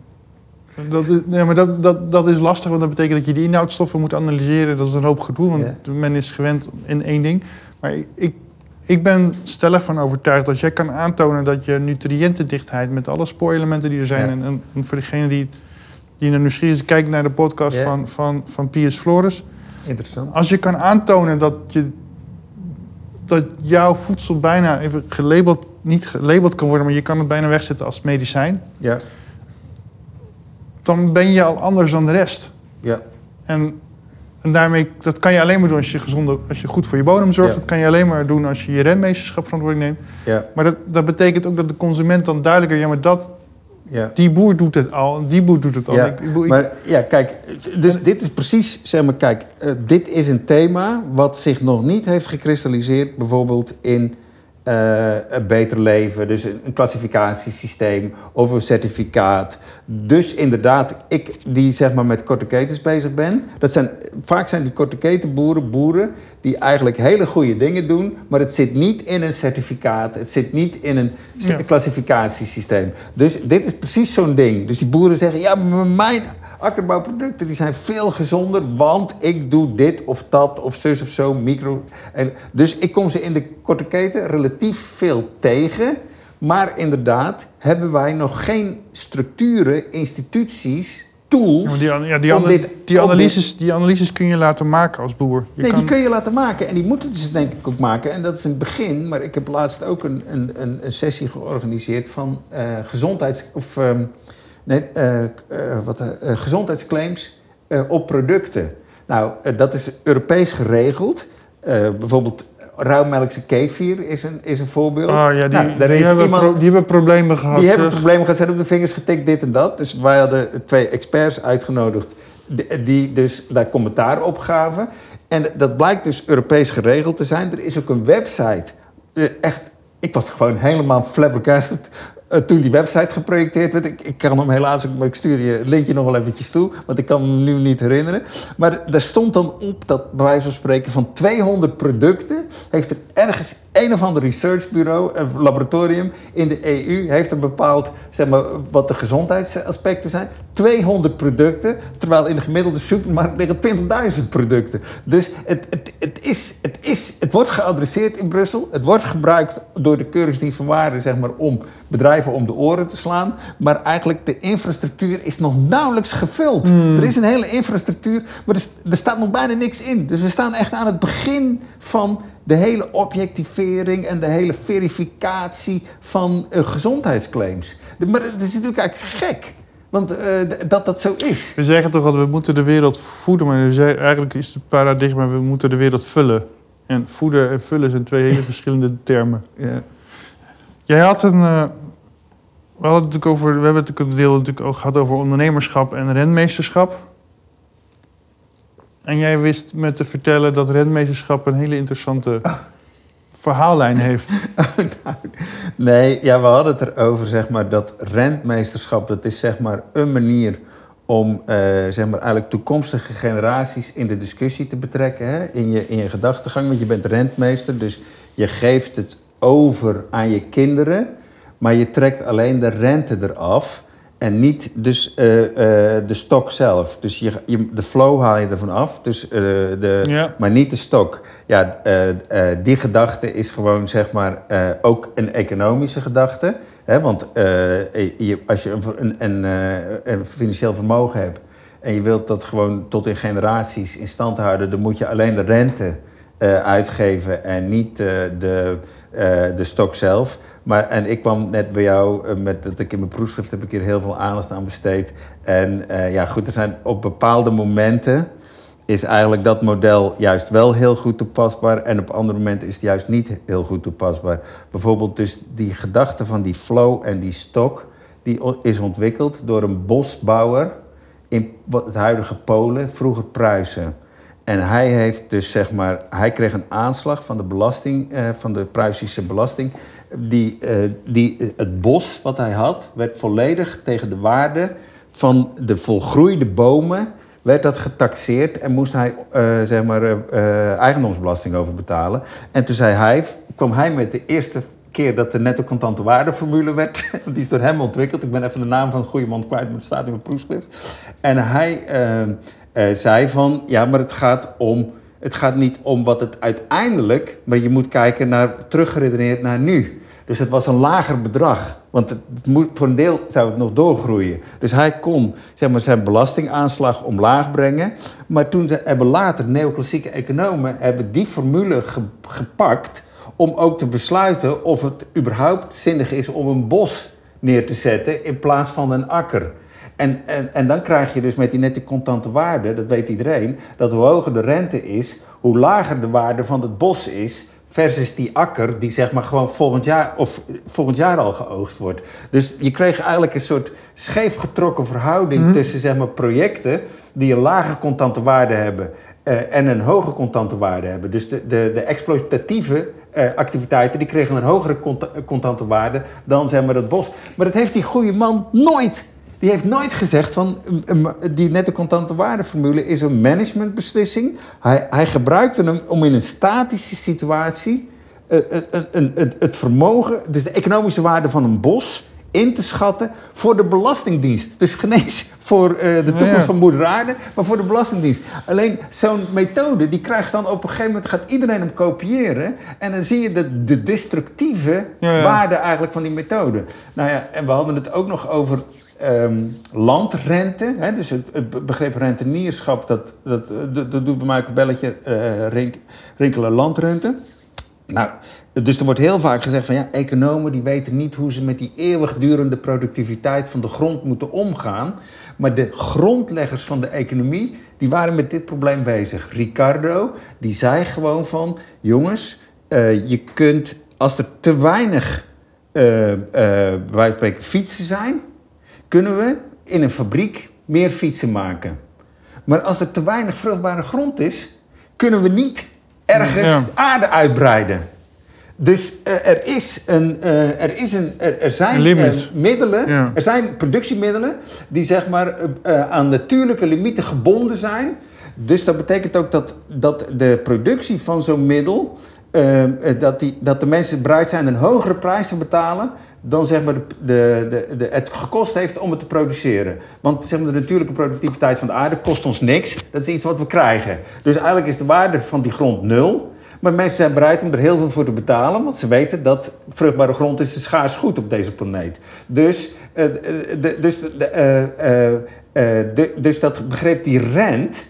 dat is, nee, maar dat, dat, dat is lastig, want dat betekent dat je die inhoudstoffen moet analyseren. Dat is een hoop gedoe, want Ja. men is gewend in één ding. Maar ik, ik ben stellig van overtuigd dat jij kan aantonen dat je nutriëntendichtheid met alle spoorelementen die er zijn. Ja. En, en, en voor degene die, die naar nieuwsgierig is, kijkt naar de podcast van, van, van Piers Flores. Interessant. Als je kan aantonen dat, je, dat jouw voedsel bijna even gelabeld, niet gelabeld kan worden, maar je kan het bijna wegzetten als medicijn, Ja, dan ben je al anders dan de rest. ja, En, en daarmee, dat kan je alleen maar doen als je, gezonde, als je goed voor je bodem zorgt. Ja. Dat kan je alleen maar doen als je je renmeesterschap verantwoording neemt. ja, Maar dat, dat betekent ook dat de consument dan duidelijker... ja, maar dat, ja. die boer doet het al, die boer doet het al. Ja, Ik- Maar ja, kijk, dus dit is precies, zeg maar, kijk, eh, dit is een thema wat zich nog niet heeft gekristalliseerd, bijvoorbeeld in eh, een beter leven, dus een, een klassificatiesysteem of een certificaat. Dus inderdaad, ik die zeg maar met korte ketens bezig ben, dat zijn, vaak zijn die korte ketenboeren boeren die eigenlijk hele goede dingen doen, maar het zit niet in een certificaat, het zit niet in een Ja. klassificatiesysteem. Dus dit is precies zo'n ding. Dus die boeren zeggen, ja, maar mijn akkerbouwproducten die zijn veel gezonder, want ik doe dit of dat of zus of zo, micro. En, dus ik kom ze in de korte keten relatief veel tegen. Maar inderdaad hebben wij nog geen structuren, instituties, tools. ja, die, an- ja, die, om dit- die, analyses, die analyses kun je laten maken als boer. Je nee, kan, die kun je laten maken. En die moeten ze denk ik ook maken. En dat is een begin. Maar ik heb laatst ook een, een, een, een sessie georganiseerd van eh, gezondheids... Of, ehm, nee, eh, eh, wat, eh, gezondheidsclaims op producten. Nou, dat is Europees geregeld. Bijvoorbeeld rauwmelkse kefir is een, is een voorbeeld. Ah, ja, die, Nou, die, is hebben iemand- pro- die hebben problemen gehad. die hebben problemen gehad, zijn op de vingers getikt, dit en dat. Dus wij hadden twee experts uitgenodigd die, die dus daar commentaar op gaven. En dat blijkt dus Europees geregeld te zijn. Er is ook een website. Echt, ik was gewoon helemaal flabbergasted eh, toen die website geprojecteerd werd. Ik, ik kan hem helaas maar ik stuur je het linkje nog wel eventjes toe. Want ik kan hem nu niet herinneren. Maar daar stond dan op dat, bij wijze van spreken, van 200 producten... heeft er ergens een of ander researchbureau, een laboratorium in de EU... heeft er bepaald zeg maar, wat de gezondheidsaspecten zijn. 200 producten, terwijl in de gemiddelde supermarkt liggen 20.000 producten. Dus het, het, het, is, het, is, het wordt geadresseerd in Brussel. Het wordt gebruikt door de Keuringsdienst van Waarde zeg maar, om bedrijven om de oren te slaan. Maar eigenlijk de infrastructuur is nog nauwelijks gevuld. Er is een hele infrastructuur, maar er, st- er staat nog bijna niks in. Dus we staan echt aan het begin van de hele objectivering en de hele verificatie van eh, gezondheidsclaims. De- Maar het is natuurlijk eigenlijk gek. Want eh, dat dat zo is. We zeggen toch dat we moeten de wereld voeden, maar eigenlijk is het paradigma we moeten de wereld vullen. En voeden en vullen zijn twee hele <laughs> verschillende termen. Ja. Jij had een. eh, we, hadden het natuurlijk over, we hebben het natuurlijk een deel natuurlijk ook gehad over ondernemerschap en renmeesterschap. En jij wist me te vertellen dat renmeesterschap een hele interessante <laughs> verhaallijn heeft. <laughs> Nee, ja, we hadden het erover, zeg maar, dat rentmeesterschap, dat is zeg maar een manier om eh, zeg maar eigenlijk toekomstige generaties in de discussie te betrekken. Hè? In, je, in je gedachtegang, want je bent rentmeester. Dus je geeft het over aan je kinderen. Maar je trekt alleen de rente eraf. En niet dus eh, eh, de stok zelf. Dus je, je, de flow haal je ervan af, dus, eh, de, Ja. maar niet de stok. Ja, die gedachte is gewoon zeg maar ook een economische gedachte. Hè? Want je, als je een, een, financieel vermogen hebt en je wilt dat gewoon tot in generaties in stand houden, dan moet je alleen de rente uitgeven en niet de, eh, de stok zelf. Maar, en ik kwam net bij jou eh, met dat ik in mijn proefschrift heb ik hier heel veel aandacht aan besteed. En eh, ja, goed, er zijn op bepaalde momenten is eigenlijk dat model juist wel heel goed toepasbaar en op andere momenten is het juist niet heel goed toepasbaar. Bijvoorbeeld dus die gedachte van die flow en die stok, die is ontwikkeld door een bosbouwer in het huidige Polen, vroeger Pruisen. En hij heeft dus zeg maar, hij kreeg een aanslag van de belasting, eh, van de Pruisische belasting. Die, eh, die, het bos wat hij had, werd volledig tegen de waarde van de volgroeide bomen werd dat getaxeerd en moest hij eh, zeg maar, eh, eh, eigendomsbelasting over betalen. En toen zei hij, kwam hij met de eerste keer dat de netto contante waardeformule werd, <laughs> die is door hem ontwikkeld. Ik ben even de naam van een goede man kwijt, maar het staat in mijn proefschrift. En hij eh, zei van, ja, maar het gaat om, het gaat niet om wat het uiteindelijk, maar je moet kijken naar, teruggeredeneerd naar nu. Dus het was een lager bedrag. Want het, het moet, voor een deel zou het nog doorgroeien. Dus hij kon zeg maar, zijn belastingaanslag omlaag brengen. Maar toen hebben later neoclassieke economen hebben die formule ge- gepakt... om ook te besluiten of het überhaupt zinnig is om een bos neer te zetten... in plaats van een akker. En, en, en dan krijg je dus met die nette contante waarde, dat weet iedereen, dat hoe hoger de rente is, hoe lager de waarde van het bos is, versus die akker die zeg maar gewoon volgend jaar, of volgend jaar al geoogst wordt. Dus je kreeg eigenlijk een soort scheefgetrokken verhouding tussen zeg maar projecten die een lage contante waarde hebben eh, en een hoge contante waarde hebben. Dus de, de, de exploitatieve eh, activiteiten die kregen een hogere conta- contante waarde dan zeg maar dat bos. Maar dat heeft die goede man nooit. Die heeft nooit gezegd van die nette contante waardeformule is een managementbeslissing. Hij, hij gebruikte hem om in een statische situatie eh, eh, eh, het vermogen, dus de economische waarde van een bos in te schatten voor de Belastingdienst. Dus geen eens voor de toekomst ja. van moeder aarde, maar voor de Belastingdienst. Alleen zo'n methode, die krijgt dan op een gegeven moment, gaat iedereen hem kopiëren. En dan zie je de, de destructieve ja. waarde eigenlijk van die methode. Nou ja, en we hadden het ook nog over ehm, landrente. Hè? Dus het, begrip rentenierschap, dat, dat, dat, dat doet bij mij ook een belletje eh, rink, rinkelen landrente. Nou, dus er wordt heel vaak gezegd van ja, economen die weten niet hoe ze met die eeuwigdurende productiviteit van de grond moeten omgaan. Maar de grondleggers van de economie, die waren met dit probleem bezig. Ricardo, die zei gewoon van jongens, eh, je kunt als er te weinig eh eh, van spreken fietsen zijn, kunnen we in een fabriek meer fietsen maken. Maar als er te weinig vruchtbare grond is, kunnen we niet ergens Ja. aarde uitbreiden. Dus eh, er is een, eh, er, is een er, er zijn eh, middelen, Ja. er zijn productiemiddelen die zeg maar aan natuurlijke limieten gebonden zijn. Dus dat betekent ook dat, dat de productie van zo'n middel, dat, die, dat de mensen bereid zijn een hogere prijs te betalen dan zeg maar de, de, de, het gekost heeft om het te produceren. Want zeg maar, de natuurlijke productiviteit van de aarde kost ons niks. Dat is iets wat we krijgen. Dus eigenlijk is de waarde van die grond nul. Maar mensen zijn bereid om er heel veel voor te betalen, want ze weten dat vruchtbare grond is een schaars goed op deze planeet. Dus, eh, de, dus, de, eh, eh, eh, de, dus dat begrip die rent,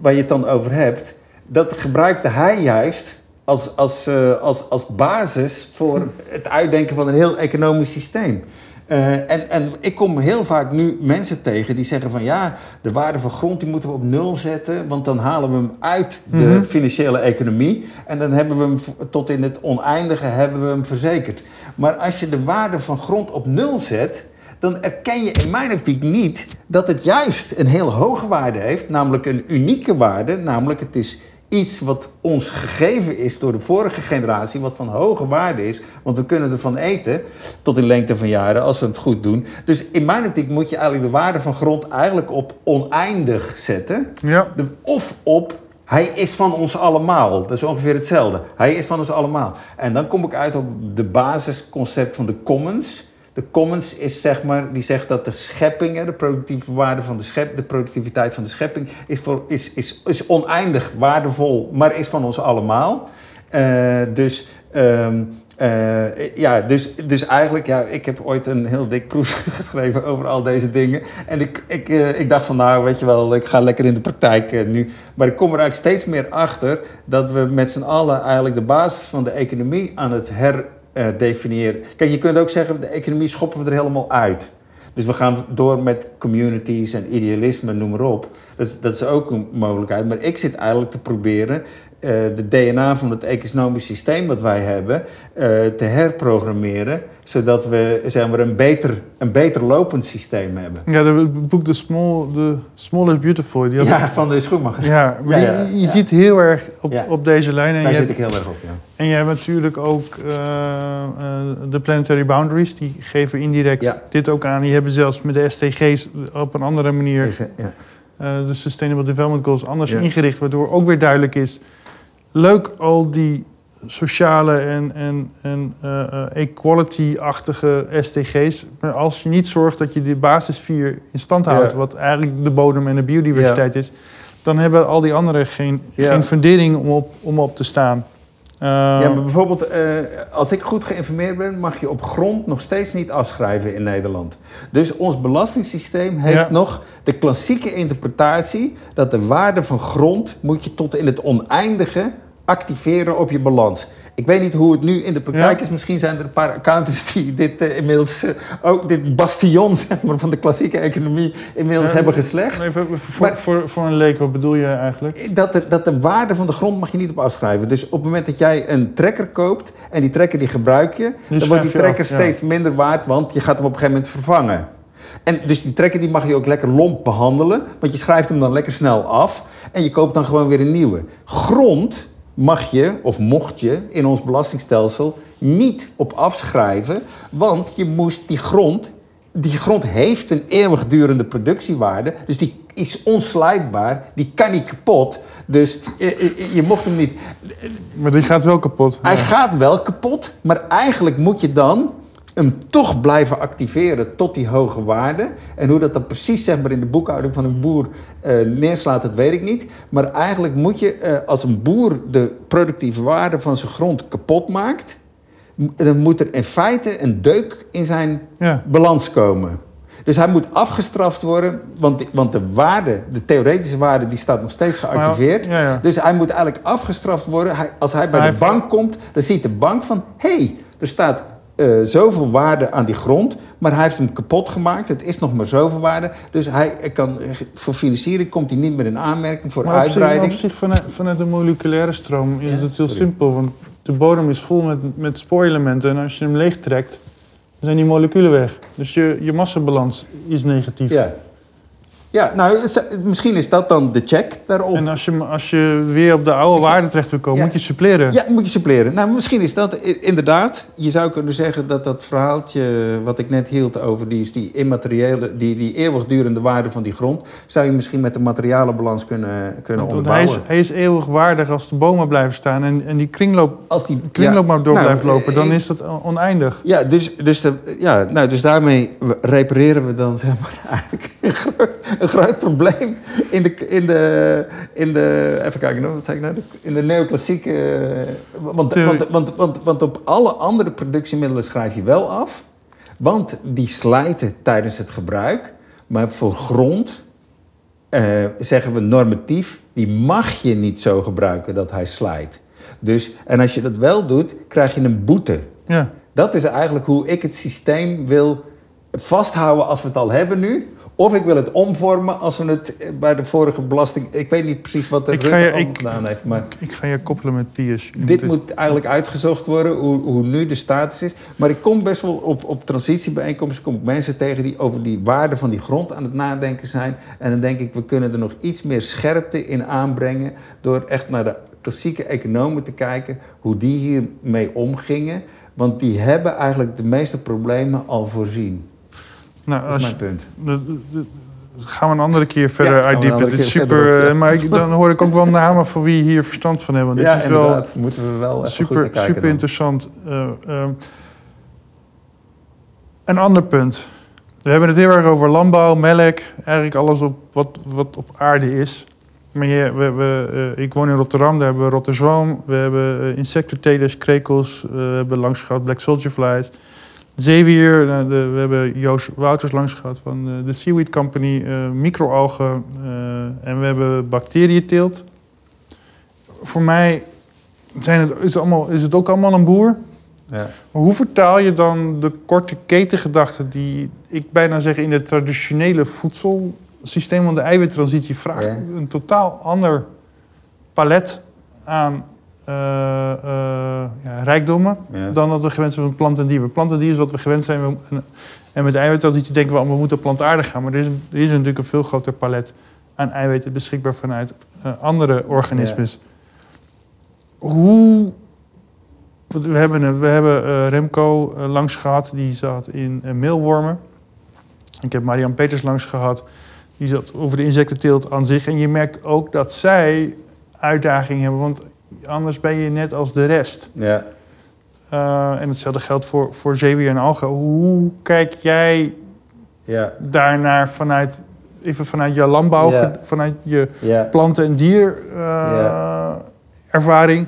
waar je het dan over hebt, dat gebruikte hij juist als, als, eh, als, als basis voor het uitdenken van een heel economisch systeem. Eh, en, en ik kom heel vaak nu mensen tegen die zeggen van ja, de waarde van grond die moeten we op nul zetten, want dan halen we hem uit de Mhm. financiële economie en dan hebben we hem tot in het oneindige hebben we hem verzekerd. Maar als je de waarde van grond op nul zet, dan erken je in mijn optiek niet dat het juist een heel hoge waarde heeft, namelijk een unieke waarde, namelijk het is iets wat ons gegeven is door de vorige generatie, wat van hoge waarde is. Want we kunnen ervan eten tot in lengte van jaren als we het goed doen. Dus in mijn optiek moet je eigenlijk de waarde van grond eigenlijk op oneindig zetten. Ja. De- of op hij is van ons allemaal. Dat is ongeveer hetzelfde. Hij is van ons allemaal. En dan kom ik uit op de basisconcept van de commons. De commons is zeg maar, die zegt dat de schepping, hè, de productieve waarde van de schep, de productiviteit van de schepping, is, voor, is, is, is oneindig waardevol, maar is van ons allemaal. Eh, dus, ehm, eh, ja, dus, dus eigenlijk, ja, ik heb ooit een heel dik proef <laughs> geschreven over al deze dingen. En ik, ik, eh, ik dacht van, nou, weet je wel, ik ga lekker in de praktijk nu. Maar ik kom er eigenlijk steeds meer achter dat we met z'n allen eigenlijk de basis van de economie aan het herdefiniëren. Kijk, je kunt ook zeggen, de economie schoppen we er helemaal uit. Dus we gaan door met communities en idealisme, noem maar op. Dat is, dat is ook een mogelijkheid. Maar ik zit eigenlijk te proberen eh, de DNA van het economisch systeem wat wij hebben eh, te herprogrammeren. Zodat we zeg maar, een, beter, een beter lopend systeem hebben. Ja, de- het boek The Small, The Small is Beautiful. Die had- Ja, van de schoenmaker. ja, maar Ja, ja, je, je ja. ziet heel erg op, op deze lijn. En Daar zit hebt, ik heel erg op, ja. en je hebt natuurlijk ook eh, eh, de Planetary Boundaries. Die geven indirect dit ook aan. Die hebben zelfs met de SDG's op een andere manier... Is, eh, eh, de Sustainable Development Goals anders ingericht, waardoor ook weer duidelijk is: leuk al die sociale en, en, en eh, eh, equality-achtige SDG's, maar als je niet zorgt dat je die basis vier in stand houdt, Ja. wat eigenlijk de bodem en de biodiversiteit is, dan hebben al die anderen geen, Ja. geen fundering om op, om op te staan. Ja, maar bijvoorbeeld, eh, als ik goed geïnformeerd ben, mag je op grond nog steeds niet afschrijven in Nederland. Dus ons belastingssysteem heeft Ja. nog de klassieke interpretatie dat de waarde van grond moet je tot in het oneindige activeren op je balans. Ik weet niet hoe het nu in de praktijk Ja. is. Misschien zijn er een paar accountants die dit eh, inmiddels eh, ook dit bastion <laughs> zeg maar, van de klassieke economie inmiddels Ja, hebben geslegd. even voor, Maar- voor, voor een leek, wat bedoel je eigenlijk? Dat de, dat de waarde van de grond mag je niet op afschrijven. Dus op het moment dat jij een trekker koopt en die trekker die gebruik je, dan wordt die trekker af, ja. steeds minder waard, want je gaat hem op een gegeven moment vervangen. En dus die trekker die mag je ook lekker lomp behandelen, want je schrijft hem dan lekker snel af en je koopt dan gewoon weer een nieuwe. Grond mag je, of mocht je, in ons belastingstelsel niet op afschrijven, want je moest die grond die grond heeft een eeuwigdurende productiewaarde. Dus die is onslijtbaar. Die kan niet kapot. Dus je, je, je mocht hem niet. Maar die gaat wel kapot. Hij Ja. gaat wel kapot. Maar eigenlijk moet je dan hem toch blijven activeren tot die hoge waarde. En hoe dat dan precies zeg maar, in de boekhouding van een boer eh, neerslaat, dat weet ik niet. Maar eigenlijk moet je, eh, als een boer de productieve waarde van zijn grond kapot maakt... dan moet er in feite een deuk in zijn Ja. balans komen. Dus hij moet afgestraft worden, want, want de waarde, de theoretische waarde, die staat nog steeds geactiveerd. ja, ja. Dus hij moet eigenlijk afgestraft worden. Hij, als hij bij de bank komt, dan ziet de bank van... hé, hey, er staat eh, zoveel waarde aan die grond, maar hij heeft hem kapot gemaakt. Het is nog maar zoveel waarde. Dus hij kan, voor financiering komt hij niet meer in aanmerking voor Maar op zich, maar uitbreiding. op zich vanuit, vanuit de moleculaire stroom is Ja, het heel sorry. simpel. Want de bodem is vol met, met spoorelementen. En als je hem leegtrekt, zijn die moleculen weg. Dus je, je massabalans is negatief. Ja. Ja, nou, misschien is dat dan de check daarop. En als je, als je weer op de oude waarde terecht wil komen, Ja. moet je suppleren. Ja, moet je suppleren. Nou, misschien is dat inderdaad. Je zou kunnen zeggen dat dat verhaaltje wat ik net hield over die, die immateriële, die, die eeuwigdurende waarde van die grond, zou je misschien met de materialenbalans kunnen, kunnen Want, want hij, is, hij is eeuwig waardig als de bomen blijven staan. En, en die kringloop, Als die kringloop ja, maar door nou, blijft lopen, dan ik- is dat on- oneindig. Ja, dus, dus, de, ja, nou, dus daarmee repareren we dan zeg maar, eigenlijk <laughs> een groot, probleem in de, in de, in de even kijken, wat zei ik nou? In de neoclassieke. eh, Want, want, want, want, want op alle andere productiemiddelen schrijf je wel af, want die slijten tijdens het gebruik. Maar voor grond eh, zeggen we normatief, die mag je niet zo gebruiken dat hij slijt. Dus, en als je dat wel doet, krijg je een boete. Ja. Dat is eigenlijk hoe ik het systeem wil vasthouden als we het al hebben nu. Of ik wil het omvormen als we het eh, bij de vorige belasting... Ik weet niet precies wat de Ik Rutte je- ik- gedaan heeft, maar... Ik ga je koppelen met Piers. Dit moet eigenlijk uitgezocht worden, hoe, hoe nu de status is. Maar ik kom best wel op, op transitiebijeenkomsten kom ik mensen tegen die over die waarde van die grond aan het nadenken zijn. En dan denk ik, we kunnen er nog iets meer scherpte in aanbrengen. Door echt naar de klassieke economen te kijken, hoe die hiermee omgingen. Want die hebben eigenlijk de meeste problemen al voorzien. Nou, Dat is mijn punt. gaan we een andere keer verder een uitdiepen. Dit is super, op, ja. eh, maar ik, dan hoor ik ook wel namen van wie hier verstand van hebben. Want dit ja, is wel. Moeten we wel even goed super, naar kijken super interessant. Eh, ehm, een ander punt. We hebben het heel erg over landbouw, melk, eigenlijk alles op wat, wat op aarde is. Maar je, we, we, eh, ik woon in Rotterdam, daar hebben we rotterzwam, we hebben insectentelers, krekels, we hebben langs gehad black soldier flies. Zeewier, nou, de, we hebben Joost Wouters langs gehad van de, de Seaweed Company, eh, microalgen eh, en we hebben bacteriënteelt. Voor mij zijn het, is, het allemaal, is het ook allemaal een boer. Ja. Maar hoe vertaal je dan de korte ketengedachte die ik bijna zeg in het traditionele voedselsysteem van de eiwittransitie vraagt Ja. een totaal ander palet aan eh, eh, ja, rijkdommen Ja. dan dat we gewend zijn van plant en dier. Bij Plant en dier is wat we gewend zijn. En, en met de eiwittransitie denken we, we moeten plantaardig gaan. Maar er is, een, er is natuurlijk een veel groter palet aan eiwitten beschikbaar vanuit eh, andere organismes. Hoe... We hebben, we hebben Remco langs gehad, die zat in meelwormen. Ik heb Marian Peters langs gehad, die zat over de insectenteelt aan zich. En je merkt ook dat zij uitdagingen hebben, want anders ben je net als de rest. Ja. Uh, en hetzelfde geldt voor, voor zeewier en algen. Hoe kijk jij Ja. daarnaar vanuit, even vanuit je landbouw, Ja. vanuit je Ja. planten- en dier uh, Ja. ervaring?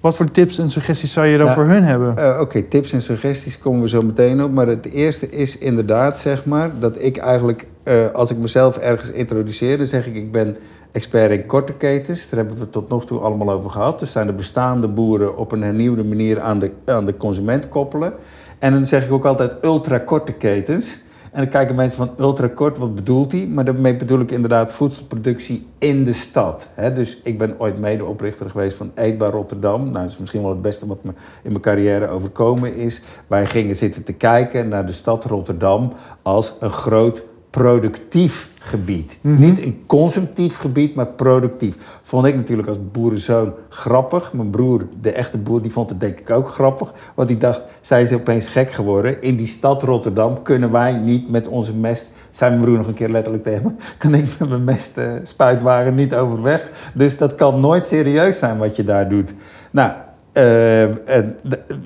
Wat voor tips en suggesties zou je dan voor hun hebben? Eh, Oké, tips en suggesties komen we zo meteen op. Maar het eerste is inderdaad, zeg maar, dat ik eigenlijk, eh, als ik mezelf ergens introduceer, dan zeg ik, ik ben expert in korte ketens. Daar hebben we het tot nog toe allemaal over gehad. Dus zijn de bestaande boeren op een hernieuwde manier aan de, aan de consument koppelen. En dan zeg ik ook altijd ultrakorte ketens. En dan kijken mensen van ultrakort, wat bedoelt hij? Maar daarmee bedoel ik inderdaad voedselproductie in de stad. Dus ik ben ooit medeoprichter geweest van Eetbaar Rotterdam. Nou, dat is misschien wel het beste wat me in mijn carrière overkomen is. Wij gingen zitten te kijken naar de stad Rotterdam als een groot productief gebied. Mhm. Niet een consumptief gebied, maar productief. Vond ik natuurlijk als boerenzoon grappig. Mijn broer, de echte boer, die vond het denk ik ook grappig. Want die dacht, zij is opeens gek geworden. In die stad Rotterdam kunnen wij niet met onze mest... Zei mijn broer nog een keer letterlijk tegen me... <laughs> kan ik met mijn mest eh, spuitwagen niet overweg. Dus dat kan nooit serieus zijn wat je daar doet. Nou, eh,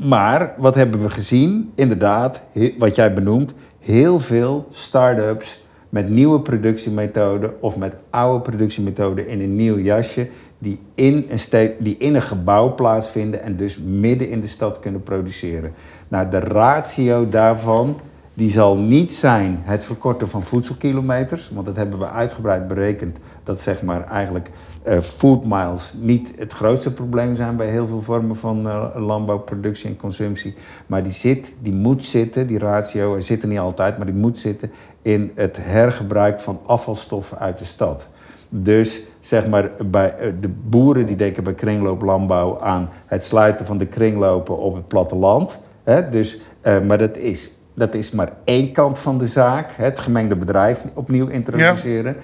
maar wat hebben we gezien? Inderdaad, wat jij benoemt, heel veel start-ups met nieuwe productiemethoden of met oude productiemethoden in een nieuw jasje, die in een, die in een gebouw plaatsvinden en dus midden in de stad kunnen produceren. Nou, de ratio daarvan die zal niet zijn het verkorten van voedselkilometers, want dat hebben we uitgebreid berekend. Dat zeg maar eigenlijk eh, food miles niet het grootste probleem zijn bij heel veel vormen van eh, landbouwproductie en consumptie. Maar die zit, die moet zitten, die ratio, er zit er niet altijd, maar die moet zitten in het hergebruik van afvalstoffen uit de stad. Dus zeg maar, bij eh, de boeren die denken bij kringlooplandbouw aan het sluiten van de kringlopen op het platteland. Hè? Dus, maar dat is, dat is maar één kant van de zaak. hè, Het gemengde bedrijf opnieuw introduceren.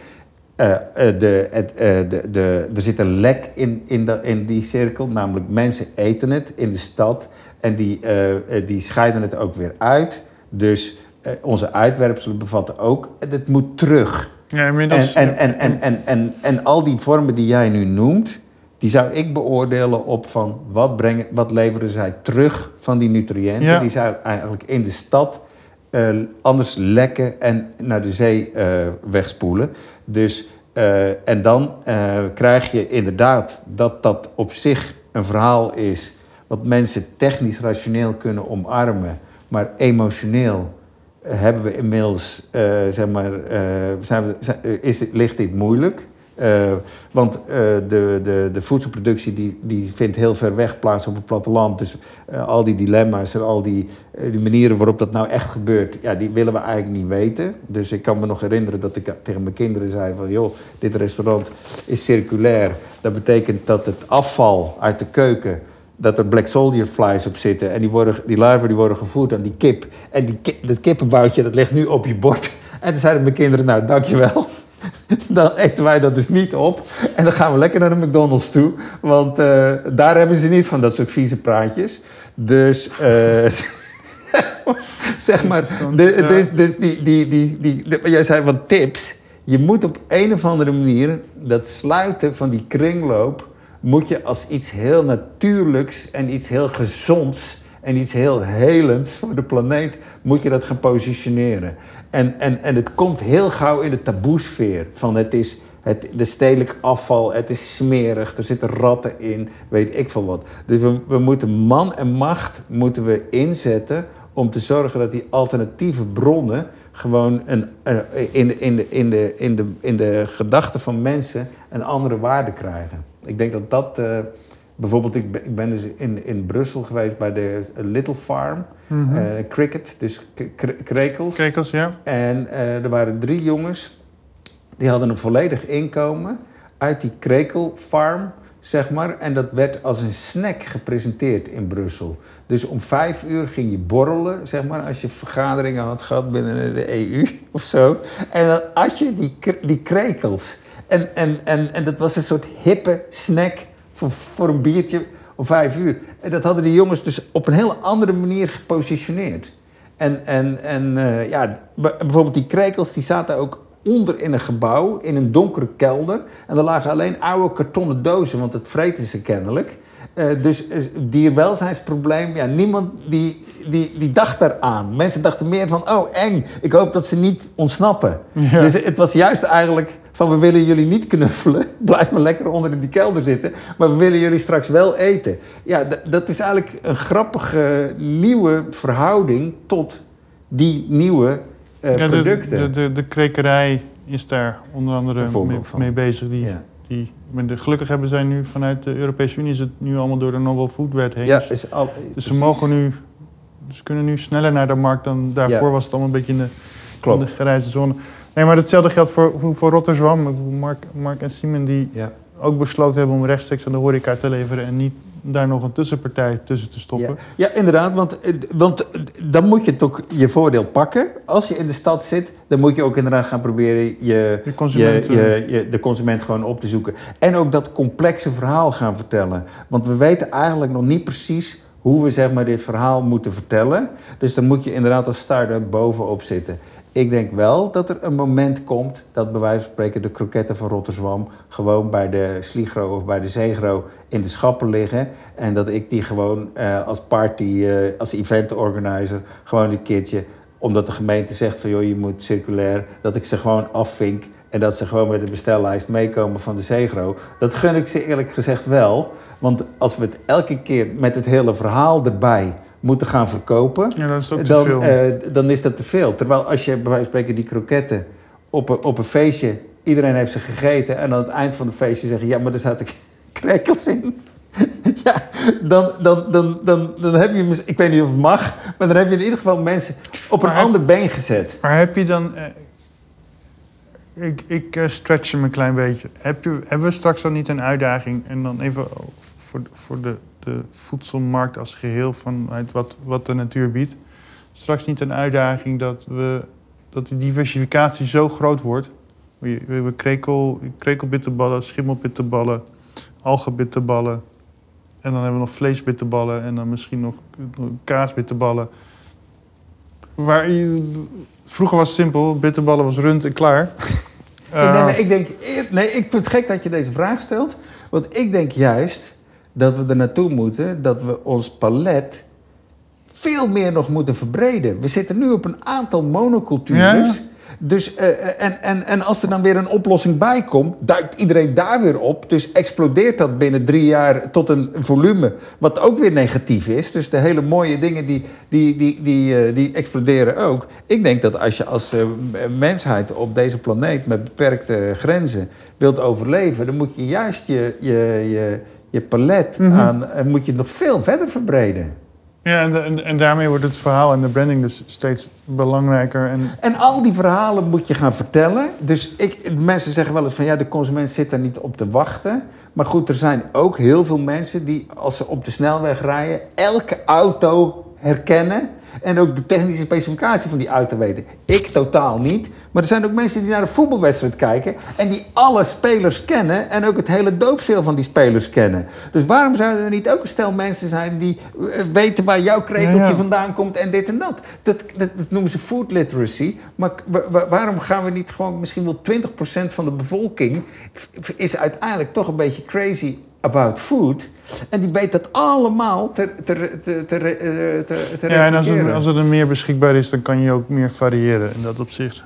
Eh, de, het, eh, de, de, er zit een lek in, in, de, in die cirkel, namelijk mensen eten het in de stad en die, eh, eh, die scheiden het ook weer uit. Dus eh, onze uitwerpselen bevatten ook, het moet terug. Ja, En, inmiddels. en, en, en, en, en, en al die vormen die jij nu noemt, die zou ik beoordelen op van wat, brengen, wat leveren zij terug van die nutriënten Ja. die zij eigenlijk in de stad eh, anders lekken en naar de zee eh, wegspoelen. Dus, eh, en dan eh, krijg je inderdaad dat dat op zich een verhaal is wat mensen technisch rationeel kunnen omarmen, maar emotioneel hebben we inmiddels, eh, zeg maar, zijn is, ligt dit moeilijk. Eh, want uh, de, de, de voedselproductie die, die vindt heel ver weg plaats op het platteland. Dus uh, al die dilemma's en al die, die manieren waarop dat nou echt gebeurt, ja, die willen we eigenlijk niet weten. Dus ik kan me nog herinneren dat ik tegen mijn kinderen zei van... joh, dit restaurant is circulair. Dat betekent dat het afval uit de keuken dat er black soldier flies op zitten. En die, worden, die larven die worden gevoerd aan die kip. En die, dat kippenboutje dat ligt nu op je bord. En toen zeiden mijn kinderen, nou, dankjewel. <laughs> dan eten wij dat dus niet op. En dan gaan we lekker naar de McDonald's toe. Want uh, daar hebben ze niet van dat soort vieze praatjes. Dus... Uh, <laughs> zeg maar, de, dus, dus die, die, die, die, jij zei van tips. Je moet op een of andere manier dat sluiten van die kringloop moet je als iets heel natuurlijks en iets heel gezonds en iets heel helends voor de planeet, moet je dat gaan positioneren. En, en, en het komt heel gauw in de taboesfeer van het is het, de stedelijk afval, het is smerig, er zitten ratten in, weet ik veel wat. Dus we, we moeten man en macht moeten we inzetten om te zorgen dat die alternatieve bronnen gewoon een, in, in, de, in, de, in, de, in de gedachten van mensen een andere waarde krijgen. Ik denk dat dat. Uh, bijvoorbeeld, ik ben, ik ben dus in, in Brussel geweest bij de Little Farm. Mm -hmm. uh, cricket, dus krekels. Krekels, ja. En uh, er waren drie jongens. Die hadden een volledig inkomen uit die krekelfarm, zeg maar. En dat werd als een snack gepresenteerd in Brussel. Dus om vijf uur ging je borrelen, zeg maar, als je vergaderingen had gehad binnen de EU <laughs> of zo. En dan at je die, die krekels. En, en, en, en dat was een soort hippe snack voor, voor een biertje om vijf uur. En dat hadden die jongens dus op een hele andere manier gepositioneerd. En, en, en uh, ja, bijvoorbeeld die krekels die zaten ook onder in een gebouw, in een donkere kelder. En er lagen alleen oude kartonnen dozen, want het vreten ze kennelijk. Uh, dus uh, dierwelzijnsprobleem, ja, niemand die, die, die dacht eraan. Mensen dachten meer van, oh eng, ik hoop dat ze niet ontsnappen. Ja. Dus het was juist eigenlijk van, we willen jullie niet knuffelen, <laughs> blijf maar lekker onder in die kelder zitten, maar we willen jullie straks wel eten. Ja, dat is eigenlijk een grappige nieuwe verhouding tot die nieuwe uh, ja, producten. De, de, de, is daar onder andere mee, mee, bezig. Die, ja. die, de, gelukkig hebben zij nu vanuit de Europese Unie is het nu allemaal door de Novel Food Wet heen. Ja, is al, dus ze mogen nu, ze kunnen nu sneller naar de markt dan daarvoor was het allemaal een beetje in de, in de grijze zone. Nee, maar hetzelfde geldt voor, voor Rotterdam. Mark, Mark en Simon die ja. ook besloten hebben om rechtstreeks aan de horeca te leveren en niet daar nog een tussenpartij tussen te stoppen. Ja, ja inderdaad, want, want dan moet je toch je voordeel pakken. Als je in de stad zit, dan moet je ook inderdaad gaan proberen je, de, consument, je, je, je, de consument gewoon op te zoeken. En ook dat complexe verhaal gaan vertellen. Want we weten eigenlijk nog niet precies hoe we zeg maar, dit verhaal moeten vertellen. Dus dan moet je inderdaad als start-up bovenop zitten. Ik denk wel dat er een moment komt dat bij wijze van spreken de kroketten van Rotterdam gewoon bij de Sligro of bij de Zegro in de schappen liggen. En dat ik die gewoon uh, als party, uh, als event organizer, gewoon een keertje, omdat de gemeente zegt van joh, je moet circulair, dat ik ze gewoon afvink en dat ze gewoon met de bestellijst meekomen van de Zegro. Dat gun ik ze eerlijk gezegd wel. Want als we het elke keer met het hele verhaal erbij moeten gaan verkopen, ja, dan, is dat dan, uh, dan is dat te veel. Terwijl als je bij wijze van spreken die kroketten op een, op een feestje, iedereen heeft ze gegeten en aan het eind van het feestje zeggen, ja, maar er zaten <laughs> krekels in. <laughs> ja, dan, dan, dan, dan, dan heb je, ik weet niet of het mag, maar dan heb je in ieder geval mensen op een ander been gezet. Maar heb je dan, eh, ik, ik uh, stretch hem een klein beetje. Heb je, hebben we straks dan niet een uitdaging en dan even voor, voor de de voedselmarkt als geheel, vanuit wat, wat de natuur biedt. Straks niet een uitdaging dat, we, dat die diversificatie zo groot wordt. We, hebben krekel, krekelbitterballen, schimmelbitterballen, algenbitterballen. En dan hebben we nog vleesbitterballen en dan misschien nog kaasbitterballen. Waar vroeger was het simpel, bitterballen was rund en klaar. <laughs> Uh, nee, ik denk, nee, ik vind het gek dat je deze vraag stelt. Want ik denk juist dat we er naartoe moeten dat we ons palet veel meer nog moeten verbreden. We zitten nu op een aantal monocultures. Dus, eh, en, en, en als er dan weer een oplossing bij komt, duikt iedereen daar weer op. Dus explodeert dat binnen drie jaar tot een volume wat ook weer negatief is. Dus de hele mooie dingen die, die, die, die, eh, die exploderen ook. Ik denk dat als je als eh, mensheid op deze planeet met beperkte grenzen wilt overleven, dan moet je juist je, je, je, je palet Mhm. aan, en moet je nog veel verder verbreden. Ja, en, en, en daarmee wordt het verhaal en de branding dus steeds belangrijker. En En al die verhalen moet je gaan vertellen. Dus ik, mensen zeggen wel eens van ja, de consument zit daar niet op te wachten. Maar goed, er zijn ook heel veel mensen die als ze op de snelweg rijden, elke auto herkennen. En ook de technische specificatie van die auto weten. Ik totaal niet. Maar er zijn ook mensen die naar een voetbalwedstrijd kijken. En die alle spelers kennen. En ook het hele doopseel van die spelers kennen. Dus waarom zouden er niet ook een stel mensen zijn die eh, weten waar jouw krekeltje Ja, ja. vandaan komt en dit en dat. Dat, dat, dat noemen ze food literacy. Maar wa- wa- waarom gaan we niet gewoon, misschien wel 20% van de bevolking is uiteindelijk toch een beetje crazy about food. En die weet dat allemaal te, te, te, te, te, ja, en als, het, als er meer beschikbaar is, dan kan je ook meer variëren in dat opzicht.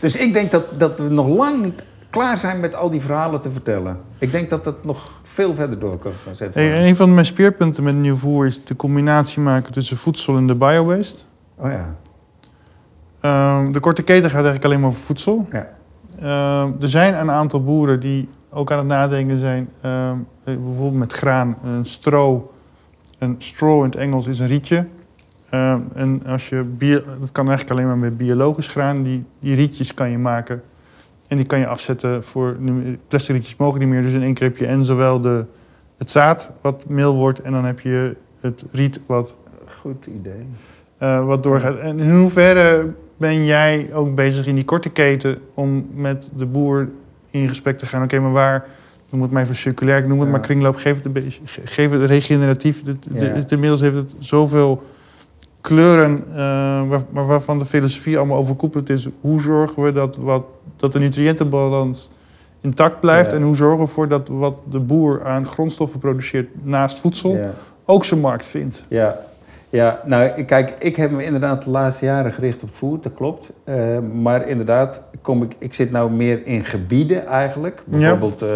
Dus ik denk dat, dat we nog lang niet klaar zijn met al die verhalen te vertellen. Ik denk dat dat nog veel verder door kan gaan zetten. Hey, een van mijn speerpunten met nieuw voer is de combinatie maken tussen voedsel en de biowaste. Oh ja. Ehm, de korte keten gaat eigenlijk alleen maar over voedsel. Ja. Ehm, er zijn een aantal boeren die ook aan het nadenken zijn, ehm, eh, bijvoorbeeld met graan, een stro. Een straw in het Engels is een rietje. Ehm, en als je bio, dat kan eigenlijk alleen maar met biologisch graan. Die, die rietjes kan je maken. En die kan je afzetten voor plastic rietjes mogen niet meer. Dus in één keer heb je en zowel de, het zaad wat meel wordt en dan heb je het riet wat Goed idee. eh, wat doorgaat. En in hoeverre ben jij ook bezig in die korte keten om met de boer in gesprek te gaan? Oké, maar waar, noem het maar even circulair, ik noem het Ja. maar kringloop, geef het, een beetje, ge- geef het regeneratief. De, de, Ja. het- inmiddels heeft het zoveel kleuren, waar, maar waarvan de filosofie allemaal overkoepeld is. Hoe zorgen we dat, wat, dat de nutriëntenbalans intact blijft? Ja. En hoe zorgen we ervoor dat wat de boer aan grondstoffen produceert naast voedsel ook zijn markt vindt? Ja, ja nou kijk, ik heb me inderdaad de laatste jaren gericht op food, dat klopt. Eh, maar inderdaad, kom ik, ik zit nou meer in gebieden eigenlijk. Bijvoorbeeld eh,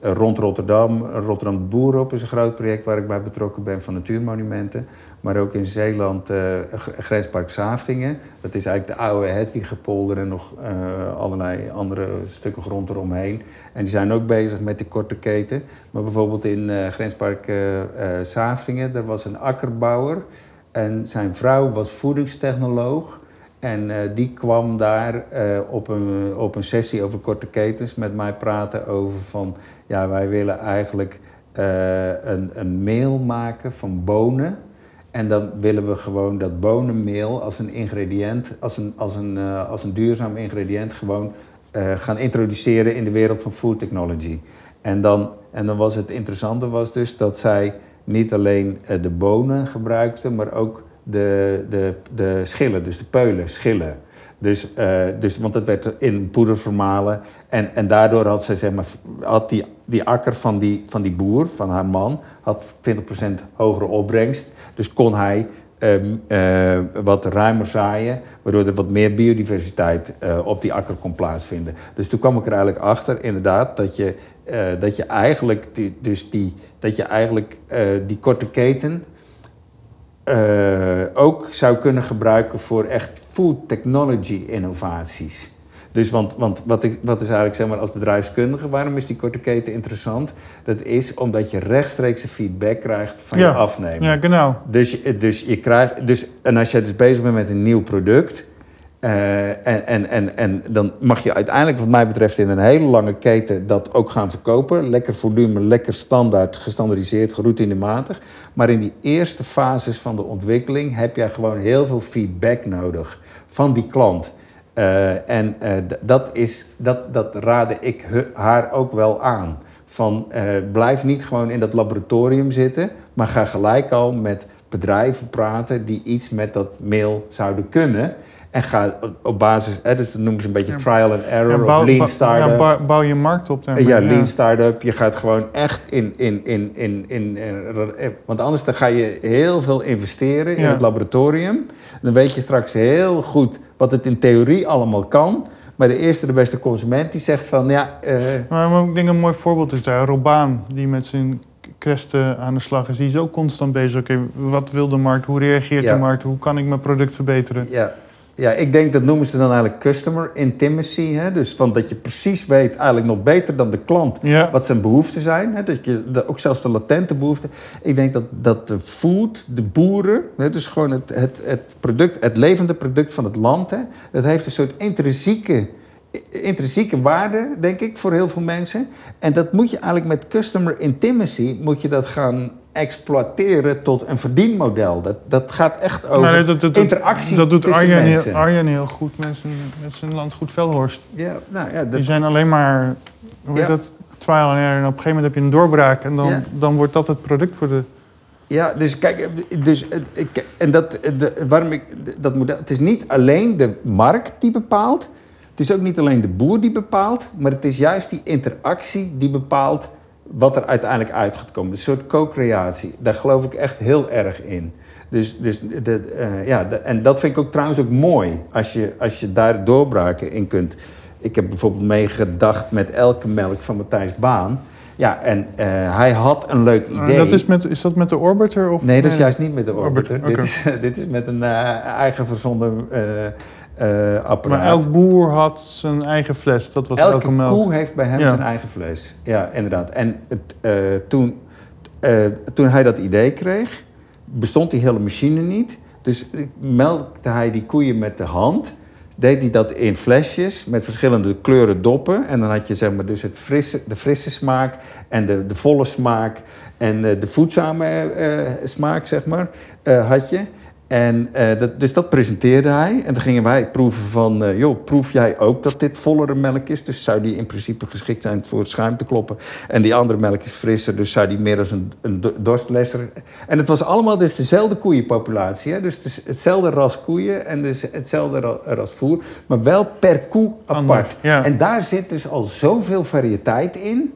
rond Rotterdam, Rotterdam Boerop is een groot project waar ik bij betrokken ben van natuurmonumenten. Maar ook in Zeeland, eh, Grenspark Zaaftingen. Dat is eigenlijk de oude Hedwigepolder en nog eh, allerlei andere stukken grond eromheen. En die zijn ook bezig met de korte keten. Maar bijvoorbeeld in eh, Grenspark Zaaftingen, daar was een akkerbouwer. En zijn vrouw was voedingstechnoloog. En die kwam daar op, een, op een sessie over korte ketens met mij praten over van... Ja, wij willen eigenlijk een, een meel maken van bonen. En dan willen we gewoon dat bonenmeel als een ingrediënt, als een, als een, eh, als een duurzaam ingrediënt gewoon eh, gaan introduceren in de wereld van food technology. En dan, en dan was het interessante was dus dat zij niet alleen eh, de bonen gebruikte, maar ook de, de, de schillen, dus de peulen, schillen. Dus, eh, dus, want het werd in poeder vermalen. En, en daardoor had ze, zeg maar, had die, die akker van die, van die boer, van haar man, had 20% hogere opbrengst. Dus kon hij ehm, eh, wat ruimer zaaien, waardoor er wat meer biodiversiteit eh, op die akker kon plaatsvinden. Dus toen kwam ik er eigenlijk achter, inderdaad, dat je, dat je eigenlijk, die, dus die, dat je eigenlijk die korte keten eh, ook zou kunnen gebruiken voor echt food technology innovaties. Dus want, want wat, ik, wat is eigenlijk zeg maar als bedrijfskundige, waarom is die korte keten interessant? Dat is omdat je rechtstreekse feedback krijgt van Ja. je afnemer. Ja, genau. Dus, je- dus je krijgt, dus, en als je dus bezig bent met een nieuw product, eh, en, en, en, en dan mag je uiteindelijk, wat mij betreft, in een hele lange keten dat ook gaan verkopen. Lekker volume, lekker standaard, gestandardiseerd, routinematig. Maar in die eerste fases van de ontwikkeling heb jij gewoon heel veel feedback nodig van die klant. Eh, en eh, dat, is, dat, dat raadde ik haar ook wel aan. Van blijf niet gewoon in dat laboratorium zitten, maar ga gelijk al met bedrijven praten die iets met dat mail zouden kunnen. En ga op- basis, hè, dus dat noemen ze een beetje trial and error Ja, of lean startup. ja, bouw, je markt op daarmee. Ja, lean startup. Je gaat gewoon echt in, in, in, in, in, eh, want anders dan ga je heel veel investeren in Ja. het laboratorium. Dan weet je straks heel goed wat het in theorie allemaal kan. Maar de eerste, de beste consument, die zegt van ja. eh, Maar, ik denk een mooi voorbeeld is daar Robaan, die met zijn kresten aan de slag is. Die is ook constant bezig. Oké, wat wil de markt? Hoe reageert Ja. de markt? Hoe kan ik mijn product verbeteren? Ja. Ja, ik denk dat noemen ze dan eigenlijk customer intimacy. Hè? Dus van dat je precies weet, eigenlijk nog beter dan de klant, Ja. wat zijn behoeften zijn. Hè? Dat je, de- ook zelfs de latente behoeften. Ik denk dat, dat de food, de boeren, hè? dus gewoon het, het, het product, het levende product van het land, hè? dat heeft een soort intrinsieke, intrinsieke waarde, denk ik, voor heel veel mensen. En dat moet je eigenlijk met customer intimacy, moet je dat gaan exploiteren tot een verdienmodel. Dat, dat gaat echt over Maar dat, dat, dat, interactie dat doet Arjen heel. Arjen heel goed met zijn, met zijn landgoed Velhorst. Ja, nou ja, Die zijn alleen maar, hoe heet Ja. dat, trial and error. En op een gegeven moment heb je een doorbraak. En dan, Ja. dan wordt dat het product voor de... ja dus kijk, dus, ik, en dat, de, waarom ik dat model, het is niet alleen de markt die bepaalt, het is ook niet alleen de boer die bepaalt, maar het is juist die interactie die bepaalt wat er uiteindelijk uit gaat komen. Een soort co-creatie, daar geloof ik echt heel erg in. Dus, dus de, eh, ja, de- en dat vind ik ook trouwens ook mooi, als je, als je daar doorbraken in kunt. Ik heb bijvoorbeeld meegedacht met elke melk van Matthijs Baan. Ja, en eh, hij had een leuk idee. Dat is, met, is dat met de Orbiter? Of, Nee, dat is juist niet met de Orbiter. Orbiter, Dit, is, <laughs> dit is met een eh, eigen verzonden eh, apparaat. Maar elk boer had zijn eigen fles. Dat was elke, Elke melk. koe heeft bij hem Ja. zijn eigen vlees. Ja, inderdaad. En het, eh, toen, eh, toen hij dat idee kreeg, bestond die hele machine niet. Dus melkte hij die koeien met de hand. Deed hij dat in flesjes met verschillende kleuren doppen. En dan had je zeg maar, dus het frisse, de frisse smaak en de, de volle smaak en de voedzame smaak, zeg maar, had je. En, eh, dat, dus dat presenteerde hij. En dan gingen wij proeven van... eh, joh, proef jij ook dat dit vollere melk is? Dus zou die in principe geschikt zijn voor schuim te kloppen. En die andere melk is frisser, dus zou die meer als een, een do- dorstlesser... En het was allemaal dus dezelfde koeienpopulatie. Hè? Dus het hetzelfde ras koeien en dus hetzelfde ra- ras voer. Maar wel per koe apart. Ja. En daar zit dus al zoveel variëteit in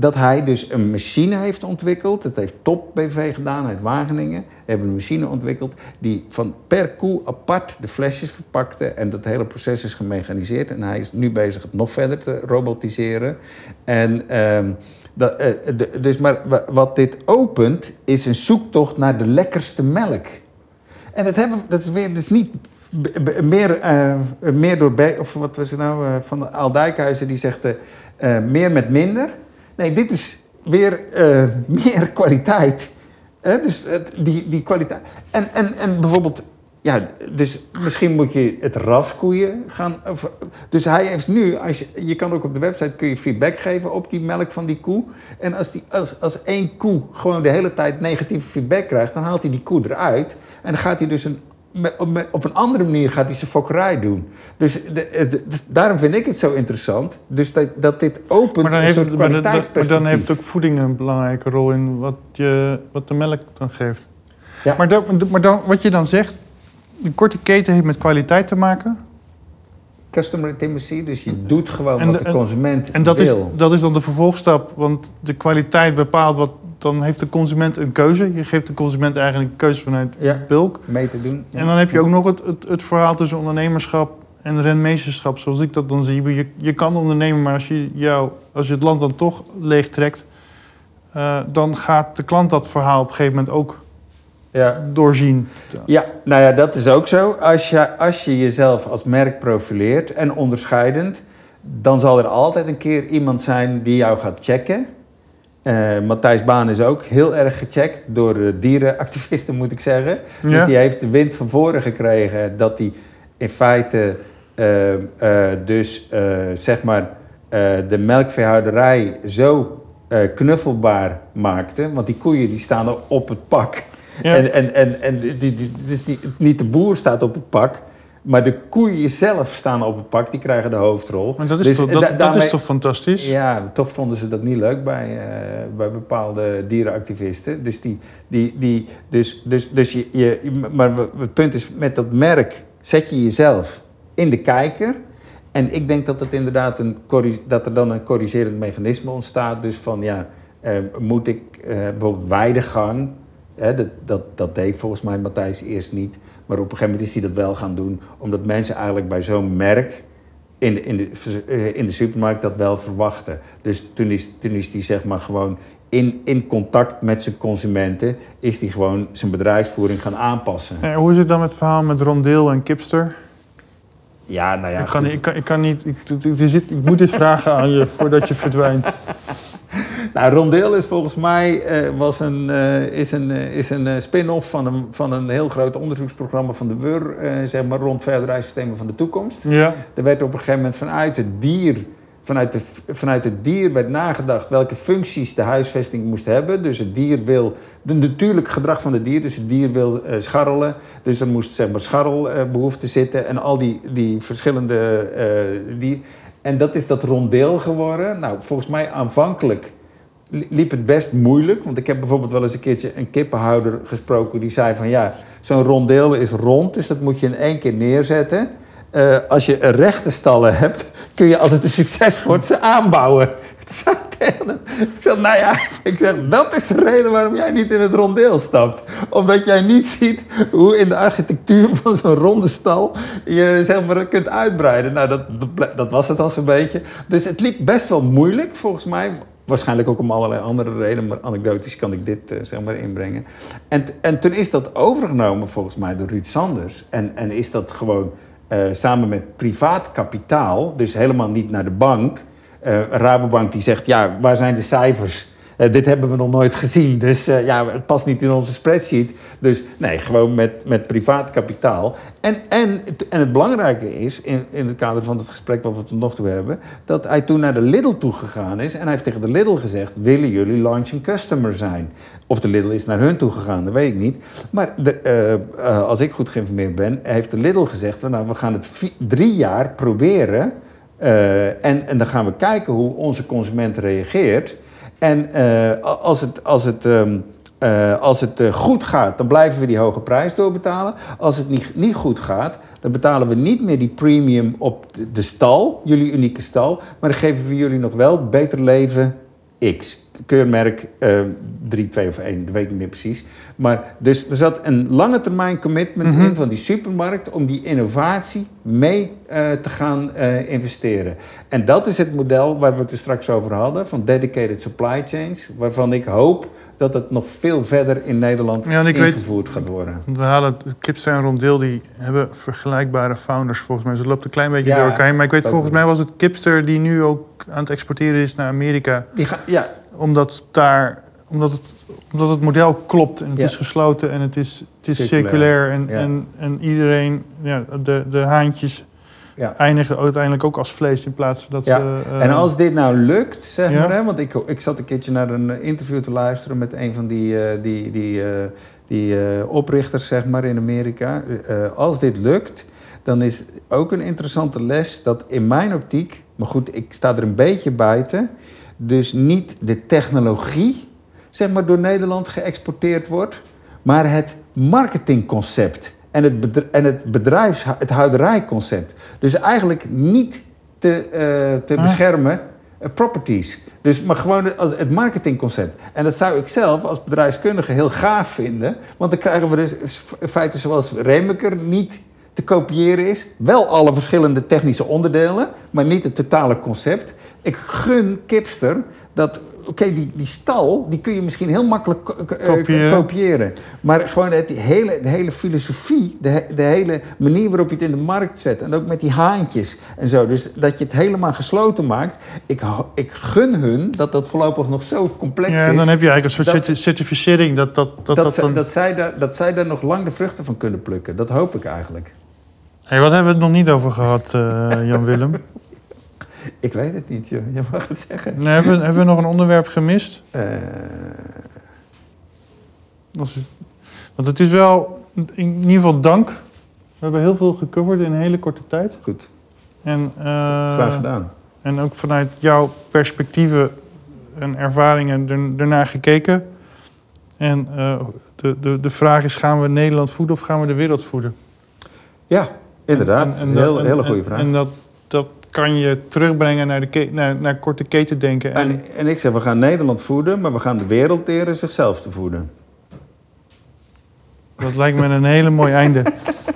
dat hij dus een machine heeft ontwikkeld. Dat heeft Top BV gedaan uit Wageningen. Hebben een machine ontwikkeld die van per koe apart de flesjes verpakte. En dat hele proces is gemechaniseerd. En hij is nu bezig het nog verder te robotiseren. En, ehm, dat, eh, dus maar wa- wat dit opent, is een zoektocht naar de lekkerste melk. En dat, hebben, dat is weer, is niet meer, eh, meer door, of wat was het nou, eh, van Al Dijkhuizen, die zegt meer met minder. Nee, dit is weer eh, meer kwaliteit. Dus die, die kwaliteit. En, en, en bijvoorbeeld, ja, dus misschien moet je het ras koeien gaan. Of, dus hij heeft nu, als je, je kan ook op de website kun je feedback geven op die melk van die koe. En als, die, als, als één koe gewoon de hele tijd negatieve feedback krijgt, dan haalt hij die koe eruit. En dan gaat hij dus een, op, een andere manier gaat hij zijn fokkerij doen. Dus, de, dus daarom vind ik het zo interessant. Dus dat, dat dit opent Maar dan, een heeft, maar, dan heeft ook voeding een belangrijke rol in wat, je, wat de melk dan geeft. Ja. Maar, dat, maar dan, wat je dan zegt, de korte keten heeft met kwaliteit te maken. Customer intimacy, dus je doet gewoon En wat de- consument En dat is, wil. dat is dan de vervolgstap, want de kwaliteit bepaalt wat. Dan heeft de consument een keuze. Je geeft de consument eigenlijk een keuze vanuit Ja. bulk. mee te doen. En dan heb je ook nog het, het, het verhaal tussen ondernemerschap en renmeesterschap, zoals ik dat dan zie. Je, je kan ondernemen, maar als je, jou, als je het land dan toch leeg trekt, eh, dan gaat de klant dat verhaal op een gegeven moment ook Ja. doorzien. ja, nou ja, dat is ook zo. Als je, als je jezelf als merk profileert en onderscheidend, dan zal er altijd een keer iemand zijn die jou gaat checken. Eh, Matthijs Baan is ook heel erg gecheckt door dierenactivisten, moet ik zeggen. Dus die heeft de wind van voren gekregen dat hij in feite eh, eh, dus zeg maar de melkveehouderij zo knuffelbaar maakte. Want die koeien die staan op het pak. Ja. En, en, en, en die, die, dus die, niet de boer staat op het pak, maar de koeien zelf staan op het pak. Die krijgen de hoofdrol. Maar dat is, Dus toch, dat, da- dat is toch fantastisch? ja, toch vonden ze dat niet leuk bij, eh, bij bepaalde dierenactivisten. Dus, die, die, die, dus, dus, dus je, je, maar het punt is, met dat merk zet je jezelf in de kijker. En ik denk dat, het inderdaad een, dat er dan een corrigerend mechanisme ontstaat. Dus van ja, eh, moet ik eh, bijvoorbeeld weidegang Hè, dat, dat, dat deed volgens mij Matthijs eerst niet. Maar op een gegeven moment is hij dat wel gaan doen. Omdat mensen eigenlijk bij zo'n merk in de, in, de, eh, in de supermarkt dat wel verwachten. Dus toen is, toen is hij zeg maar gewoon in, in contact met zijn consumenten... is hij gewoon zijn bedrijfsvoering gaan aanpassen. En hoe is het dan met het verhaal met Rondeel en Kipster? Ja, nou ja, ik, kan, goed. ik, kan, ik kan niet... Ik, ik moet dit vragen aan je voordat je verdwijnt. Nou, Rondeel is volgens mij eh, was een, eh, is een, eh, is een spin-off van een, van een heel groot onderzoeksprogramma van de WUR, zeg maar rond verderijsystemen van de toekomst. Ja. Er werd op een gegeven moment vanuit het dier, vanuit, de, vanuit het dier werd nagedacht welke functies de huisvesting moest hebben. Dus het dier wil, de natuurlijk gedrag van het dier, dus het dier wil scharrelen. Dus er moest zeg maar scharrelbehoefte zitten en al die, die verschillende eh die. En dat is dat rondeel geworden. Nou, volgens mij aanvankelijk li- liep het best moeilijk. Want ik heb bijvoorbeeld wel eens een keertje een kippenhouder gesproken. Die zei van ja, zo'n rondeel is rond. Dus dat moet je in één keer neerzetten. Eh, als je rechte stallen hebt, kun je als het een succes wordt ze aanbouwen. <laughs> Toen zei tegen. Ik nou ja, <laughs> ik zeg, dat is de reden waarom jij niet in het rondeel stapt. Omdat jij niet ziet hoe in de architectuur van zo'n ronde stal je zeg maar, kunt uitbreiden. Nou, dat, dat, dat was het al zo'n beetje. Dus het liep best wel moeilijk, volgens mij. Waarschijnlijk ook om allerlei andere redenen, maar anekdotisch kan ik dit eh, zeg maar inbrengen. En, en toen is dat overgenomen volgens mij door Ruud Sanders. En, en is dat gewoon eh, samen met privaat kapitaal, dus helemaal niet naar de bank. Eh, Rabobank die zegt, ja, waar zijn de cijfers? Eh, dit hebben we nog nooit gezien, dus eh, ja, het past niet in onze spreadsheet. Dus nee, gewoon met, met privaat kapitaal. En, en, en het belangrijke is, in, in het kader van het gesprek wat we tot nog toe hebben... dat hij toen naar de Lidl toegegaan is en hij heeft tegen de Lidl gezegd... willen jullie launching customer zijn? Of de Lidl is naar hun toegegaan, dat weet ik niet. Maar de, eh, als ik goed geïnformeerd ben, heeft de Lidl gezegd... nou, we gaan het drie jaar proberen... en, en dan gaan we kijken hoe onze consument reageert... En eh, als het, als het, ehm, eh, als het eh, goed gaat, dan blijven we die hoge prijs doorbetalen. Als het niet, niet goed gaat, dan betalen we niet meer die premium op de, stal, jullie unieke stal. Maar dan geven we jullie nog wel beter leven X. Keurmerk eh 3, 2 of 1, dat weet ik niet meer precies. Maar dus er zat een lange termijn commitment in van die supermarkt om die innovatie mee eh, te gaan eh, investeren. En dat is het model waar we het er straks over hadden, van dedicated supply chains, waarvan ik hoop dat het nog veel verder in Nederland Ja, ik weet- ingevoerd gaat worden. We halen het Kipster en Rondeel, die hebben vergelijkbare founders volgens mij. Ze loopt een klein beetje Ja, door elkaar heen. Maar ik weet, volgens mij was het Kipster die nu ook aan het exporteren is naar Amerika. Die ga, ja, Omdat daar omdat het, omdat het model klopt en het Ja. is gesloten en het is, het is Circulair. En, ja. en, en iedereen, ja, de, de haantjes ja. eindigen uiteindelijk ook als vlees in plaats van dat Ja, ze... eh, En als dit nou lukt, zeg Ja. maar, hè, want ik, ik zat een keertje naar een interview te luisteren met een van die, eh, die, die, eh, die oprichters, zeg maar, in Amerika. Als dit lukt, dan is ook een interessante les dat in mijn optiek, maar goed, ik sta er een beetje buiten, dus niet de technologie, zeg maar, door Nederland geëxporteerd wordt, maar het marketingconcept en het, en het bedrijfs, het houderijconcept. Dus eigenlijk niet te, eh, te Ah. beschermen eh, properties. Dus, maar gewoon het- het marketingconcept. En dat zou ik zelf als bedrijfskundige heel gaaf vinden. Want dan krijgen we dus feiten zoals Remeker niet te kopiëren is. Wel alle verschillende technische onderdelen, maar niet het totale concept. Ik gun Kipster dat... Oké, die, die stal, die kun je misschien heel makkelijk eh, Kopiëren. kopiëren. Maar gewoon het, die hele, de hele filosofie, de, de hele manier waarop je het in de markt zet. En ook met die haantjes en zo. Dus dat je het helemaal gesloten maakt. Ik, ik gun hun dat dat voorlopig nog zo complex ja, en is. dan heb je eigenlijk een soort dat- certificering. Dat, dat, dat, dat, dat, zij, dan... dat, zij daar, dat zij daar nog lang de vruchten van kunnen plukken. Dat hoop ik eigenlijk. Hey, wat hebben we het nog niet over gehad, eh, Jan-Willem? <laughs> Ik weet het niet, joh. je mag het zeggen. Nee, hebben, we- hebben we nog een onderwerp gemist? Het- want het is wel, in ieder geval dank. We hebben heel veel gecoverd in een hele korte tijd. goed, En, eh, graag gedaan. en ook vanuit jouw perspectieven en ervaringen er, ernaar gekeken. En eh, de, de, de vraag is, gaan we Nederland voeden of gaan we de wereld voeden? Ja, inderdaad. En- en Dat is een heel, hele goede vraag. En dat, dat kan je terugbrengen naar, de naar, naar korte keten denken. En, En, en ik zeg, we gaan Nederland voeden, maar we gaan de wereld leren zichzelf te voeden. dat lijkt me een hele mooi einde.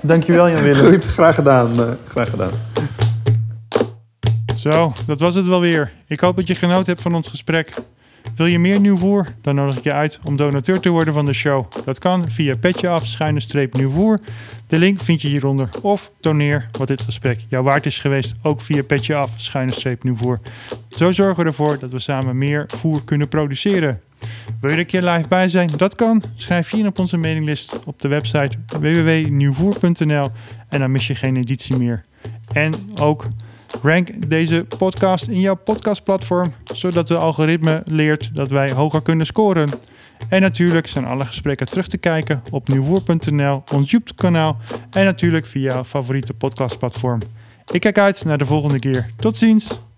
Dankjewel Jan Willem. Goed, graag gedaan. eh, graag gedaan. Zo, dat was het wel weer. Ik hoop dat je genoten hebt van ons gesprek. Wil je meer nieuw voer? Dan nodig ik je uit om donateur te worden van de show. Dat kan via petje De link vind je hieronder. Of doneer wat dit gesprek jou waard is geweest. Ook via petje af schuine streep nieuw voer. Zo zorgen we ervoor dat we samen meer voer kunnen produceren. Wil je er een keer live bij zijn? Dat kan. Schrijf je in op onze mailinglist op de website www.nieuwvoer.nl en dan mis je geen editie meer. En ook rank deze podcast in jouw podcastplatform, zodat de algoritme leert dat wij hoger kunnen scoren. En natuurlijk zijn alle gesprekken terug te kijken op nieuwvoer.nl, ons YouTube-kanaal en natuurlijk via jouw favoriete podcastplatform. Ik kijk uit naar de volgende keer. Tot ziens!